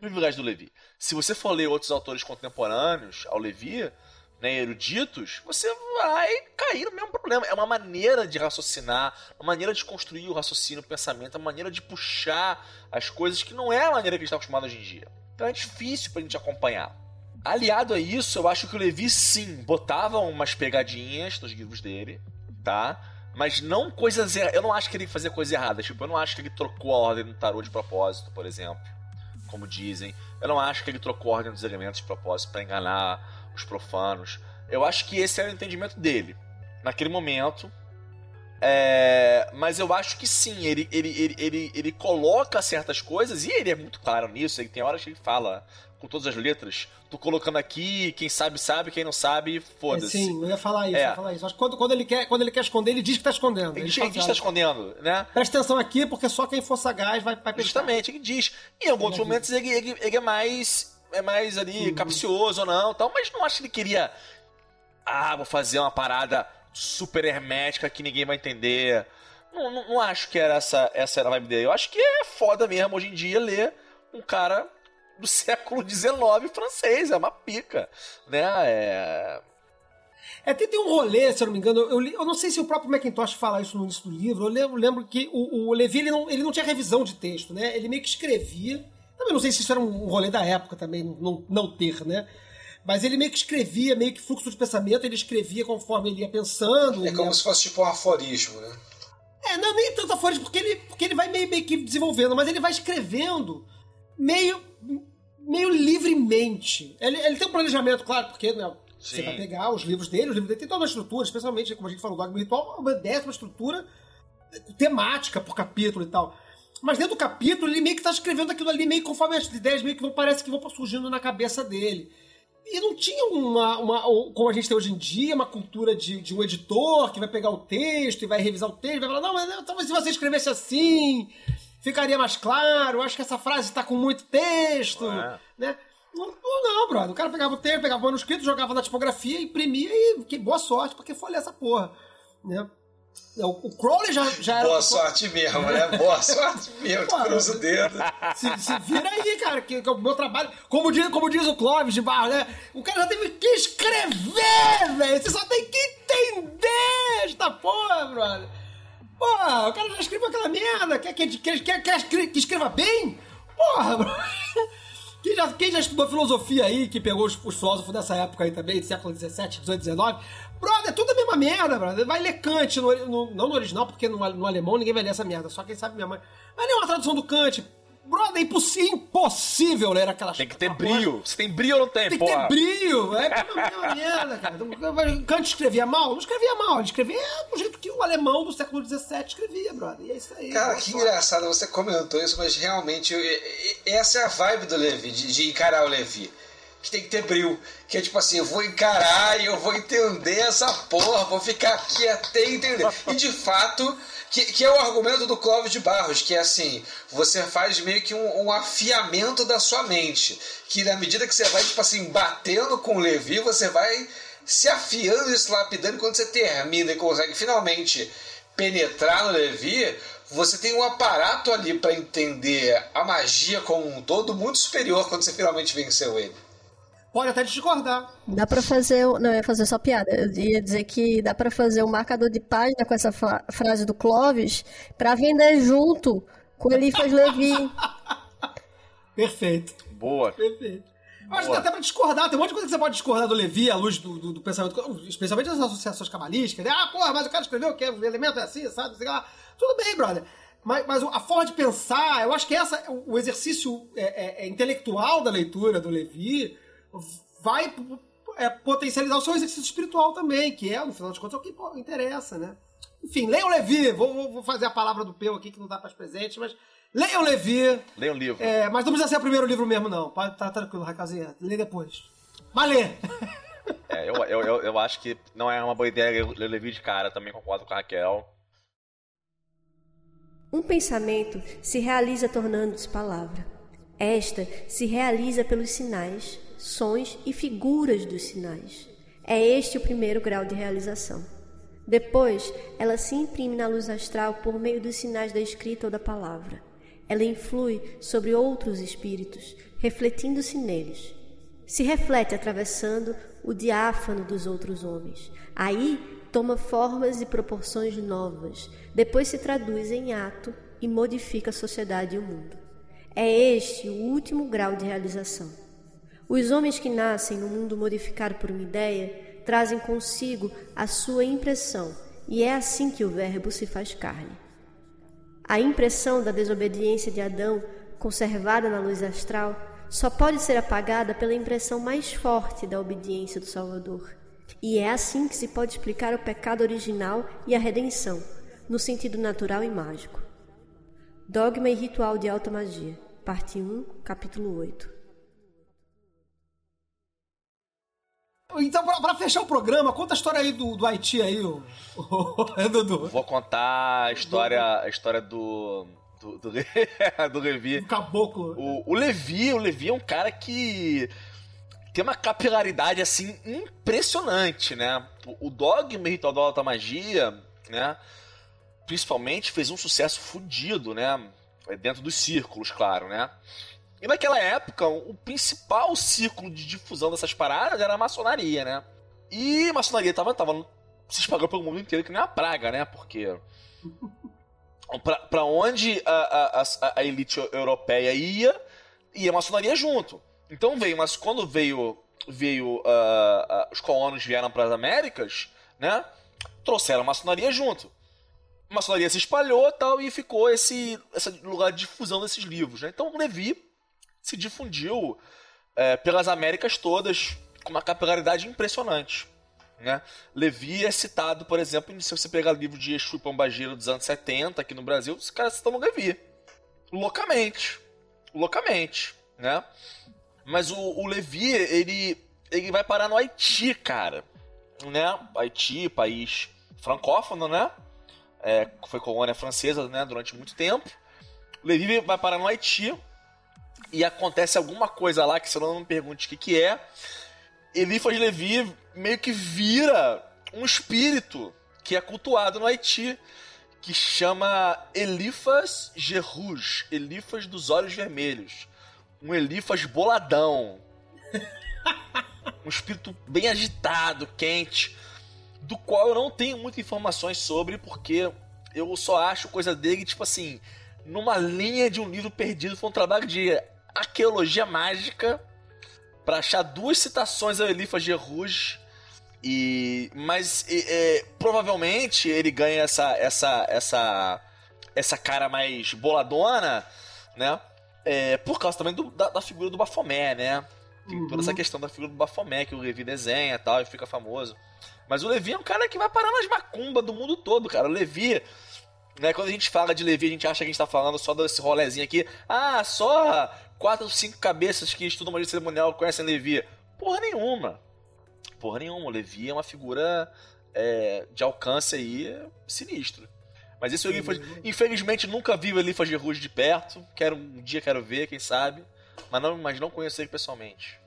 Privilégio do Levi. Se você for ler outros autores contemporâneos ao Levi, né, eruditos, você vai cair no mesmo problema. É uma maneira de raciocinar, uma maneira de construir o raciocínio, o pensamento, uma maneira de puxar as coisas que não é a maneira que a gente está acostumado hoje em dia. Então é difícil pra gente acompanhar. Aliado a isso, eu acho que o Levi sim botava umas pegadinhas nos livros dele, tá? Mas não coisas erradas. Eu não acho que ele fazia coisas erradas. Tipo, eu não acho que ele trocou a ordem do tarô de propósito, por exemplo. Como dizem. Eu não acho que ele trocou a ordem dos elementos de propósito para enganar os profanos. Eu acho que esse era o entendimento dele. Naquele momento. É... Mas eu acho que sim, ele, ele, ele, ele, ele coloca certas coisas, e ele é muito claro nisso. Ele tem horas que ele fala com todas as letras. Tô colocando aqui, quem sabe sabe, quem não sabe, É, foda-se. sim, eu ia falar isso, É. eu ia falar isso. Acho que quando, quando, ele quer, quando ele quer esconder, ele diz que tá escondendo. Ele Ele diz fala que está escondendo, né? Presta atenção aqui, porque só quem for sagaz vai, vai pescar. Justamente, ele diz. Em alguns momentos ele, ele, ele é mais. É mais ali capcioso ou não, tal, mas não acho que ele queria. Ah, vou fazer uma parada super hermética que ninguém vai entender. Não, não, não acho que era essa, essa era a vibe dele. Eu acho que é foda mesmo hoje em dia ler um cara do século XIX francês. É uma pica. Né? É. É, tem, um rolê, se eu não me engano, eu, eu não sei se o próprio Macintosh fala isso no início do livro, eu lembro, lembro que o, o Levi ele não, ele não tinha revisão de texto, né? Ele meio que escrevia, também não sei se isso era um rolê da época também, não, não ter, né? Mas ele meio que escrevia, meio que fluxo de pensamento, ele escrevia conforme ele ia pensando. É ia- como se fosse tipo um aforismo, né? É, não, nem tanto aforismo, porque ele, porque ele vai meio, meio que desenvolvendo, mas ele vai escrevendo meio, meio livremente. Ele, ele tem um planejamento, claro, porque né, você vai pegar os livros dele, os livros dele tem toda uma estrutura, especialmente, como a gente falou, do Ritual, obedece uma estrutura temática por capítulo e tal. Mas dentro do capítulo, ele meio que tá escrevendo aquilo ali, meio conforme as ideias meio que vão, parece que vão surgindo na cabeça dele. E não tinha uma, uma como a gente tem hoje em dia, uma cultura de, de um editor que vai pegar o texto e vai revisar o texto, vai falar, não, mas talvez se você escrevesse assim, ficaria mais claro, acho que essa frase está com muito texto, É. né? Não, não, brother. O cara pegava o texto, pegava o manuscrito, jogava na tipografia, imprimia e que boa sorte, porque foi essa porra, né? O, o Crowley já, já era... Boa sorte mesmo, né? Boa sorte mesmo. Pô, Cruza o dedo. Se, se vira aí, cara, que, que é o meu trabalho. Como diz, como diz o Clóvis de Barro, né? O cara já teve que escrever, velho. Você só tem que entender esta porra, brother. Porra, o cara já escreveu aquela merda. Quer que, quer, quer, quer que escreva bem? Porra, brother. Quem já, quem já estudou filosofia aí, que pegou os, os filósofos dessa época aí também, do século XVII, XVIII, XIX, brother, é tudo a mesma merda, brother. Vai ler Kant, no, no- não no original, porque no, no alemão ninguém vai ler essa merda, só quem sabe minha mãe. Vai ler uma tradução do Kant. Brother, é impossível, impossível ler aquelas Tem que ter aquela brilho. Se tem brilho ou não tem, Tem que porra? ter brilho, é tudo a mesma merda, cara. Então, Kant escrevia mal? Não escrevia mal, ele escrevia do jeito que o alemão do século XVII escrevia, brother. E é isso aí. Cara, que sorte. engraçado, você comentou isso, mas realmente essa é a vibe do Levi, de, de encarar o Levi. Que tem que ter brilho. Que é tipo assim, eu vou encarar e eu vou entender essa porra, vou ficar aqui até entender. E de fato, que, que é o argumento do Clóvis de Barros, que é assim, você faz meio que um, um afiamento da sua mente. Que na medida que você vai, tipo assim, batendo com o Levi, você vai se afiando e se lapidando. E quando você termina e consegue finalmente penetrar no Levi, você tem um aparato ali para entender a magia como um todo muito superior quando você finalmente venceu ele. Pode até discordar. Dá pra fazer. o- Não, eu ia fazer só piada. Eu ia dizer que dá pra fazer um marcador de página com essa fra- frase do Clóvis pra vender junto com o Eliphas Levi. Perfeito. Boa. Perfeito. Eu acho que Boa. dá até pra discordar. Tem um monte de coisa que você pode discordar do Levi à luz do, do- do pensamento, especialmente das associações cabalísticas. né? Ah, porra, mas o cara escreveu que o elemento é assim, sabe? Sei lá. Tudo bem, brother. Mas, mas a forma de pensar, eu acho que essa, o exercício é, é, é, intelectual da leitura do Levi vai é, potencializar o seu exercício espiritual também, que é, no final das contas, é o que interessa, né? Enfim, leiam Levi. Vou, vou- fazer a palavra do Peu aqui, que não dá para os presentes, mas leiam Levi. Leia um livro. É, mas não precisa ser o primeiro livro mesmo, não. Pode estar tranquilo, Racazinha. Lê depois. Malê! É, eu, eu, eu, eu, acho que não é uma boa ideia ler Levi de cara, também concordo com a Raquel. Um pensamento se realiza tornando-se palavra. Esta se realiza pelos sinais, sons e figuras dos sinais. É este o primeiro grau de realização. Depois, ela se imprime na luz astral por meio dos sinais da escrita ou da palavra. Ela influi sobre outros espíritos, refletindo-se neles. Se reflete atravessando o diáfano dos outros homens. Aí toma formas e proporções novas, depois se traduz em ato e modifica a sociedade e o mundo. É este o último grau de realização. Os homens que nascem no mundo modificado por uma ideia trazem consigo a sua impressão, e é assim que o Verbo se faz carne. A impressão da desobediência de Adão, conservada na luz astral, só pode ser apagada pela impressão mais forte da obediência do Salvador. E é assim que se pode explicar o pecado original e a redenção, no sentido natural e mágico. Dogma e Ritual de Alta Magia, parte 1, capítulo 8. Então, pra, pra, fechar o programa, conta a história aí do, do Haiti aí, o, o, Dudu. Vou contar a história, a história do. Do, do, do Levi. O caboclo. O, o Levi, o Levi é um cara que tem uma capilaridade assim impressionante, né? O Dogma Ritual da Alta Magia, né? Principalmente fez um sucesso fodido, né? Dentro dos círculos, claro, né? E naquela época, o principal círculo de difusão dessas paradas era a maçonaria, né? E a maçonaria tava, tava se espalhando pelo mundo inteiro que nem uma praga, né? Porque. pra onde a, a, a, elite europeia ia, ia a maçonaria junto. Então veio, mas quando veio. veio uh, uh, os colonos vieram para as Américas, né? Trouxeram a maçonaria junto. A maçonaria se espalhou tal, e ficou esse, esse lugar de difusão desses livros. Né? Então Levi se difundiu é, pelas Américas todas com uma capilaridade impressionante. Né? Levi é citado, por exemplo, se você pegar livro de Exu e Pombagira dos anos 70 aqui no Brasil, os caras citam Levi. Loucamente. Loucamente. Né? Mas o, o, Levi, ele, ele vai parar no Haiti, cara. Né? Haiti, país francófono, né? É, foi colônia francesa né, durante muito tempo. Levi vai parar no Haiti e acontece alguma coisa lá que você não me pergunte o que, que é. Eliphas Levi meio que vira um espírito que é cultuado no Haiti, que chama Eliphas Gerouge, Eliphas dos Olhos Vermelhos. Um Eliphas boladão. um espírito bem agitado, quente, do qual eu não tenho muitas informações sobre, porque eu só acho coisa dele, tipo assim, numa linha de um livro perdido. Foi um trabalho de arqueologia mágica para achar duas citações ao de Rouge. E, mas e, é, provavelmente ele ganha essa, essa, essa, essa cara mais boladona, né? É, por causa também do, da, da, figura do Bafomé, né? Tem uhum. toda essa questão da figura do Bafomé que o Levi desenha e tal, e fica famoso. Mas o Levi é um cara que vai parar nas macumbas do mundo todo, cara. O Levi, né, quando a gente fala de Levi, a gente acha que a gente tá falando só desse rolezinho aqui. Ah, só quatro, cinco cabeças que estudam magia cerimonial conhecem Levi. Porra nenhuma. Porra nenhuma. O Levi é uma figura é, de alcance aí sinistro. Mas esse Eliphas, infelizmente, nunca vi o Eliphas de Rouge de perto. Quero, um dia quero ver, quem sabe. Mas não, mas não conheço ele pessoalmente.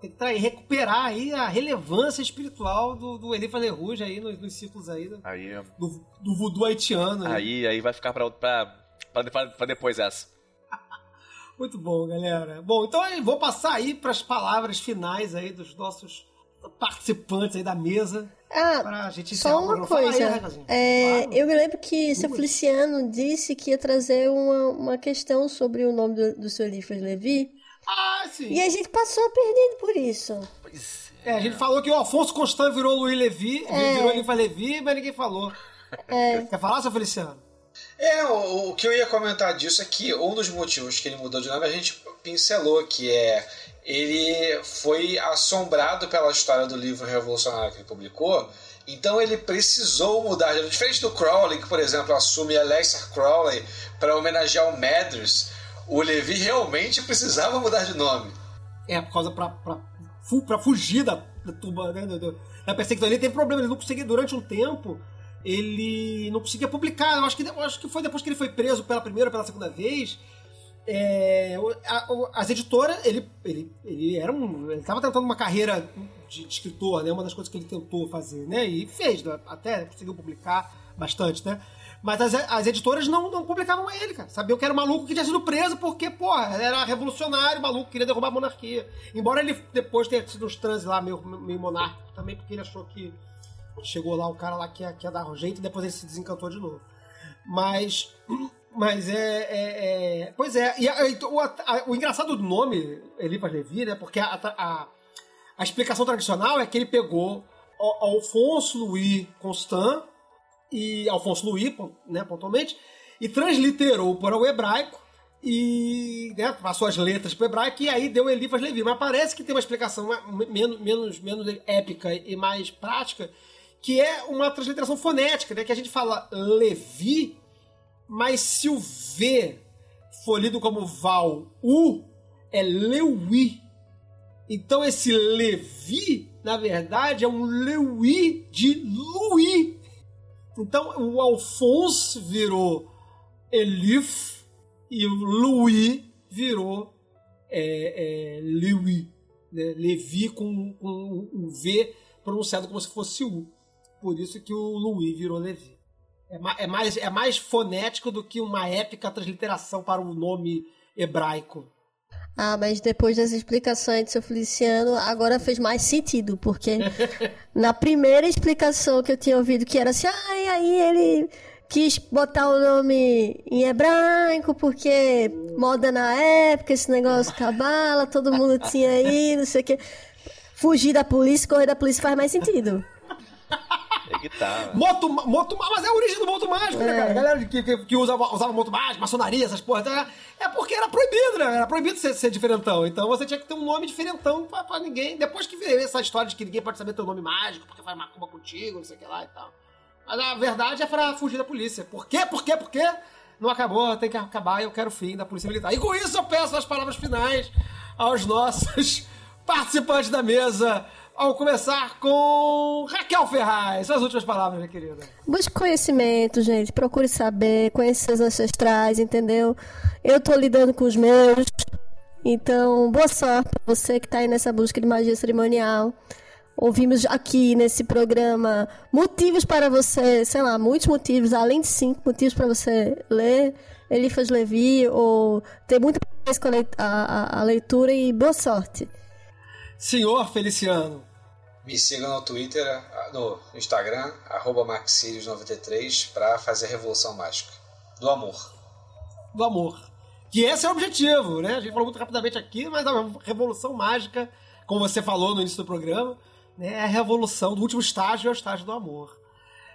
Tem que recuperar aí a relevância espiritual do, do Eliphas de Rouge aí nos, nos ciclos aí, do, aí do, do voodoo haitiano. Aí, aí vai ficar pra, pra, pra, pra depois essa. Muito bom, galera. Bom, então eu vou passar aí para as palavras finais aí dos nossos participantes aí da mesa. Ah, pra gente só uma coisa. Aí, é, claro. Eu me lembro que seu Feliciano disse que ia trazer uma, uma questão sobre o nome do, do seu Eliphas Levi. Ah, sim. E a gente passou perdido por isso. Pois é. é a gente falou que o Afonso Constant virou Luiz Levi, é. virou Eliphas Levi, mas ninguém falou. É. Quer falar, seu Feliciano? É, o, o, que eu ia comentar disso é que um dos motivos que ele mudou de nome a gente pincelou, que é ele foi assombrado pela história do livro revolucionário que ele publicou, então ele precisou mudar. Diferente do Crowley, que por exemplo assume Alexa Crowley para homenagear o Mathers, o Levi realmente precisava mudar de nome. É, por causa pra, pra pra fugir da, da né, da perseguição. Ele teve problema, ele não conseguia, durante um tempo, ele não conseguia publicar. Eu acho que, eu acho que foi depois que ele foi preso pela primeira ou pela segunda vez. é, as editoras, ele, ele, ele era um. Ele tava tentando uma carreira de, de escritor, né? Uma das coisas que ele tentou fazer, né? E fez, né, até conseguiu publicar bastante, né? Mas as, as editoras não, não publicavam ele, cara. Sabiam que era um maluco que tinha sido preso porque, porra, era revolucionário, maluco, queria derrubar a monarquia. Embora ele depois tenha sido uns transes lá, meio, meio monárquico também, porque ele achou que chegou lá o cara lá que ia, dar um jeito e depois ele se desencantou de novo. Mas. Mas é. é- é- pois é. E a- o, a- o engraçado do nome, Elipas Levi, né? Porque a, a, a explicação tradicional é que ele pegou Al- Alfonso Louis Constant e Alfonso pon- né, pontualmente, e transliterou para o hebraico e né, passou as letras para o hebraico e aí deu Elifas Levi. Mas parece que tem uma explicação me- menos, menos, menos épica e mais prática, que é uma transliteração fonética, né? Que a gente fala Levi, mas se o V for lido como Val U, é Lewi. Então esse Levi, na verdade, é um Lewi de Louis. Então o Alphonse virou Elif e o Louis virou é, é, Louis. Né? Levi com, com um V pronunciado como se fosse U. Por isso que o Louis virou Levi. É, ma- é mais, é mais fonético do que uma épica transliteração para o nome hebraico. Ah, mas depois das explicações do seu Feliciano, agora fez mais sentido, porque na primeira explicação que eu tinha ouvido, que era assim, ah, e aí ele quis botar o nome em hebraico, porque moda na época, esse negócio cabala, todo mundo tinha aí, não sei o quê. Fugir da polícia, correr da polícia faz mais sentido. É que tá. Moto, moto, mas é a origem do moto mágico, né, cara? A galera que, que, que usava, usava moto mágico, maçonaria, essas porra. então, É porque era proibido, né? Era proibido ser, ser diferentão. Então você tinha que ter um nome diferentão pra, pra ninguém. Depois que veio essa história de que ninguém pode saber teu nome mágico, porque faz macumba contigo, não sei o que lá e tal. Mas a verdade é pra fugir da polícia. Por quê? Por quê? Por quê? Não acabou, tem que acabar e eu quero o fim da Polícia Militar. E com isso eu peço as palavras finais aos nossos participantes da mesa. Ao começar com Raquel Ferraz. Suas últimas palavras, minha querida. Busque conhecimento, gente. Procure saber, conhecer seus ancestrais, entendeu? Eu tô lidando com os meus. Então, boa sorte pra você que tá aí nessa busca de magia cerimonial. Ouvimos aqui nesse programa motivos para você, sei lá, muitos motivos, além de cinco motivos para você ler Elifas Levi ou ter muita paciência com a, a- a leitura e boa sorte. Senhor Feliciano. Me siga no Twitter, no Instagram, arroba maxirios93, para fazer a Revolução Mágica. Do amor. do amor. Que esse é o objetivo, né? A gente falou muito rapidamente aqui, mas a revolução mágica, como você falou no início do programa, né? é a revolução do último estágio, é o estágio do amor.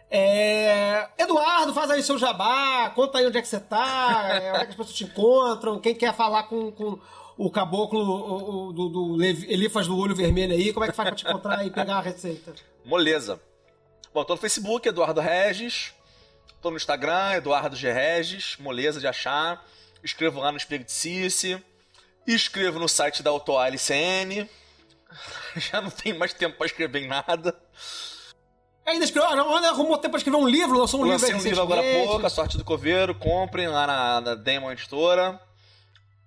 É... Eduardo, faz aí seu jabá, conta aí onde é que você tá, onde é que as pessoas te encontram, quem quer falar com, com o caboclo o- o- do, do Elifas do olho vermelho aí, como é que faz pra te encontrar e pegar a receita? Moleza. Bom, tô no Facebook, Eduardo Regis. Tô no Instagram, Eduardo G. Regis. Moleza de achar. Escrevo lá no Espírito Cici. Escrevo no site da Autoa LCN. Já não tenho mais tempo pra escrever em nada. Ainda escreveu, ah, não, arrumou tempo pra escrever um livro, lançou um Lancei livro um livro agora há pouco, A Sorte do Coveiro. Comprem lá na, na Demon Editora.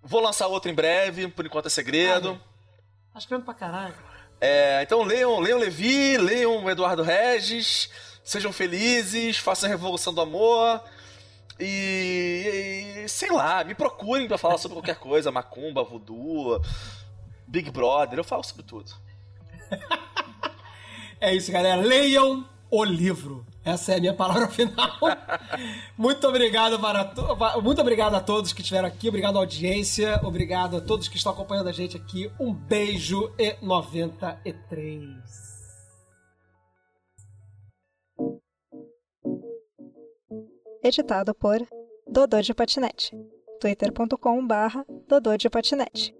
Vou lançar outro em breve, por enquanto é segredo. Tá escrevendo pra caralho. É, então leiam, leiam Levi, leiam Eduardo Regis, sejam felizes, façam a revolução do amor. E, e, sei lá, me procurem pra falar sobre qualquer coisa, macumba, voodoo, Big Brother, eu falo sobre tudo. É isso, galera. Leiam o livro. Essa é a minha palavra final. muito obrigado para to- muito obrigado a todos que estiveram aqui, obrigado à audiência, obrigado a todos que estão acompanhando a gente aqui. Um beijo e 93. Editado por Dodô de Patinete. twitter.com barra Dodô de Patinete.